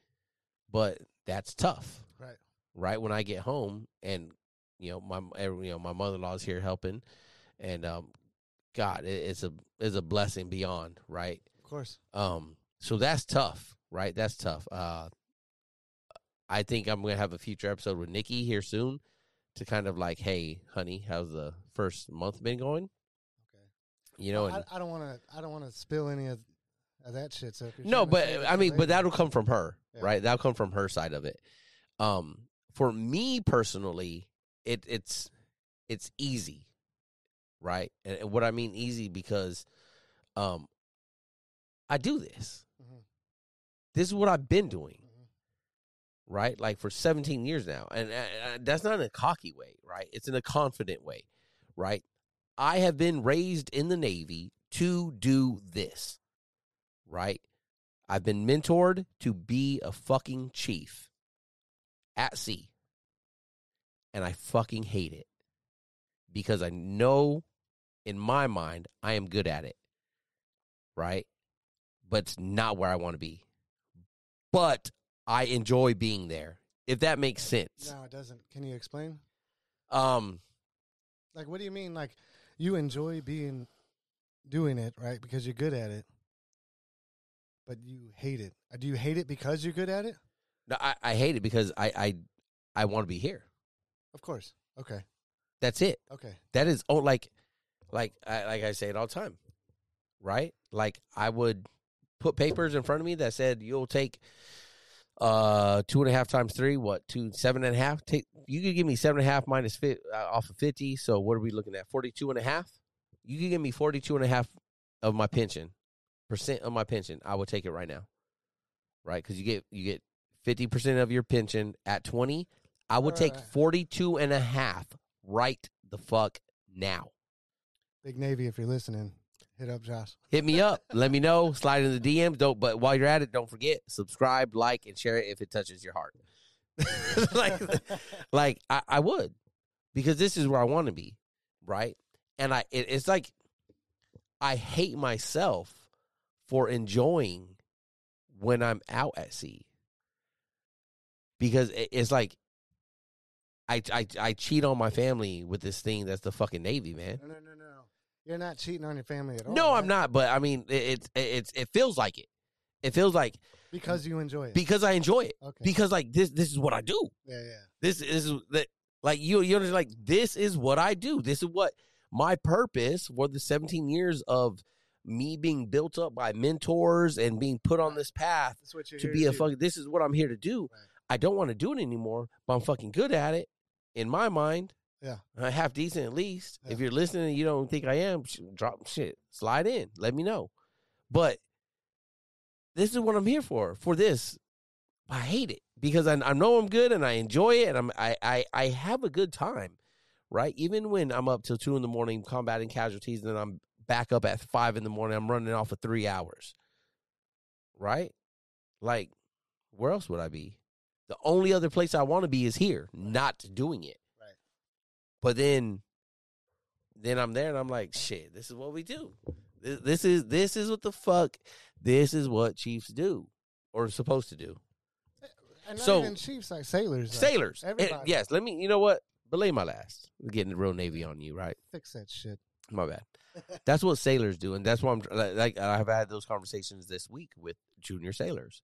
but that's tough, Right. right? When I get home and, you know, my, you know, my mother in law's here helping and, um, God, it, it's a, it's a blessing beyond, right? Of course. Um, so that's tough, right? That's tough. Uh, I think I'm gonna have a future episode with Nikki here soon to kind of like, hey, honey, how's the first month been going? Okay. You know, I, and I don't want to. I don't want to spill any of that shit so No, but I the mean, but that'll come from her, Yeah. right? That'll come from her side of it. Um, for me personally, it it's it's easy, right? And, and what I mean easy because, um, I do this. Mhm. This is what I've been doing, Mhm. right? Like for 17 years now, and uh, that's not in a cocky way, right? It's in a confident way, right? I have been raised in the Navy to do this, right? I've been mentored to be a fucking chief at sea. And I fucking hate it because I know in my mind I am good at it. Right? But it's not where I want to be. But I enjoy being there. If that makes sense. No, it doesn't. Can you explain? Um Like, what do you mean? Like, you enjoy being doing it, right? Because you're good at it, but you hate it. Do you hate it because you're good at it? no, I, I hate it because I I, I want to be here. Of course. Okay. That's it. Okay. That is oh like like I like I say it all the time. Right? Like I would put papers in front of me that said you'll take uh two and a half times three, what, two seven and a half? Take you could give me seven and a half minus fit uh, off of fifty, so what are we looking at? Forty two and a half? You could give me forty two and a half of my pension, percent of my pension, I would take it right now. Right? Because you get you get fifty percent of your pension at twenty. I would take Right. forty two and a half right the fuck now. Big Navy, if you're listening, hit up Josh. Hit me up. Let me know. Slide in the DMs. Don't. But while you're at it, don't forget subscribe, like, and share it if it touches your heart. like, like I, I would, because this is where I want to be, right? And I, it, it's like I hate myself for enjoying when I'm out at sea, because it, it's like I, I, I cheat on my family with this thing that's the fucking Navy, man. No, no, no, no. You're not cheating on your family at all. No, I'm not. But I mean, it, it's it's it feels like it. It feels like Because you enjoy it. because I enjoy it. okay. Because like this, this is what I do. yeah, yeah. This is that like you you know like this is what I do. This is what my purpose for the 17 years of me being built up by mentors and being put on this path to be a fucking. This is what I'm here to do. Right. I don't want to do it anymore, but I'm fucking good at it in my mind. Yeah. I half decent at least. If you're listening and you don't think I am, drop shit. Slide in. Let me know. But this is what I'm here for. For this, I hate it because I, I know I'm good and I enjoy it and I'm I, I I have a good time, right? Even when I'm up till two in the morning combating casualties and then I'm back up at five in the morning, I'm running off for three hours, right? Like, where else would I be? The only other place I want to be is here, not doing it. Right. But then, then I'm there and I'm like, shit, this is what we do. This, this is this is what the fuck. This is what Chiefs do or supposed to do. Eh, and not So- even Chiefs, like sailors. like, Sailors. Eh, and yes, let me. You know what? Belay my last. We're getting the real Navy on you, right? Fix that shit. My bad. That's what sailors do, and that's why I'm like, like I've had those conversations this week with junior sailors,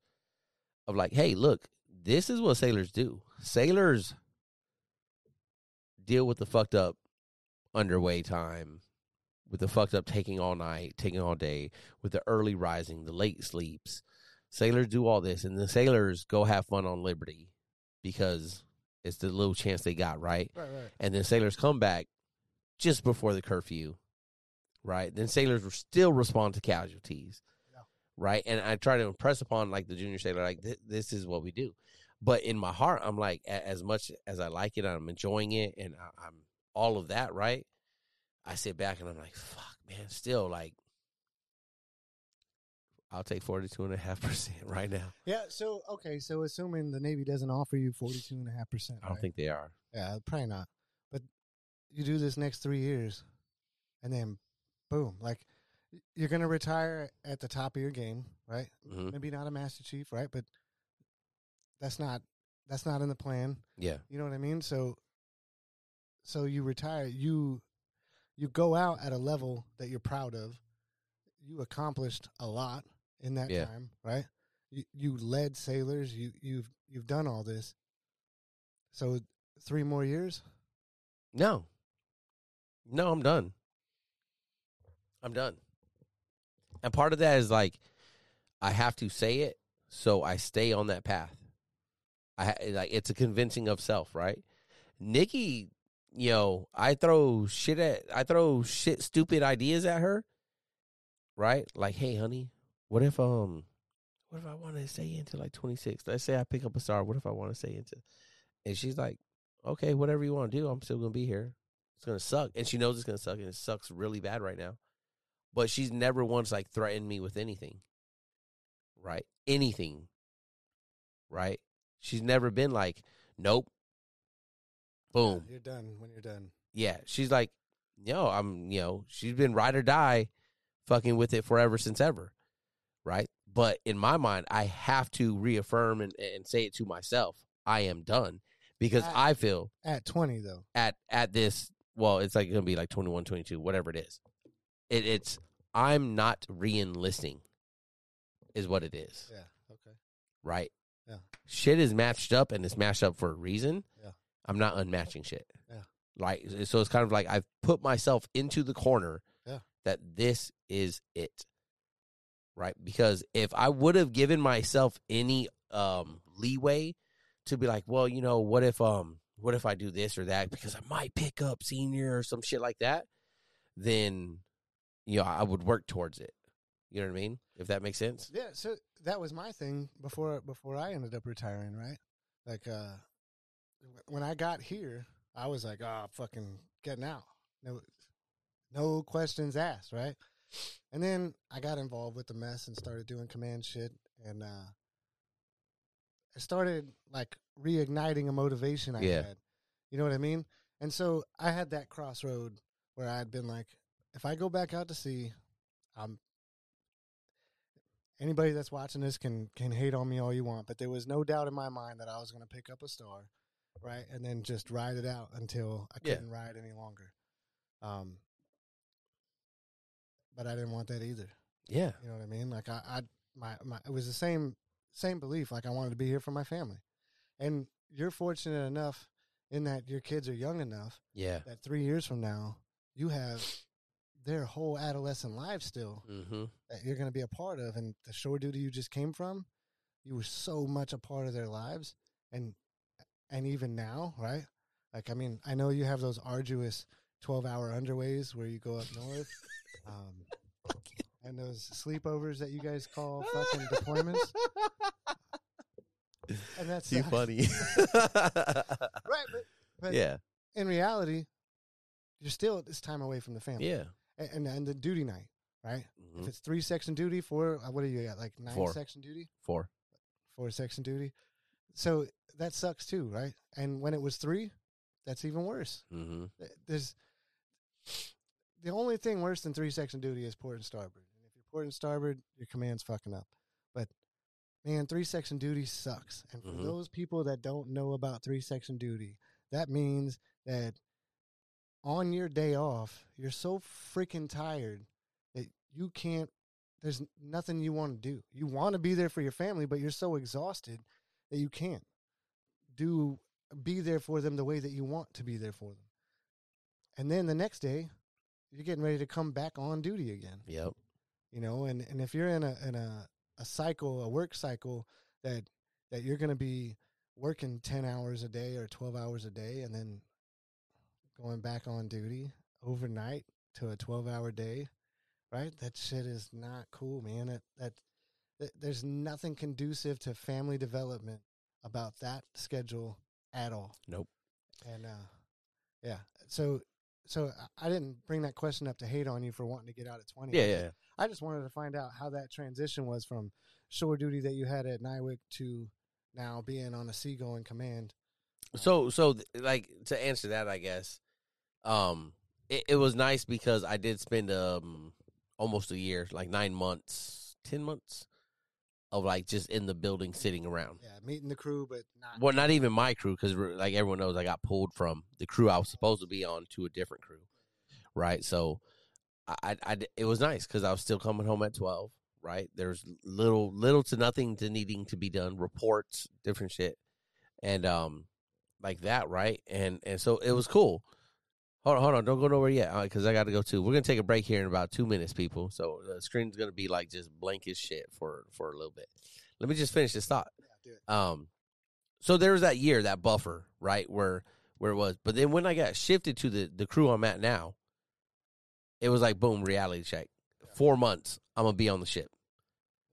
of like, hey, look, this is what sailors do. Sailors deal with the fucked up underway time, with the fucked up taking all night, taking all day, with the early rising, the late sleeps. Sailors do all this, and the sailors go have fun on Liberty because it's the little chance they got, right? Right, right. and then sailors come back just before the curfew, right? Then sailors still respond to casualties, Yeah. right? And I try to impress upon like the junior sailor, like th- this is what we do. But in my heart, I'm like, as much as I like it, I'm enjoying it, and I'm all of that, right? I sit back and I'm like, fuck, man, still like, I'll take 42.5% right now. Yeah, so, okay, so assuming the Navy doesn't offer you 42.5%. I don't right? think they are. Yeah, probably not. But you do this next three years, and then boom, like you're gonna retire at the top of your game, right? hmm Maybe not a Master Chief, right? But that's not that's not in the plan. Yeah. You know what I mean? So, so you retire, you you go out at a level that you're proud of. You accomplished a lot in that Yeah. time, right? You you led sailors. You you've you've done all this. So three more years. No. No, I'm done. I'm done. And part of that is like I have to say it so I stay on that path. I like it's a convincing of self, right? Nikki, you know, I throw shit at I throw shit stupid ideas at her, right? Like, hey, honey, what if um, what if I want to stay into like twenty six? Let's say I pick up a star. What if I want to stay into? And she's like, okay, whatever you want to do, I'm still gonna be here. It's gonna suck, and she knows it's gonna suck, and it sucks really bad right now. But she's never once like threatened me with anything, right? Anything, right? She's never been like, nope, boom, You're done when you're done. yeah, she's like, yo, I'm, you know, she's been ride or die, fucking with it forever since ever, right? But in my mind, I have to reaffirm and, and say it to myself. I am done because Ah. I feel At 20 though. at at this. Well, it's like gonna be like 21, 22, whatever it is. It, it's I'm not re-enlisting, is what it is, Yeah. Okay. right? Yeah. Shit is matched up and it's matched up for a reason. Yeah. I'm not unmatching shit. Yeah. Like so it's kind of like I've put myself into the corner Yeah. that this is it. Right? Because if I would have given myself any um leeway to be like, well, you know, what if um what if I do this or that because I might pick up senior or some shit like that, then you know, I would work towards it. You know what I mean? If that makes sense. Yeah, so that was my thing before before I ended up retiring, right? Like uh when I got here, I was like, "Oh, fucking getting out." No no questions asked, right? And then I got involved with the mess and started doing command shit and uh I started like reigniting a motivation I Yeah. had. You know what I mean? And so I had that crossroad where I had been like, if I go back out to sea, I'm anybody that's watching this can can hate on me all you want, but there was no doubt in my mind that I was going to pick up a star, right, and then just ride it out until I couldn't ride any longer. Um, but I didn't want that either. Yeah. You know what I mean? Like I, I my my it was the same same belief. Like I wanted to be here for my family, and you're fortunate enough in that your kids are young enough Yeah. that three years from now you have their whole adolescent life still Mm-hmm. that you're going to be a part of and the shore duty you just came from you were so much a part of their lives and and even now right like i mean i know you have those arduous 12 hour underways where you go up north um, and those sleepovers that you guys call fucking deployments and that's Too funny. right but, but yeah. in reality you're still at this time away from the family Yeah. And, and, the duty night right Mhm. if it's three section duty four uh, what are you at like nine Four. section duty Four. four section duty so that sucks too right and when it was three that's even worse Mm-hmm. There's the only thing worse than three section duty is port and starboard and if you're port and starboard your command's fucking up but man three section duty sucks and for Mhm. those people that don't know about three section duty that means that on your day off you're so freaking tired that you can't there's nothing you want to do. You want to be there for your family but you're so exhausted that you can't do be there for them the way that you want to be there for them. And then the next day you're getting ready to come back on duty again. Yep. you know and and if you're in a in a a cycle a work cycle that that you're going to be working 10 hours a day or 12 hours a day and then going back on duty overnight to a 12 hour day right that shit is not cool man that that, that there's nothing conducive to family development about that schedule at all Nope. and uh yeah so so I- didn't bring that question up to hate on you for wanting to get out at 20 Yeah, yeah, yeah. I just wanted to find out how that transition was from shore duty that you had at NIWC to now being on a seagoing command. So, so th- like to answer that, I guess, um, it, it was nice because I did spend um almost a year, like nine months, ten months, of like just in the building sitting around. Yeah, meeting the crew, but not. Well, not even my crew, because like everyone knows, I got pulled from the crew I was supposed to be on to a different crew, right? So, I, I it was nice because I was still coming home at twelve, right? There's little, little to nothing to needing to be done, reports, different shit, and um, like that, right? And and so it was cool. Hold on, hold on. Don't go nowhere yet because I got to go too. We're gonna take a break here in about two minutes, people. So the screen's gonna be like just blank as shit for for a little bit. Let me just finish this thought. Yeah. Um, so there was that year, that buffer, right, where where it was. But then when I got shifted to the the crew I'm at now, it was like boom, reality check. Four months, I'm gonna be on the ship,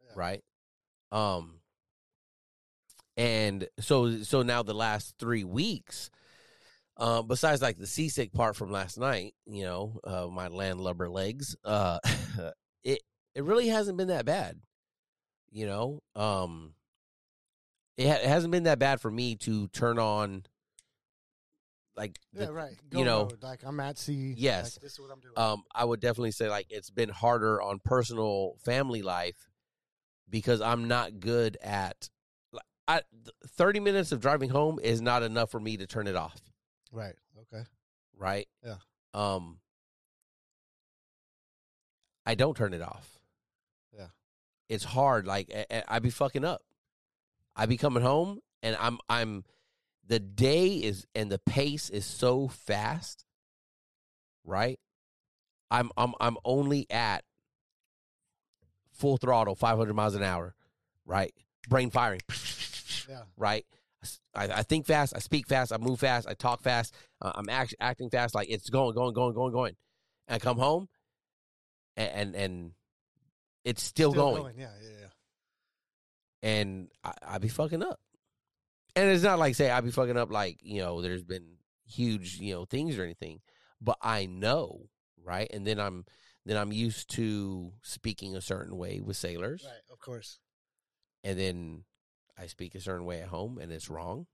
Yeah. right? Um, and so so now the last three weeks, uh, besides like the seasick part from last night, you know, uh, my landlubber legs, uh, it it really hasn't been that bad, you know. Um, it, ha- it hasn't been that bad for me to turn on, like, the, Yeah, right. you know, mode, like I'm at sea. Yes. like, this is what I'm doing. um, I would definitely say like it's been harder on personal family life because I'm not good at. I, Thirty minutes of driving home is not enough for me to turn it off. Right. Okay. Right. Yeah. Um. I don't turn it off. Yeah. It's hard. Like I, I- be fucking up. I be coming home and I'm I'm the day is and the pace is so fast. Right. I'm I'm I'm only at full throttle, 500 miles an hour. Right. Brain firing. Yeah. right? I, I think fast, I speak fast, I move fast, I talk fast, uh, I'm act, acting fast, like it's going, going, going, going, going. And I come home, and and, and it's still, going, Yeah. Yeah. Yeah. and I, I be fucking up. And it's not like say I be fucking up like you know there's been huge you know things or anything, but I know right, and then I'm then I'm used to speaking a certain way with sailors, Right. Of course. and then I speak a certain way at home and it's wrong,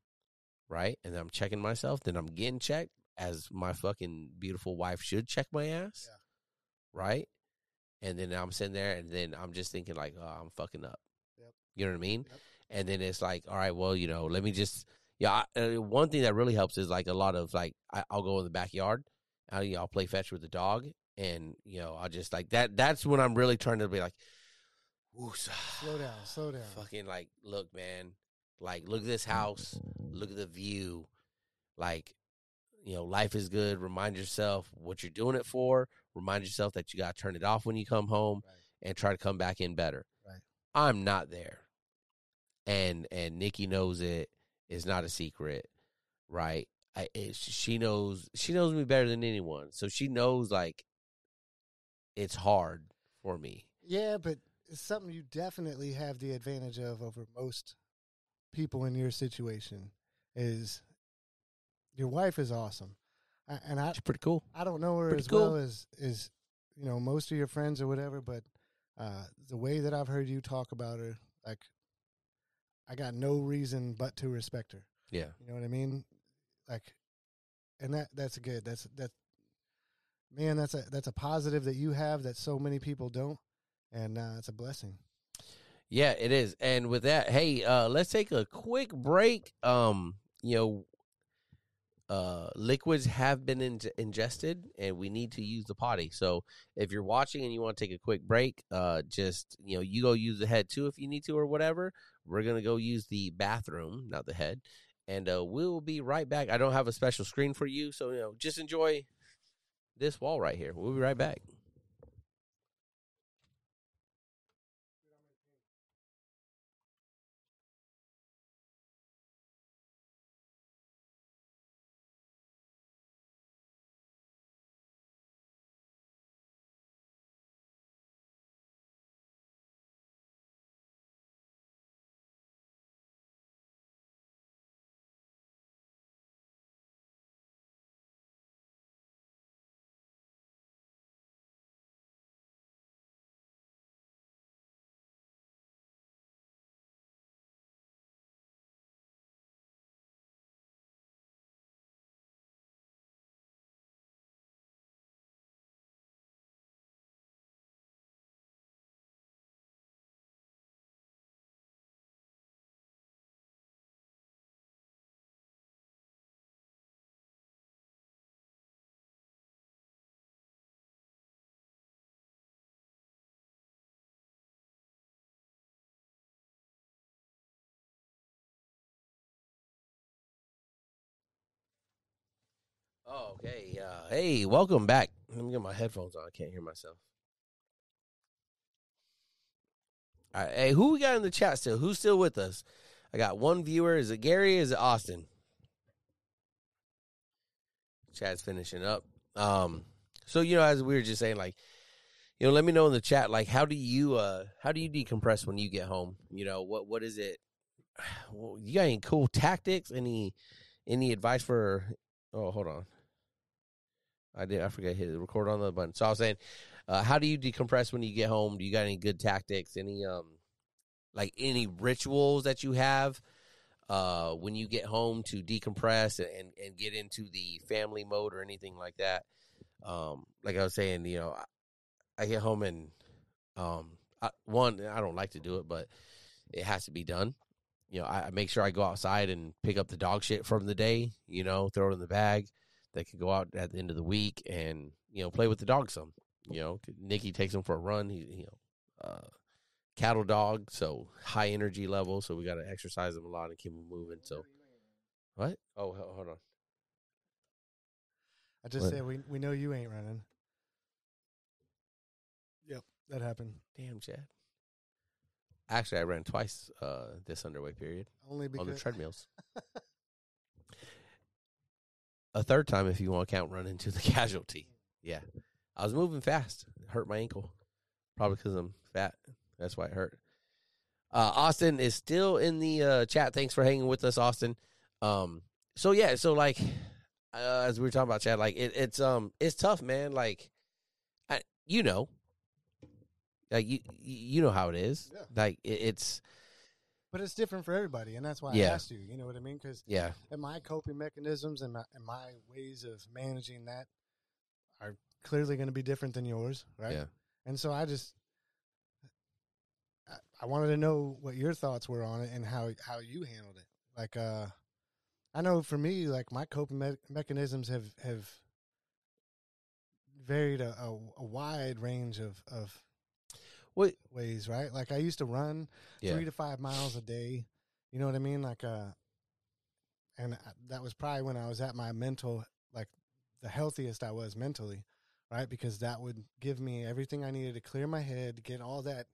right? And I'm checking myself, then I'm getting checked as my fucking beautiful wife should check my ass, Yeah. right? And then I'm sitting there and then I'm just thinking like, oh, I'm fucking up. Yep. You know what I mean? Yep. And then it's like, all right, well, you know, let me just, yeah. I, uh, one thing that really helps is like a lot of like, I, I'll go in the backyard, I'll, I'll play fetch with the dog, and you know, I'll just like that. That's when I'm really trying to be like, Slow down. Slow down. fucking like look man. Like look at this house. Mm-hmm. Look at the view. Like you know life is good. Remind yourself what you're doing it for. Remind yourself that you got to turn it off when you come home Right. and try to come back in better. Right. i'm not there. And and nikki knows it it's not a secret right? I, eh, it, she knows she knows me better than anyone. So she knows like it's hard for me. Yeah, but it's something you definitely have the advantage of over most people in your situation. Is your wife is awesome, I, and I it's pretty cool I don't know her Pretty as cool. well as as you know most of your friends or whatever, but uh, the way that I've heard you talk about her, like I got no reason but to respect her. yeah You know what I mean? Like, and that that's good. That's that. Man, that's a that's a positive that you have that so many people don't, and uh, it's a blessing. Yeah, it is. And with that, hey, uh, let's take a quick break. Um, you know, uh, liquids have been in- ingested, and we need to use the potty. So if you're watching and you want to take a quick break, uh, just you know, you go use the head too if you need to or whatever. We're gonna go use the bathroom, not the head, and uh, we'll be right back. I don't have a special screen for you, so you know, just enjoy this wall right here. We'll be right back. Oh, okay. Uh, hey, welcome back. Let me get my headphones on. I can't hear myself. All right. Hey, who we got in the chat still? Who's still with us? I got one viewer. Is it Gary? Is it Austin? Chat's finishing up. Um, so you know, as we were just saying, like, you know, let me know in the chat, like, how do you, uh, how do you decompress when you get home? You know, what, what is it? Well, you got any cool tactics? Any, any advice for? Oh, hold on. I did. I forgot to hit the record on the button. So I was saying, uh, how do you decompress when you get home? Do you got any good tactics? Any um, like any rituals that you have uh when you get home to decompress and and get into the family mode or anything like that? Um, like I was saying, you know, I, I get home and um, I, one, I don't like to do it, but it has to be done. You know, I, I make sure I go outside and pick up the dog shit from the day. You know, throw it in the bag that can go out at the end of the week and you know play with the dog some. You know, Nikki takes him for a run. He, you know, uh, cattle dog, so high energy level. So we got to exercise him a lot and keep him moving. So what? Oh, hold on. I just What? said we we know you ain't running. Yep, that happened. Damn, Chad. Actually, I ran twice uh, this underway period Only on the treadmills. a third time if you want to count running to the casualty. Yeah, I was moving fast. It hurt my ankle, probably because I'm fat. That's why it hurt. Uh, Austin is still in the uh, chat. Thanks for hanging with us, Austin. Um, so yeah, so like uh, as we were talking about, Chad, like it, it's um it's tough, man. Like, I, you know, like you you know how it is. Yeah. Like it, it's but it's different for everybody, and that's why Yeah. I asked you. You know what I mean? Because yeah and my coping mechanisms and my, and my ways of managing that are clearly going to be different than yours, right? yeah And so I just I, I wanted to know what your thoughts were on it and how how you handled it. Like uh I know for me like my coping me- mechanisms have have varied a, a, a wide range of of What- ways, right? Like I used to run yeah 3 to 5 miles a day. You know what I mean? Like uh and I- that was probably when I was at my mental like the healthiest I was mentally, right? Because that would give me everything I needed to clear my head, get all that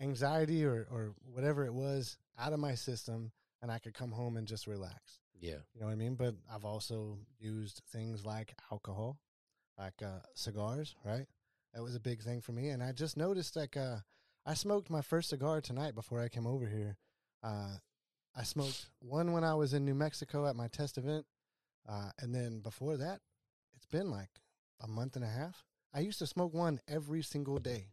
anxiety or, or whatever it was out of my system, and I could come home and just relax. yeah You know what I mean? But I've also used things like alcohol, like uh, cigars, right? That was a big thing for me. And I just noticed like uh, I smoked my first cigar tonight before I came over here. Uh, I smoked one when I was in New Mexico at my test event. Uh, and then before that, it's been like a month and a half. I used to smoke one every single day,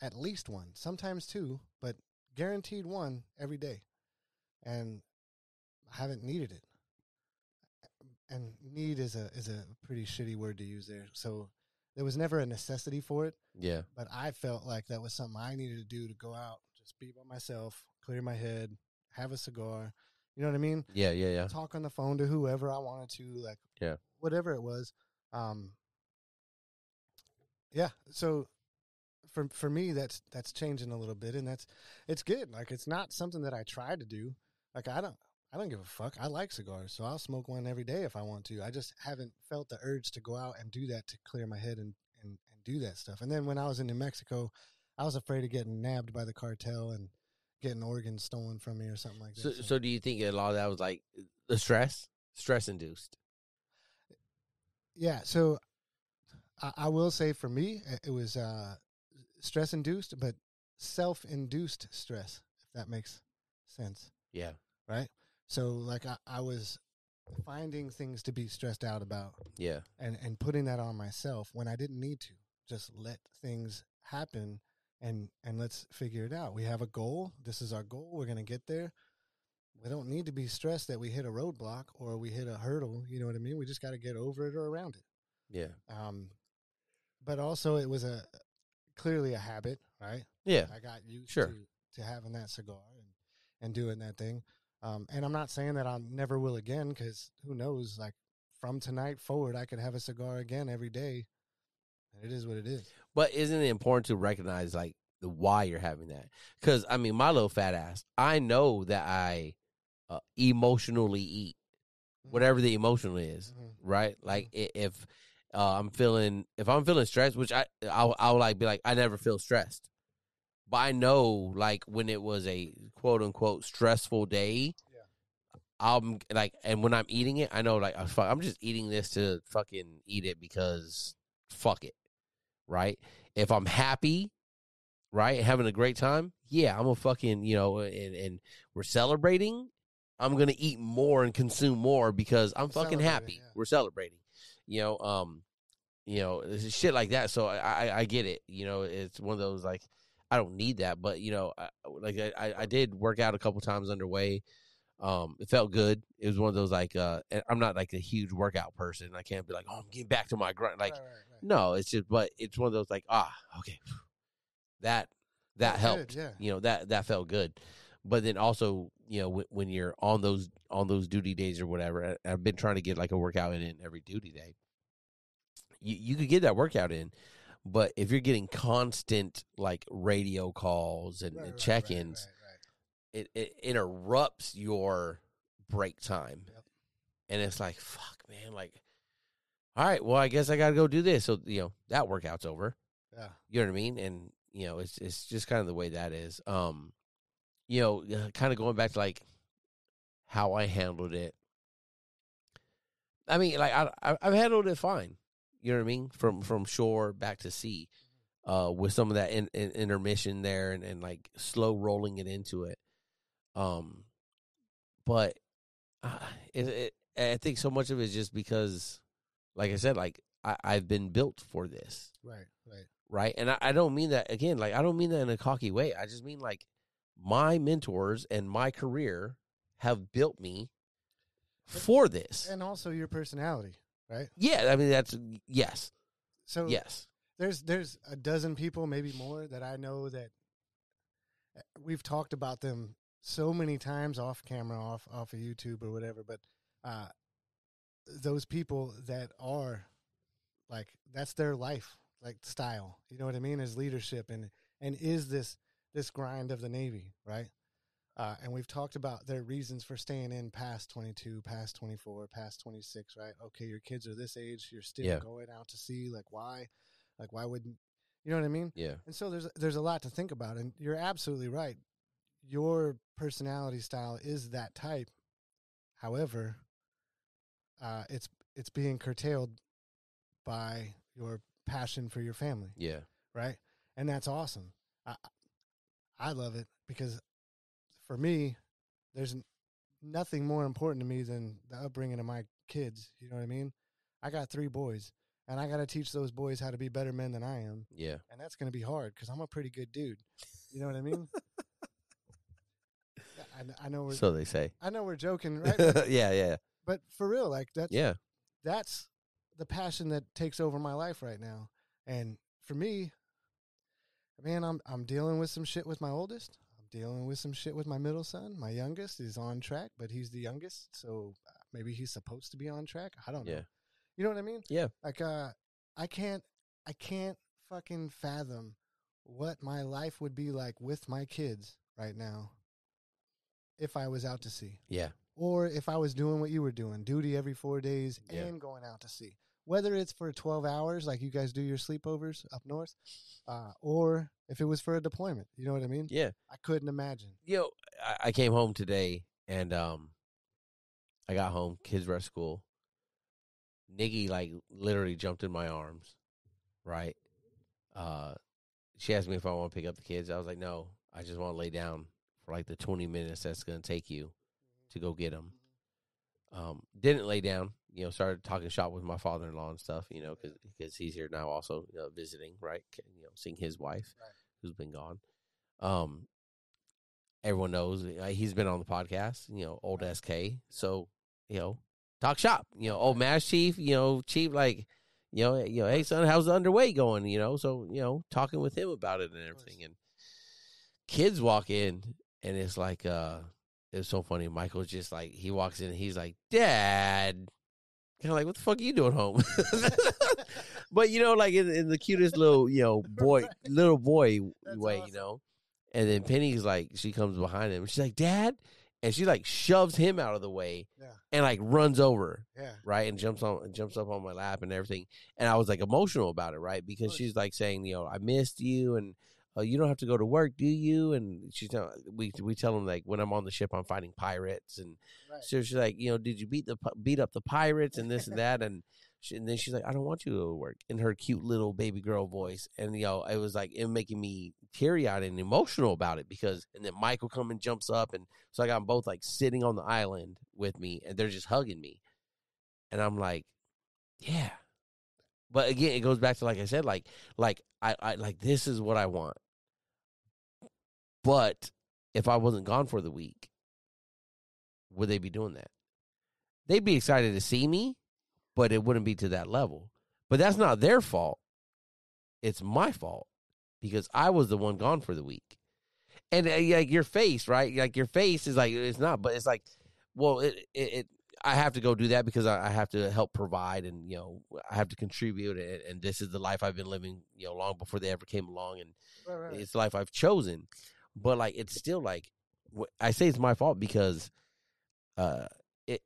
at least one, sometimes two, but guaranteed one every day. And I haven't needed it. And need is a is a pretty shitty word to use there. So there was never a necessity for it, yeah but I felt like that was something I needed to do to go out, just be by myself, clear my head, have a cigar. You know what I mean? yeah yeah yeah talk on the phone to whoever I wanted to, like Yeah. whatever it was. Um, yeah, so for for me, that's that's changing a little bit, and that's it's good. Like it's not something that I try to do. Like I don't I don't give a fuck. I like cigars, so I'll smoke one every day if I want to. I just haven't felt the urge to go out and do that to clear my head and and, and do that stuff. And then when I was in New Mexico, I was afraid of getting nabbed by the cartel and getting organs stolen from me or something like So, that. so do you think a lot of that was like the stress, stress induced? Yeah, so I, I will say for me, it was uh, stress induced, but self induced stress, if that makes sense, Yeah, right? So, like, I, I was finding things to be stressed out about yeah, and, and putting that on myself when I didn't need to. Just let things happen and, and let's figure it out. We have a goal. This is our goal. We're going to get there. We don't need to be stressed that we hit a roadblock or we hit a hurdle. You know what I mean? We just got to get over it or around it. yeah, Um, but also it was a clearly a habit, right? yeah. I got used Sure. to, to having that cigar and, and doing that thing. Um, and I'm not saying that I never will again because who knows? Like from tonight forward, I could have a cigar again every day. And it is what it is. But isn't it important to recognize like the why you're having that? Because I mean, my little fat ass, I know that I uh, emotionally eat whatever the emotional is, Mhm. right? Like i- if uh, I'm feeling if I'm feeling stressed, which I I'll, I'll like be like I never feel stressed, but I know like when it was a quote unquote stressful day. Yeah. I'm like, and when I'm eating it, I know like oh, fuck, I'm just eating this to fucking eat it because fuck it, right? If I'm happy, right, having a great time, yeah, I'm a fucking you know, and and we're celebrating. I'm gonna eat more and consume more because I'm fucking happy. yeah. We're celebrating, you know. Um, you know, shit like that. So I, I I get it. You know, it's one of those like I don't need that, but you know, I, like I I- did work out a couple times underway. Um, it felt good. It was one of those like uh, I'm not like a huge workout person. I can't be like, oh, I'm getting back to my grind. Like, Right, right, right. no, it's just, but it's one of those like, ah, okay, that that helped. good, yeah. You know that that felt good. But then also, you know, when, when you're on those on those duty days or whatever, I- I've been trying to get like a workout in every duty day. You you could get that workout in, but if you're getting constant like radio calls and, Right, and check-ins, right, right, it, it interrupts your break time. Yep. And it's like, fuck, man, like, all right, well, I guess I got to go do this. So, you know, that workout's over. Yeah. You know what I mean? And, you know, it's it's just kind of the way that is. Um, you know, kind of going back to like how I handled it. I mean, like I I- I've handled it fine. You know what I mean? From from shore back to sea, uh, with some of that in, in, intermission there and, and like slow rolling it into it. Um, but uh, it, it I think so much of it is just because, like I said, like I, I've been built for this Right, right. right? And I, I don't mean that again, like I don't mean that in a cocky way. I just mean like my mentors and my career have built me for this. And also your personality, right? yeah, I mean that's yes, So yes, there's there's a dozen people, maybe more, that I know that uh, we've talked about them so many times off camera, off off of YouTube or whatever. But uh, those people that are like that's their life, like style. You know what I mean? Is leadership and and is this this grind of the Navy, right? Uh, and we've talked about their reasons for staying in past 22, past 24, past 26, right? Okay, your kids are this age, you're still Yeah. going out to sea. Like, why? Like, why wouldn't you know what I mean? yeah, And so there's there's a lot to think about, and you're absolutely right. Your personality style is that type. However, uh, it's it's being curtailed by your passion for your family, yeah, right? And that's awesome. I I love it because for me, there's nothing more important to me than the upbringing of my kids. You know what I mean? I got three boys, and I got to teach those boys how to be better men than I am yeah, and that's going to be hard because I'm a pretty good dude. You know what I mean? I, I know we're so they say. I know we're joking, right? Yeah, yeah, but for real, like that's yeah, that's the passion that takes over my life right now. And for me, man, I'm I'm dealing with some shit with my oldest. Dealing with some shit with my middle son. My youngest is on track, but he's the youngest, so uh, maybe he's supposed to be on track. I don't know. Yeah. You know what I mean? Yeah. Like uh I can't I can't fucking fathom what my life would be like with my kids right now if I was out to sea yeah, or if I was doing what you were doing, duty every four days Yeah. and going out to sea. Whether it's for 12 hours, like you guys do your sleepovers up north, uh, or if it was for a deployment. You know what I mean? yeah. I couldn't imagine. You know, I, I came home today and um, I got home. Kids were at school. Nikki like literally jumped in my arms, right? Uh, she asked me if I want to pick up the kids. I was like, no, I just want to lay down for like the twenty minutes that's going to take you to go get them. Um, didn't lay down. You know, started talking shop with my father in law and stuff. You know, because he's here now, also you know, visiting, right? You know, seeing his wife Right. who's been gone. Um, everyone knows uh, he's been on the podcast. You know, old Right. SK. So you know, talk shop. You know, old Mass Chief. You know, Chief like. You know, you know, hey son, how's the underway going? You know, so you know, talking with him about it and everything, and kids walk in, and it's like, uh, it's so funny. Michael's just like, he walks in, and he's like, Dad, kind of like, what the fuck are you doing home? but you know, like in, in the cutest little, you know, boy, little boy That's way, awesome. you know. And then Penny's like, she comes behind him. She's like, Dad, and she like shoves him out of the way Yeah. and like runs over Yeah. right and jumps on and jumps up on my lap and everything and i was like emotional about it right because she's like saying you know i missed you and uh, you don't have to go to work do you? And she's tell, we we tell them like when i'm on the ship i'm fighting pirates. And Right. so she's like you know did you beat the beat up the pirates? and this and that. And she, and then she's like i don't want you to go to work. In her cute little baby girl voice. And you know it was like it making me teary-eyed and emotional about it because and then michael come and jumps up. And so i got them both like sitting on the island with me and they're just hugging me. And i'm like yeah but again it goes back to like i said like like i, I like this is what i want. But if i wasn't gone for the week would they be doing that? They'd be excited to see me but it wouldn't be to that level. But that's not their fault. It's my fault because i was the one gone for the week. And uh, like your face right? Like your face is like it's not but it's like well it it, it I have to go do that because I, I have to help provide and you know I have to contribute and, and this is the life I've been living you know long before they ever came along and Right, right. it's the life I've chosen. But like it's still like I say it's my fault because uh it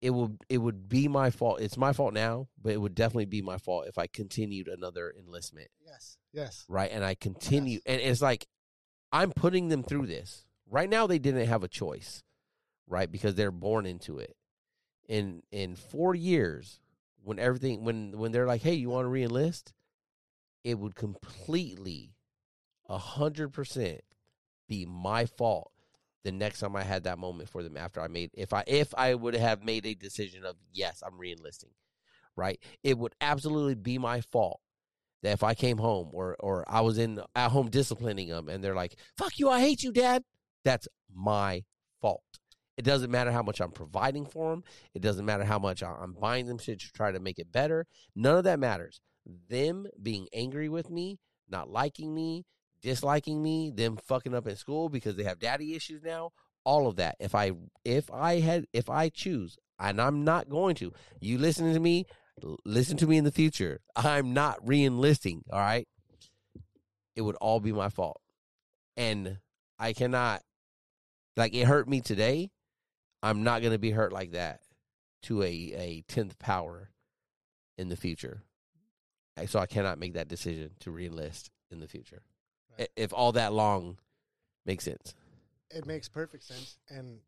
it would it would be my fault. It's my fault now, but it would definitely be my fault if I continued another enlistment, Yes. Yes. right? And I continue and it's like I'm putting them through this. Right now they didn't have a choice, right? Because they're born into it. In in 4 years when everything when when they're like, "Hey, you want to reenlist?" it would completely a hundred percent be my fault the next time I had that moment for them after I made if I if I would have made a decision of yes, I'm reenlisting, right? It would absolutely be my fault that if I came home or or I was in at home disciplining them and they're like, "Fuck you, I hate you, dad." That's my. It doesn't matter how much I'm providing for them. It doesn't matter how much I'm buying them shit to try to make it better. None of that matters. Them being angry with me, not liking me, disliking me, them fucking up in school because they have daddy issues now, all of that. If I if I had if I choose, and I'm not going to, you listening to me, listen to me in the future. I'm not re-enlisting, all right? It would all be my fault. And I cannot like it hurt me today. I'm not going to be hurt like that to a a 10th power in the future. So I cannot make that decision to re-enlist in the future. Right. If all that long makes sense. it makes perfect sense and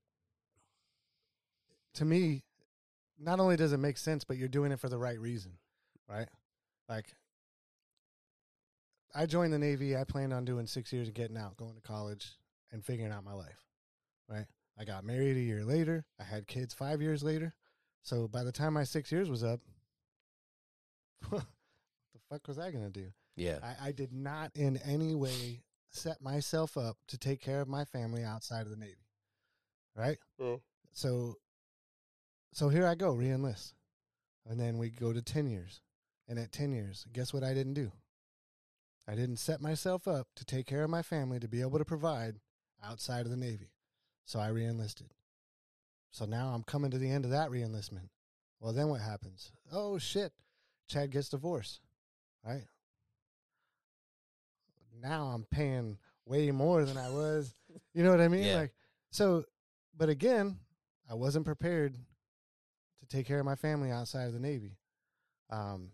to me not only does it make sense but you're doing it for the right reason right like i joined the navy i planned on doing six years of getting out going to college and figuring out my life right i got married a year later i had kids five years later so by the time my six years was up what the fuck was i going to do Yeah. I, I did not in any way set myself up to take care of my family outside of the Navy. Right? So so here I go, reenlist. And then we go to ten years. And at ten years, guess what I didn't do? I didn't set myself up to take care of my family to be able to provide outside of the Navy. So I reenlisted. So now I'm coming to the end of that reenlistment. Well then what happens? Oh shit. Chad gets divorced. Right? now I'm paying way more than I was. You know what I mean? Yeah. Like so but again, I wasn't prepared to take care of my family outside of the Navy. Um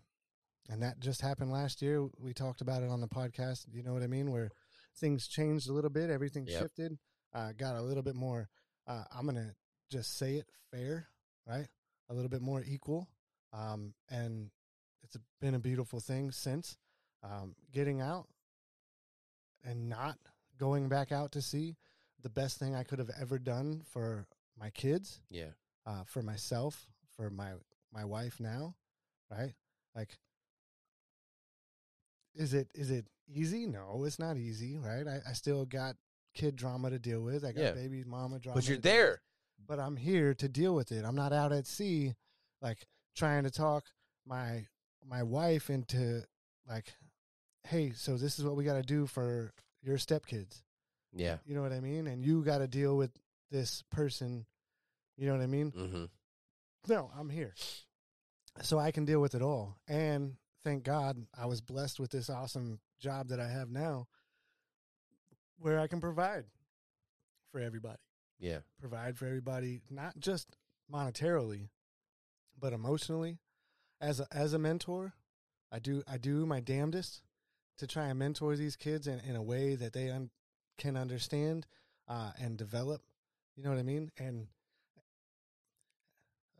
and that just happened last year. We talked about it on the podcast. You know what I mean? Where things changed a little bit, everything Yep. shifted, uh, got a little bit more. Uh, I'm gonna just say it fair, right? A little bit more equal, um, and it's been a beautiful thing since um, getting out and not going back out to sea. The best thing I could have ever done for my kids, Yeah. uh, for myself, for my my wife now, right? Like, is it is it easy? No, it's not easy, right? I, I still got kid drama to deal with. I got Yeah. baby mama drama. But you're there. But I'm here to deal with it. I'm not out at sea, like trying to talk my my wife into like, hey, so this is what we got to do for your stepkids. Yeah. You know what I mean? And you got to deal with this person. You know what I mean? Mm-hmm. No, I'm here. So I can deal with it all. And thank God I was blessed with this awesome job that I have now where I can provide for everybody. Yeah. provide for everybody, not just monetarily, but emotionally. As a as a mentor, I do I do my damnedest to try and mentor these kids in, in a way that they un, can understand uh, and develop. You know what I mean? And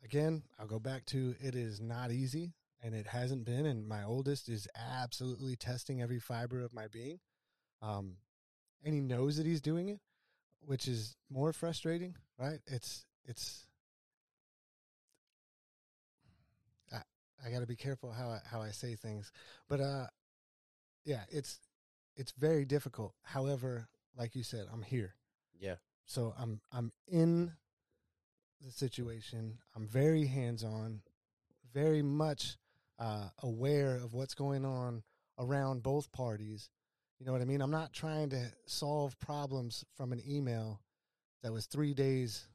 again, I'll go back to it is not easy, and it hasn't been. And my oldest is absolutely testing every fiber of my being, um, and he knows that he's doing it, which is more frustrating. Right? It's it's. I, I got to be careful how I, how I say things, but uh, yeah, it's it's very difficult. However, like you said, I'm here. Yeah. So I'm I'm in the situation. I'm very hands on, very much uh, aware of what's going on around both parties. You know what I mean? I'm not trying to solve problems from an email that was three days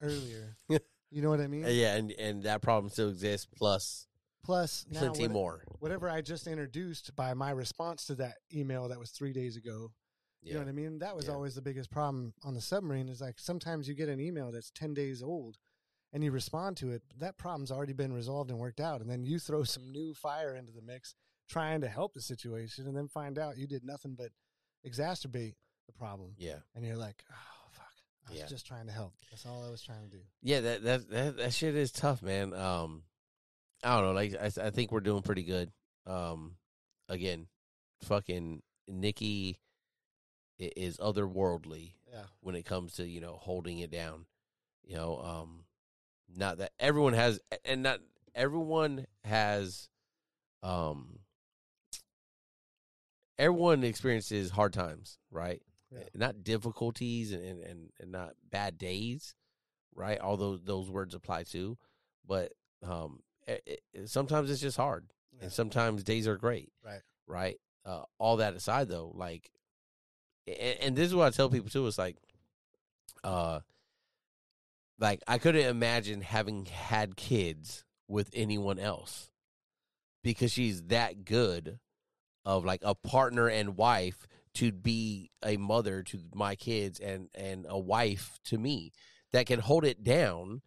earlier. you know what I mean? Yeah, and and that problem still exists. Plus, Plus, plenty what- more. whatever I just introduced by my response to that email that was three days ago. You know what I mean? That was Yeah. always the biggest problem on the submarine is like sometimes you get an email that's 10 days old and you respond to it. That problem's already been resolved and worked out. And then you throw some new fire into the mix trying to help the situation and then find out you did nothing but exacerbate the problem. Yeah. And you're like, oh, fuck. I was Yeah. just trying to help. That's all I was trying to do. Yeah, that that that, that shit is tough, man. Um, I don't know. Like I, I think we're doing pretty good. Um, again, fucking Nikki is otherworldly Yeah. when it comes to you know holding it down. You know, um, not that everyone has, and not everyone has, um, everyone experiences hard times, right? Yeah. Not difficulties and, and, and, not bad days, right? Although those words apply too, but um, it, it, sometimes it's just hard, Yeah. and sometimes days are great, Right. right? Uh, all that aside, though, like, and, and this is what I tell people too. It's like, uh, like I couldn't imagine having had kids with anyone else because she's that good of like a partner and wife to be a mother to my kids and and a wife to me that can hold it down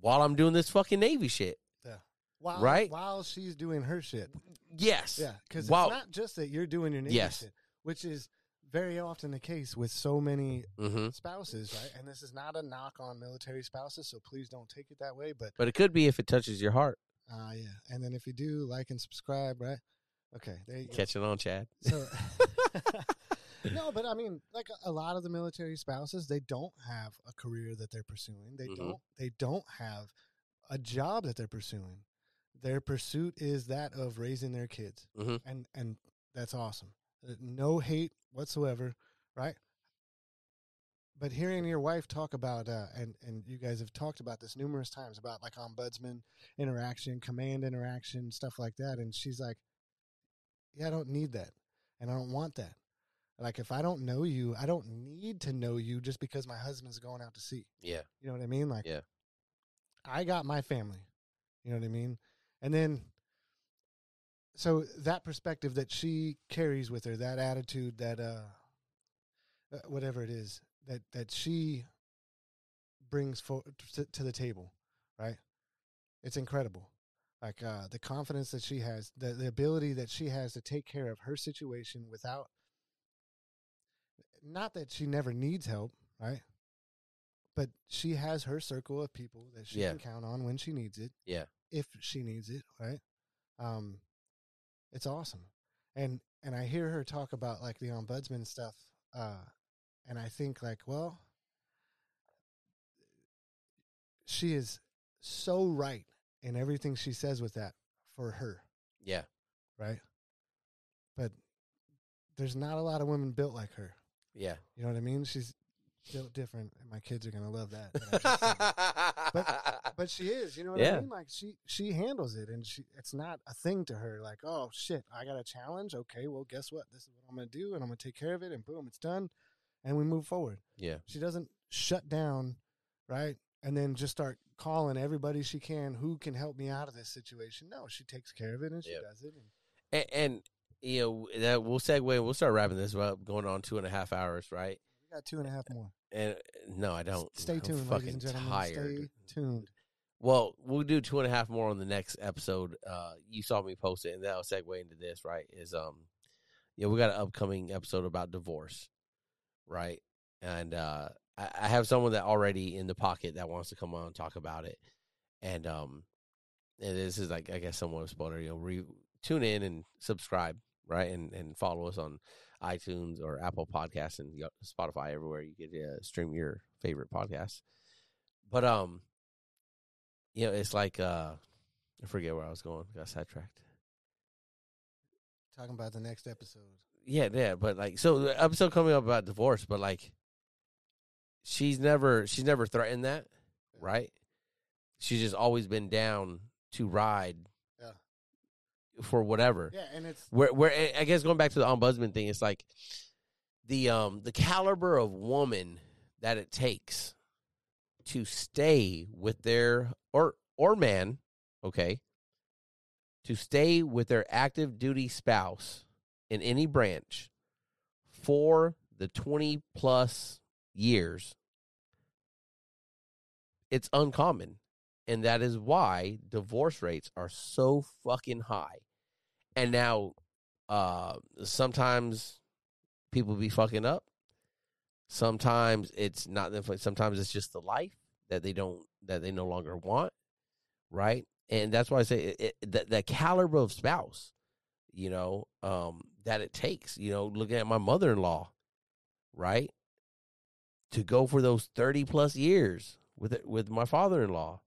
while I'm doing this fucking navy shit. Yeah. While, Right? While she's doing her shit. Yes. Yeah, because it's not just that you're doing your navy Yes. shit, which is very often the case with so many hmm spouses, right? And this is not a knock on military spouses, so please don't take it that way. But But it could be if it touches your heart. uh, yeah, and then if you do, like and subscribe, right? Okay, there you go. Catch on, Chad. So, no, but I mean, like a, lot of the military spouses, they don't have a career that they're pursuing. They Mhm. don't. They don't have a job that they're pursuing. Their pursuit is that of raising their kids, Mhm. and and that's awesome. Uh, No hate whatsoever, right? But hearing your wife talk about, uh, and and you guys have talked about this numerous times about like ombudsman interaction, command interaction, stuff like that, and she's like, "Yeah, I don't need that, and I don't want that. Like, if I don't know you, I don't need to know you just because my husband's going out to sea. Yeah. You know what I mean? Like, Yeah. I got my family. You know what I mean? And then, so that perspective that she carries with her, that attitude, that uh, uh, whatever it is that that she brings for to, to the table, right? It's incredible. Like uh, the confidence that she has, the the ability that she has to take care of her situation without. Not that she never needs help, right? But she has her circle of people that she Yeah. can count on when she needs it. Yeah. If she needs it, right? Um, it's awesome. And and I hear her talk about like the ombudsman stuff, uh, and I think like, well, she is so right in everything she says with that for her, Yeah. right? But there's not a lot of women built like her. Yeah. You know what I mean? She's built different, and my kids are gonna love that. that I just said that. but but she is, you know what Yeah. I mean? Like she she handles it, and she it's not a thing to her. Like, oh shit, I got a challenge. Okay, well, guess what? This is what I'm gonna do, and I'm gonna take care of it, and boom, it's done, and we move forward. yeah. She doesn't shut down, right? And then just start calling everybody she can who can help me out of this situation. No, she takes care of it and she Yeah. does it. And And, and you know that we'll segue. We'll start wrapping this up. Going on two and a half hours, right? we got two and a half more. And no, I don't. Stay I'm tuned, ladies and gentlemen. tired. Stay tuned. Well, we'll do two and a half more on the next episode. Uh, you saw me post it, and that'll segue into this, right? Is um, yeah, we got an upcoming episode about divorce, right? And uh, I, I have someone that already in the pocket that wants to come on and talk about it, and um, and this is like I guess someone spoiler, you know, re- tune in and subscribe, right, and and follow us on iTunes or Apple Podcasts and Spotify everywhere you get uh, stream your favorite podcasts. But um, you know, it's like uh I forget where I was going. Got sidetracked. Talking about the next episode. Yeah, yeah, but like so the episode coming up about divorce, but like she's never she's never threatened that, right? She's just always been down to ride Yeah. for whatever. Yeah, and it's Where where I guess going back to the ombudsman thing, it's like the um the caliber of woman that it takes to stay with their or or man, okay, to stay with their active duty spouse in any branch for the 20 plus years it's uncommon and that is why divorce rates are so fucking high. And now uh sometimes people be fucking up. Sometimes it's not the sometimes it's just the life that they don't that they no longer want right? And that's why i say it, it, the, the caliber of spouse you know um that it takes you know looking at my mother-in-law right to go for those 30 plus years with it with my father-in-law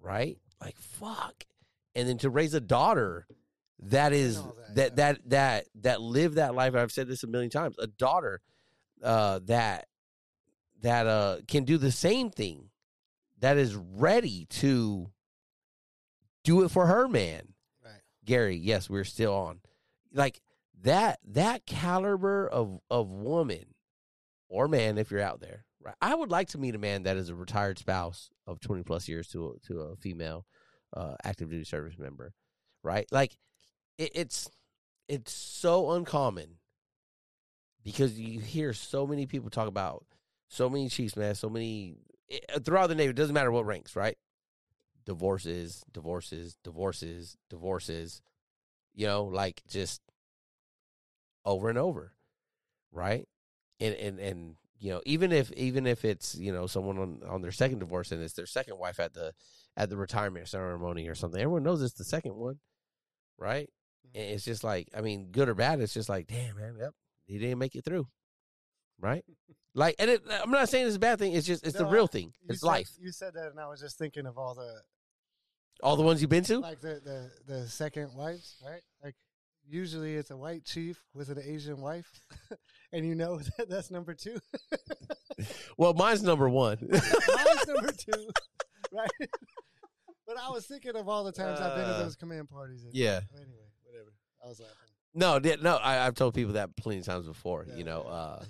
right like fuck and then to raise a daughter that is that, that that that that live that life i've said this a million times a daughter uh that that uh can do the same thing that is ready to do it for her man right. Gary, yes, we're still on. Like that that caliber of of woman or man if you're out there. Right. I would like to meet a man that is a retired spouse of 20 plus years to a, to a female uh active duty service member. Right? Like it, it's it's so uncommon because you hear so many people talk about so many chiefs, man, so many it, throughout the Navy, it doesn't matter what ranks, right? Divorces, divorces, divorces, divorces, you know, like just over and over, right? And and and you know, even if even if it's you know someone on on their second divorce and it's their second wife at the at the retirement ceremony or something, everyone knows it's the second one, right? Mm-hmm. And it's just like, I mean, good or bad, it's just like, damn, man, yep, he didn't make it through, right? like, and it, I'm not saying it's a bad thing. It's just it's the real I- thing. It's said- life. You said that, and I was just thinking of all the All the ones you've been to. like the the the second wives, right? Usually it's a white chief with an Asian wife, and you know that that's number two. Well, mine's number one. Mine's number two, right? but I was thinking of all the times I've been to Uh, those command parties. And, yeah. Anyway, whatever. I was laughing. No, no, I, I've told people that plenty of times before. Yeah, you know, uh,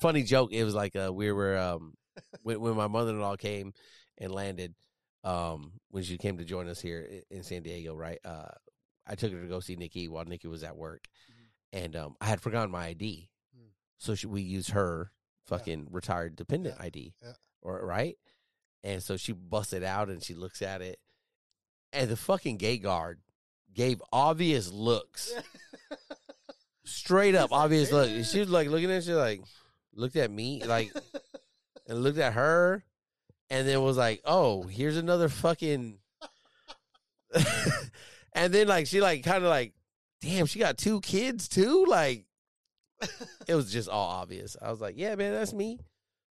funny joke. It was like uh, we were um, when, when my mother in law came and landed. Um, when she came to join us here in San Diego, right? Uh, I took her to go see Nikki while Nikki was at work, and um, I had forgotten my ID, Mm. so she, we used her fucking retired dependent Yeah, ID, yeah. or right? And so she busted out and she looks at it, and the fucking gate guard gave obvious looks straight up He's obvious look. "Yeah." She was like looking at she like looked at me like and looked at her and then was like, "Oh, here's another fucking." and then like she like kind of like, damn, she got two kids too. Like it was just all obvious. I was like, yeah, man, that's me.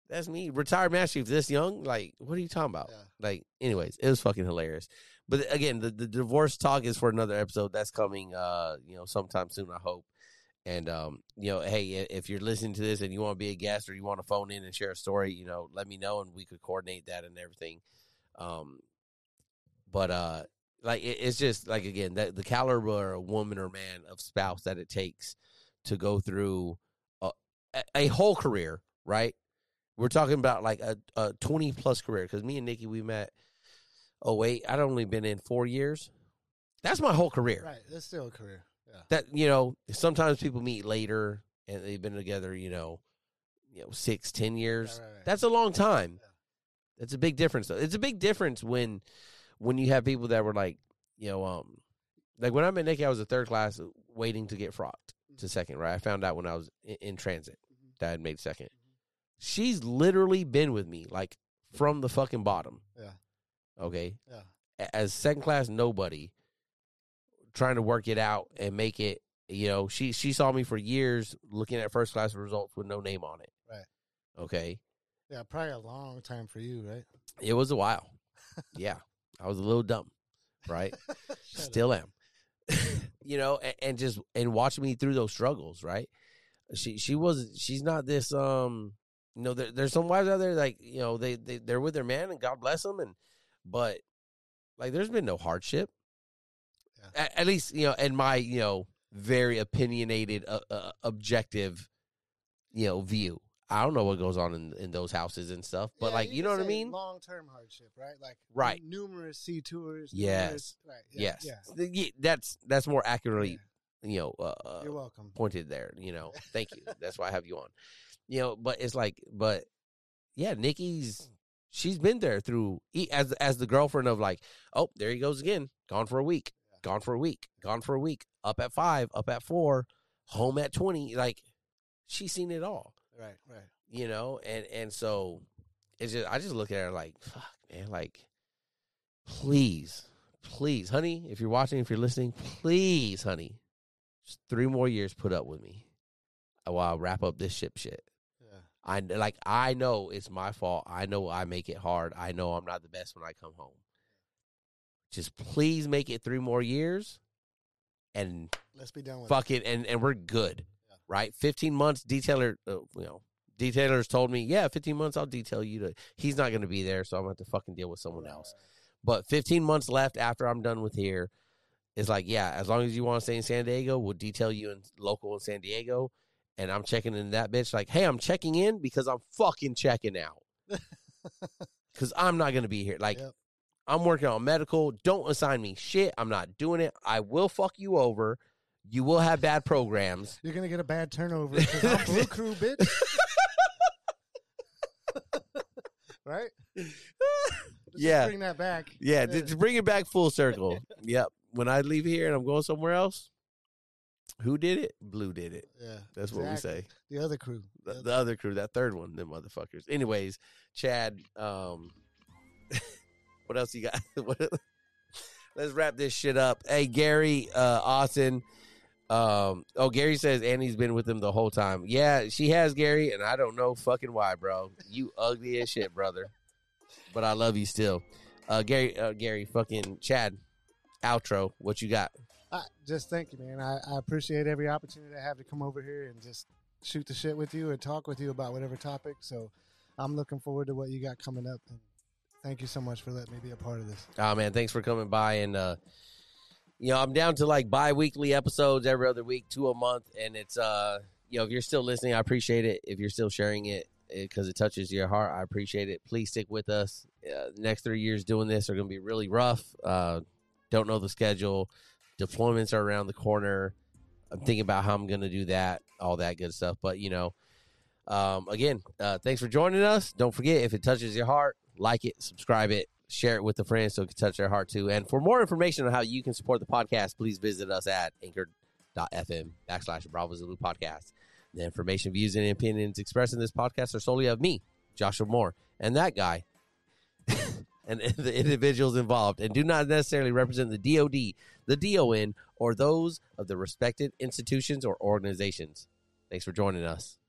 That's me. Retired master chief this young. Like, what are you talking about? Yeah. Like, anyways, it was fucking hilarious. But again, the, the divorce talk is for another episode that's coming uh, you know, sometime soon, I hope. And um, you know, hey, if you're listening to this and you want to be a guest or you want to phone in and share a story, you know, let me know and we could coordinate that and everything. Um, but uh, like it, it's just like again that the caliber of woman or man of spouse that it takes to go through a, a- whole career, right? We're talking about like a, a 20 plus career because me and Nikki we met. Oh wait, I'd only been in four years. That's my whole career right. That's still a career. Yeah. that you know sometimes people meet later and they've been together you know you know six, ten years. Right, right, right. That's a long time. Yeah. That's a big difference. Though. It's a big difference when when you have people that were like, you know, um, like when I met Nikki, I was a third class waiting to get frocked to second. Right, I found out when I was in, in transit Mhm. that I had made 2nd She's literally been with me like from the fucking bottom. Yeah. Okay. Yeah. As second class nobody, trying to work it out and make it. You know, she she saw me for years looking at first class results with no name on it. Right. Okay. Yeah, probably a long time for you, right? It was a while. yeah. I was a little dumb, right? Up. Still am. you know, and, and just and watching me through those struggles, right? She she was she's not this um you know there, there's some wives out there like you know they they they're with their man and God bless them and but like there's been no hardship. Yeah. At, at least you know in my you know very opinionated uh, uh, objective you know view. I don't know what goes on in in those houses and stuff, but Yeah, like you know what I mean? Long-term hardship, right? Like Right. numerous sea tours. Yes. numerous- right. Yeah, yes, Yeah. That's that's more accurately you know uh, You're welcome. pointed there. You know, thank you. That's why I have you on. You know, but it's like, but yeah, Nikki's she's been there through as as the girlfriend of like, oh, there he goes again, gone for a week, gone for a week, gone for a week, up at five, up at four, home at twenty. Like, she's seen it all. Right. Right. You know, and and so it's just I just look at her like, fuck, man, like, please, please, honey, if you're watching, if you're listening, please, honey, just three more years, put up with me while I wrap up this ship shit. Yeah. I like I know it's my fault. I know I make it hard. I know I'm not the best when I come home. Just please make it three more years, and Let's be done with fuck it, and and we're good. Right? Fifteen months. Detailer, uh, you know, detailers told me, yeah, fifteen months. I'll detail you to. He's not going to be there, so I'm going to have to fucking deal with someone else. But 15 months left after I'm done with here is like, yeah, as long as you want to stay in San Diego, we'll detail you in local in San Diego. And I'm checking in that bitch like, hey, I'm checking in because I'm fucking checking out. Because I'm not going to be here. Like, Yep. I'm working on medical. Don't assign me shit. I'm not doing it. I will fuck you over. You will have bad programs. You're gonna get a bad turnover I'm blue crew, bitch. right? Let's Yeah. Bring that back. Yeah, to, to bring it back full circle. yep. When I leave here and I'm going somewhere else, who did it? Blue did it. Yeah. That's what we exactly. say. The other crew. the, the other crew, that third one, them motherfuckers. Anyways, Chad, um, what else you got? What- Let's wrap this shit up. Hey, Gary, uh, Austin. Um, oh, Gary says Annie's been with him the whole time. Yeah, she has, Gary, and I don't know fucking why, bro. You ugly as shit, brother. But I love you still. Uh, Gary, uh, Gary, fucking Chad, outro. What you got? I, just thank you, man. I, I appreciate every opportunity I have to come over here and just shoot the shit with you and talk with you about whatever topic. So I'm looking forward to what you got coming up. And thank you so much for letting me be a part of this. Oh man, thanks for coming by and uh you know, I'm down to like bi-weekly episodes every other week, two a month and it's uh you know, if you're still listening, I appreciate it. If you're still sharing it because it touches your heart, I appreciate it. Please stick with us. Uh, next 3 years doing this are going to be really rough. Uh don't know the schedule. Deployments are around the corner. I'm thinking about how I'm going to do that, all that good stuff, but you know, um, again, uh, thanks for joining us. Don't forget, if it touches your heart, like it, subscribe it, share it with a friend so it can touch their heart too. And for more information on how you can support the podcast, please visit us at anchor.fm backslash Bravo Zulu podcast. The information, views, and opinions expressed in this podcast are solely of me, Joshua Moore, and that guy, and the individuals involved, and do not necessarily represent the DOD, the DON, or those of the respected institutions or organizations. Thanks for joining us.